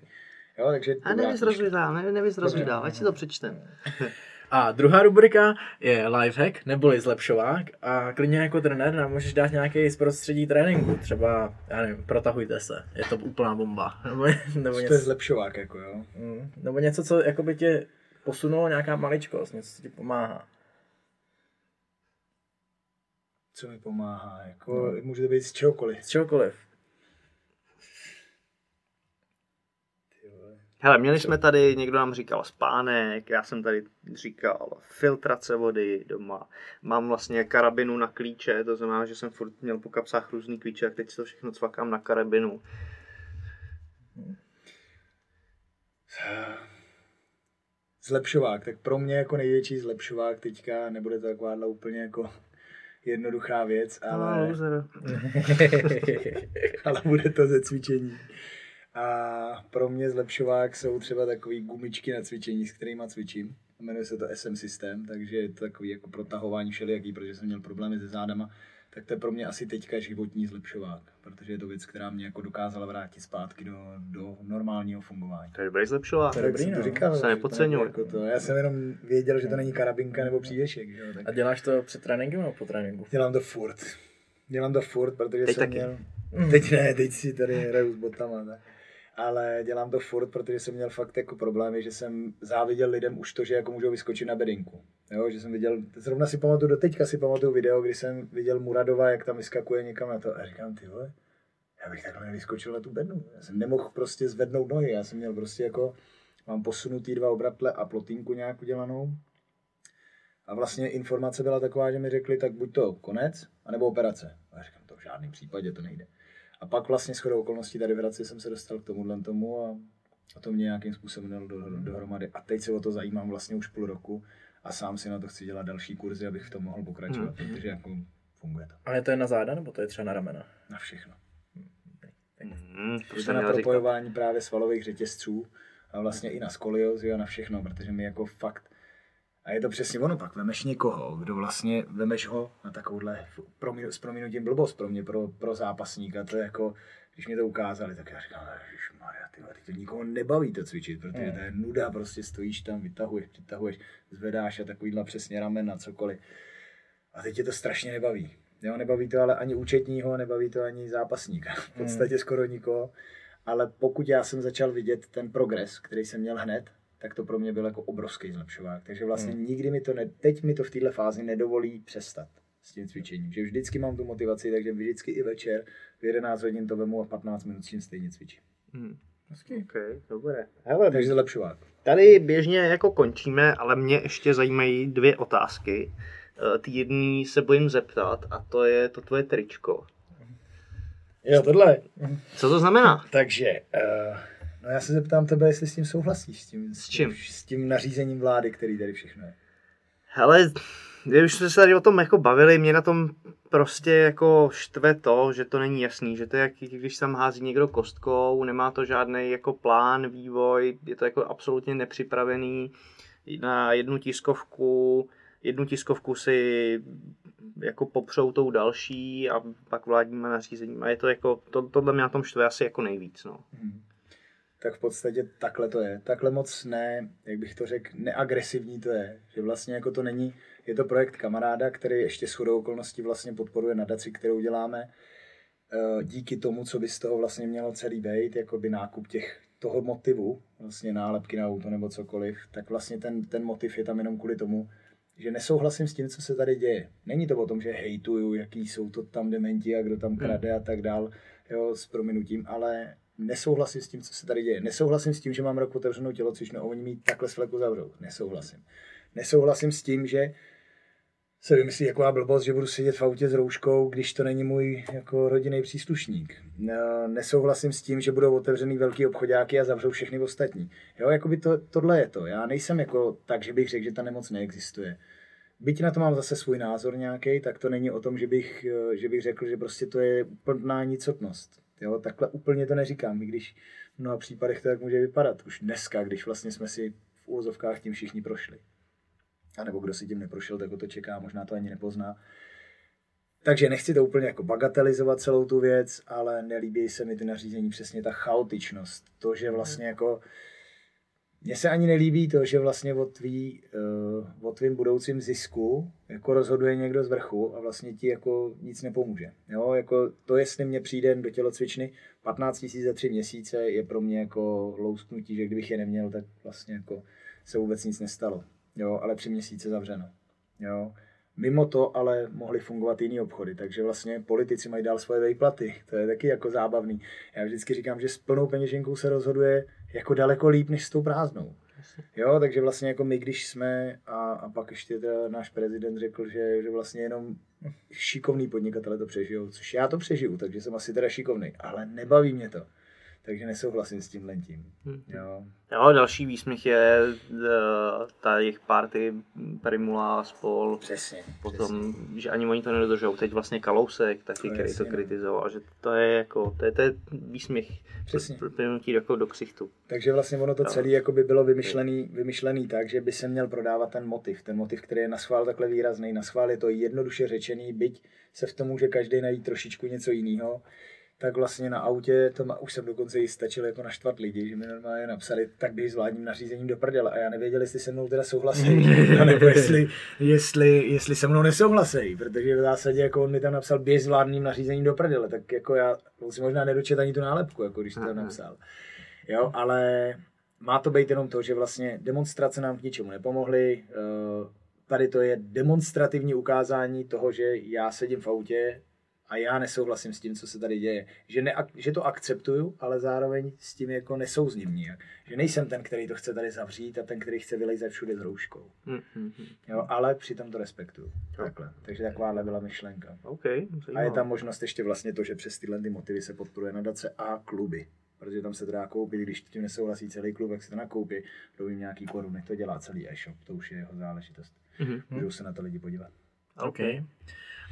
Jo, takže a nevyzrazujte dál, ne, nevyzrazujte dál, ať si to přečtem. A druhá rubrika je lifehack, neboli zlepšovák a klidně jako trenér nám můžeš dát nějaký z prostředí tréninku, třeba, já nevím, protahujte se, je to úplná bomba. Nebo, nebo něco, to je zlepšovák, jako jo. Mm, nebo něco, co jako by tě posunulo, nějaká maličkost, něco, co ti pomáhá. Co mi pomáhá, jako no. může to být z čehokoliv. Z čehokoliv. Hele, měli jsme tady, někdo nám říkal spánek, já jsem tady říkal filtrace vody doma. Mám vlastně karabinu na klíče, to znamená, že jsem furt měl po kapsách různý klíče a teď si to všechno cvakám na karabinu. Zlepšovák, tak pro mě jako největší zlepšovák teďka, nebude to taková úplně jako jednoduchá věc, ale, no, ale bude to ze cvičení. A pro mě zlepšovák jsou třeba takové gumičky na cvičení, s kterými cvičím. Jmenuje se to SM systém, takže je to takový jako protahování všelijaký, protože jsem měl problémy se zádama. Tak to je pro mě asi teďka životní zlepšovák, protože je to věc, která mě jako dokázala vrátit zpátky do, do normálního fungování. To je dobrý zlepšovák. To je dobrý, no. to říkal, se nepodceňuje. Jako to. Já jsem jenom věděl, že to není karabinka nebo přívěšek. Jo, tak... A děláš to před tréninkem nebo po tréninku? Dělám to furt. Dělám to furt, protože teď jsem taky. měl... Teď ne, teď si tady hraju s botama. Tak ale dělám to furt, protože jsem měl fakt jako problémy, že jsem záviděl lidem už to, že jako můžou vyskočit na bedinku. Jo, že jsem viděl, zrovna si pamatuju, do teďka si pamatuju video, kdy jsem viděl Muradova, jak tam vyskakuje někam na to a říkám, ty vole, já bych takhle nevyskočil na tu bednu. Já jsem nemohl prostě zvednout nohy, já jsem měl prostě jako, mám posunutý dva obratle a plotínku nějak udělanou. A vlastně informace byla taková, že mi řekli, tak buď to konec, anebo operace. A já říkám, to v žádném případě to nejde. A pak vlastně shodou okolností tady v Hradci jsem se dostal k tomuhle tomu a, a to mě nějakým způsobem dalo do, do, dohromady. A teď se o to zajímám vlastně už půl roku a sám si na to chci dělat další kurzy, abych v tom mohl pokračovat, hmm. protože jako funguje to. A je to je na záda, nebo to je třeba na ramena? Na všechno. Hmm, je to na propojování říkat. právě svalových řetězců a vlastně i na skoliozy a na všechno, protože mi jako fakt a je to přesně ono, pak vemeš někoho, kdo vlastně, vemeš ho na takovouhle, prominu, s prominutím blbost pro mě, pro, pro zápasníka, to je jako, když mě to ukázali, tak já říkám, Maria, ty to nikoho nebaví to cvičit, protože hmm. to je nuda, prostě stojíš tam, vytahuješ, přitahuješ, zvedáš a takovýhle přesně ramena, cokoliv. A teď tě to strašně nebaví. Jo, nebaví to ale ani účetního, nebaví to ani zápasníka. V hmm. podstatě hmm. skoro nikoho. Ale pokud já jsem začal vidět ten progres, který jsem měl hned, tak to pro mě byl jako obrovský zlepšovák. Takže vlastně hmm. nikdy mi to, ne, teď mi to v této fázi nedovolí přestat s tím cvičením. Že vždycky mám tu motivaci, takže vždycky i večer v 11 hodin to vemu a 15 minut s tím stejně cvičím. Hmm. Okay, dobré. Hele, takže zlepšovák. Tady běžně jako končíme, ale mě ještě zajímají dvě otázky. Eh, ty jedný se bojím zeptat a to je to tvoje tričko. Jo, tohle. Co to znamená? Takže uh, No já se zeptám tebe, jestli s tím souhlasíš, s tím, s, čím? s tím nařízením vlády, který tady všechno je. Hele, když jsme se tady o tom jako bavili, mě na tom prostě jako štve to, že to není jasný, že to je jak když tam hází někdo kostkou, nemá to žádný jako plán, vývoj, je to jako absolutně nepřipravený na jednu tiskovku, jednu tiskovku si jako popřou tou další a pak vládníma nařízením a je to jako, to, tohle mě na tom štve asi jako nejvíc, no. Hmm tak v podstatě takhle to je. Takhle moc ne, jak bych to řekl, neagresivní to je. Že vlastně jako to není, je to projekt kamaráda, který ještě s chodou okolností vlastně podporuje nadaci, kterou děláme. Eh, díky tomu, co by z toho vlastně mělo celý být, jako by nákup těch toho motivu, vlastně nálepky na auto nebo cokoliv, tak vlastně ten, ten motiv je tam jenom kvůli tomu, že nesouhlasím s tím, co se tady děje. Není to o tom, že hejtuju, jaký jsou to tam dementi a kdo tam krade a tak dál, jo, s prominutím, ale nesouhlasím s tím, co se tady děje. Nesouhlasím s tím, že mám rok otevřenou tělocvičnu a oni mi takhle s fleku zavřou. Nesouhlasím. Nesouhlasím s tím, že se vymyslí jako blbost, že budu sedět v autě s rouškou, když to není můj jako rodinný příslušník. Nesouhlasím s tím, že budou otevřený velký obchodáky a zavřou všechny ostatní. Jo, jako by to, tohle je to. Já nejsem jako tak, že bych řekl, že ta nemoc neexistuje. Byť na to mám zase svůj názor nějaký, tak to není o tom, že bych, že bych řekl, že prostě to je úplná nicotnost. Jo, takhle úplně to neříkám, i když v mnoha případech to tak může vypadat. Už dneska, když vlastně jsme si v úvozovkách tím všichni prošli. A nebo kdo si tím neprošel, tak ho to čeká, možná to ani nepozná. Takže nechci to úplně jako bagatelizovat celou tu věc, ale nelíbí se mi ty nařízení přesně ta chaotičnost. To, že vlastně jako mně se ani nelíbí to, že vlastně o, tvý, uh, o tvým budoucím zisku jako rozhoduje někdo z vrchu a vlastně ti jako nic nepomůže. Jo, jako to, jestli mě přijde do tělocvičny 15 000 za tři měsíce, je pro mě jako lousknutí, že kdybych je neměl, tak vlastně jako se vůbec nic nestalo jo, ale tři měsíce zavřeno. Jo. Mimo to ale mohly fungovat jiný obchody, takže vlastně politici mají dál svoje vejplaty, to je taky jako zábavný. Já vždycky říkám, že s plnou peněženkou se rozhoduje jako daleko líp, než s tou prázdnou. Jo, takže vlastně jako my, když jsme, a, a pak ještě teda náš prezident řekl, že, že vlastně jenom šikovný podnikatele to přežijou, což já to přežiju, takže jsem asi teda šikovný, ale nebaví mě to. Takže nesouhlasím s tím lentím. Hmm. Jo. jo, další výsměch je uh, ta jejich party Primula a spol. Přesně. Potom, přesně. že ani oni to nedodržou. Teď vlastně Kalousek taky, no, který to no. kritizoval. Že to je jako, to je, to je výsměch. Přesně. Plynutí jako do ksichtu. Takže vlastně ono to no. celé jako by bylo vymyšlený, vymyšlený tak, že by se měl prodávat ten motiv. Ten motiv, který je na schvál takhle výrazný. Na schvál je to jednoduše řečený, byť se v tom může každý najít trošičku něco jiného tak vlastně na autě, to má, už jsem dokonce i stačil jako naštvat lidi, že mi normálně napsali, tak bych s vládním nařízením do prdele. A já nevěděl, jestli se mnou teda souhlasí, nebo jestli, jestli, jestli se mnou nesouhlasí, protože v zásadě jako on mi tam napsal, běž s vládním nařízením do prdele, tak jako já on si možná nedočet ani tu nálepku, jako když to tam napsal. Jo, ale má to být jenom to, že vlastně demonstrace nám k ničemu nepomohly, eh, tady to je demonstrativní ukázání toho, že já sedím v autě a já nesouhlasím s tím, co se tady děje. Že, ne, že to akceptuju, ale zároveň s tím jako nesouzním nijak. Že nejsem ten, který to chce tady zavřít a ten, který chce vylejzat všude s rouškou. Mm-hmm. Jo, ale přitom to respektuju. Takhle. Takže takováhle byla myšlenka. Okay, a je tam možnost ještě vlastně to, že přes tyhle ty motivy se podporuje nadace a kluby. Protože tam se to dá koupit, když tím nesouhlasí celý klub, jak se to nakoupí, jim nějaký koruny. To dělá celý e-shop, to už je jeho záležitost. Mm-hmm. Můžou se na to lidi podívat. Okay.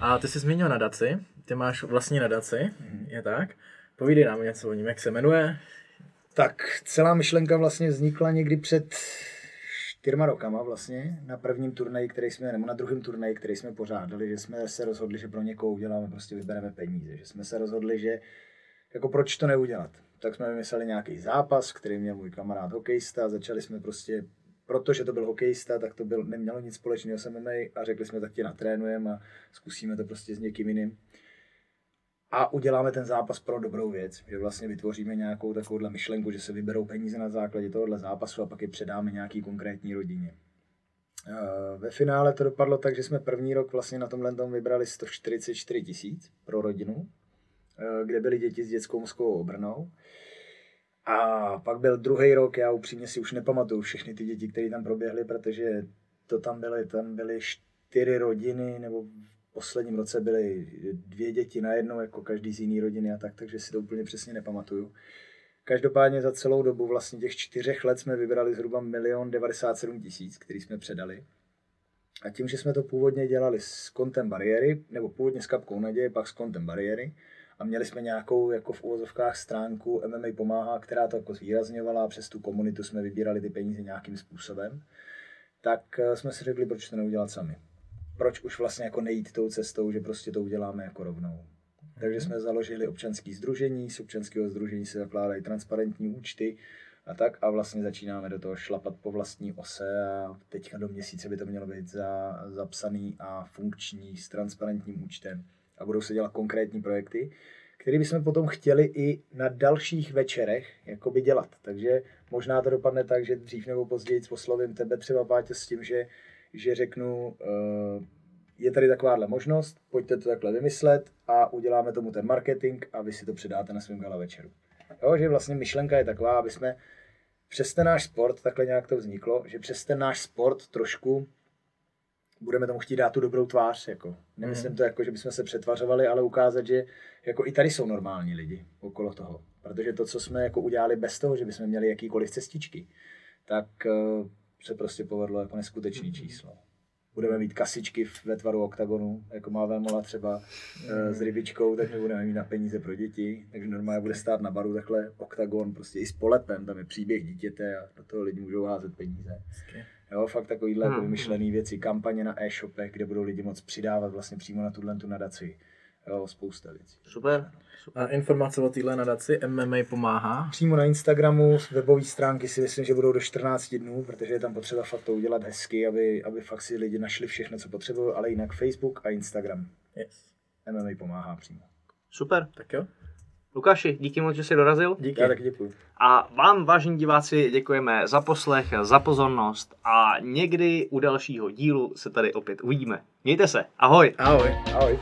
A ty jsi zmínil nadaci, ty máš vlastní nadaci, mm-hmm. je tak? Povídej nám něco o ním, jak se jmenuje? Tak celá myšlenka vlastně vznikla někdy před čtyřma rokama vlastně, na prvním turnaji, který jsme, nebo na druhém turnaji, který jsme pořádali, že jsme se rozhodli, že pro někoho uděláme, prostě vybereme peníze, že jsme se rozhodli, že jako proč to neudělat. Tak jsme vymysleli nějaký zápas, který měl můj kamarád hokejista, začali jsme prostě protože to byl hokejista, tak to byl, nemělo nic společného s MMA a řekli jsme, tak tě natrénujeme a zkusíme to prostě s někým jiným. A uděláme ten zápas pro dobrou věc, že vlastně vytvoříme nějakou takovouhle myšlenku, že se vyberou peníze na základě tohohle zápasu a pak je předáme nějaký konkrétní rodině. Eh, ve finále to dopadlo tak, že jsme první rok vlastně na tomhle tom vybrali 144 tisíc pro rodinu, eh, kde byly děti s dětskou mozkovou obrnou. A pak byl druhý rok, já upřímně si už nepamatuju všechny ty děti, které tam proběhly, protože to tam byly, tam byly čtyři rodiny, nebo v posledním roce byly dvě děti najednou, jako každý z jiný rodiny a tak, takže si to úplně přesně nepamatuju. Každopádně za celou dobu vlastně těch čtyřech let jsme vybrali zhruba milion 97 tisíc, který jsme předali. A tím, že jsme to původně dělali s kontem bariéry, nebo původně s kapkou naděje, pak s kontem bariéry, a měli jsme nějakou jako v úvozovkách stránku MMA pomáhá, která to jako zvýrazňovala a přes tu komunitu jsme vybírali ty peníze nějakým způsobem, tak eh, jsme si řekli, proč to neudělat sami. Proč už vlastně jako nejít tou cestou, že prostě to uděláme jako rovnou. Takže jsme založili občanský združení, z občanského združení se zakládají transparentní účty a tak a vlastně začínáme do toho šlapat po vlastní ose a teďka do měsíce by to mělo být za, zapsaný a funkční s transparentním účtem a budou se dělat konkrétní projekty, které bychom potom chtěli i na dalších večerech jakoby dělat. Takže možná to dopadne tak, že dřív nebo později poslovím tebe třeba, Páťo, s tím, že, že řeknu, uh, je tady takováhle možnost, pojďte to takhle vymyslet a uděláme tomu ten marketing a vy si to předáte na svém gala večeru. Jo, že vlastně myšlenka je taková, aby jsme přes ten náš sport, takhle nějak to vzniklo, že přes ten náš sport trošku budeme tomu chtít dát tu dobrou tvář. Jako. Nemyslím to jako, že bychom se přetvařovali, ale ukázat, že jako i tady jsou normální lidi okolo toho. Protože to, co jsme jako udělali bez toho, že bychom měli jakýkoliv cestičky, tak uh, se prostě povedlo jako neskutečný číslo. Budeme mít kasičky ve tvaru oktagonu, jako má Vémola třeba eh, s rybičkou, takže budeme mít na peníze pro děti. Takže normálně bude stát na baru takhle oktagon, prostě i s polepem, tam je příběh dítěte a do toho lidi můžou házet peníze. Jo, fakt takovýhle Hmm. vymyšlený věci, kampaně na e-shopech, kde budou lidi moc přidávat vlastně přímo na tuhle tu nadaci. Jo, spousta věcí. Super. A informace o téhle nadaci MMA pomáhá. Přímo na Instagramu, webové stránky si myslím, že budou do 14 dnů, protože je tam potřeba fakt to udělat hezky, aby, aby fakt si lidi našli všechno, co potřebují, ale jinak Facebook a Instagram. Yes. MMA pomáhá přímo. Super. Tak jo. Lukáši, díky moc, že jsi dorazil. Díky. Já taky děkuji. A vám, vážení diváci, děkujeme za poslech, za pozornost a někdy u dalšího dílu se tady opět uvidíme. Mějte se, ahoj! Ahoj. Ahoj.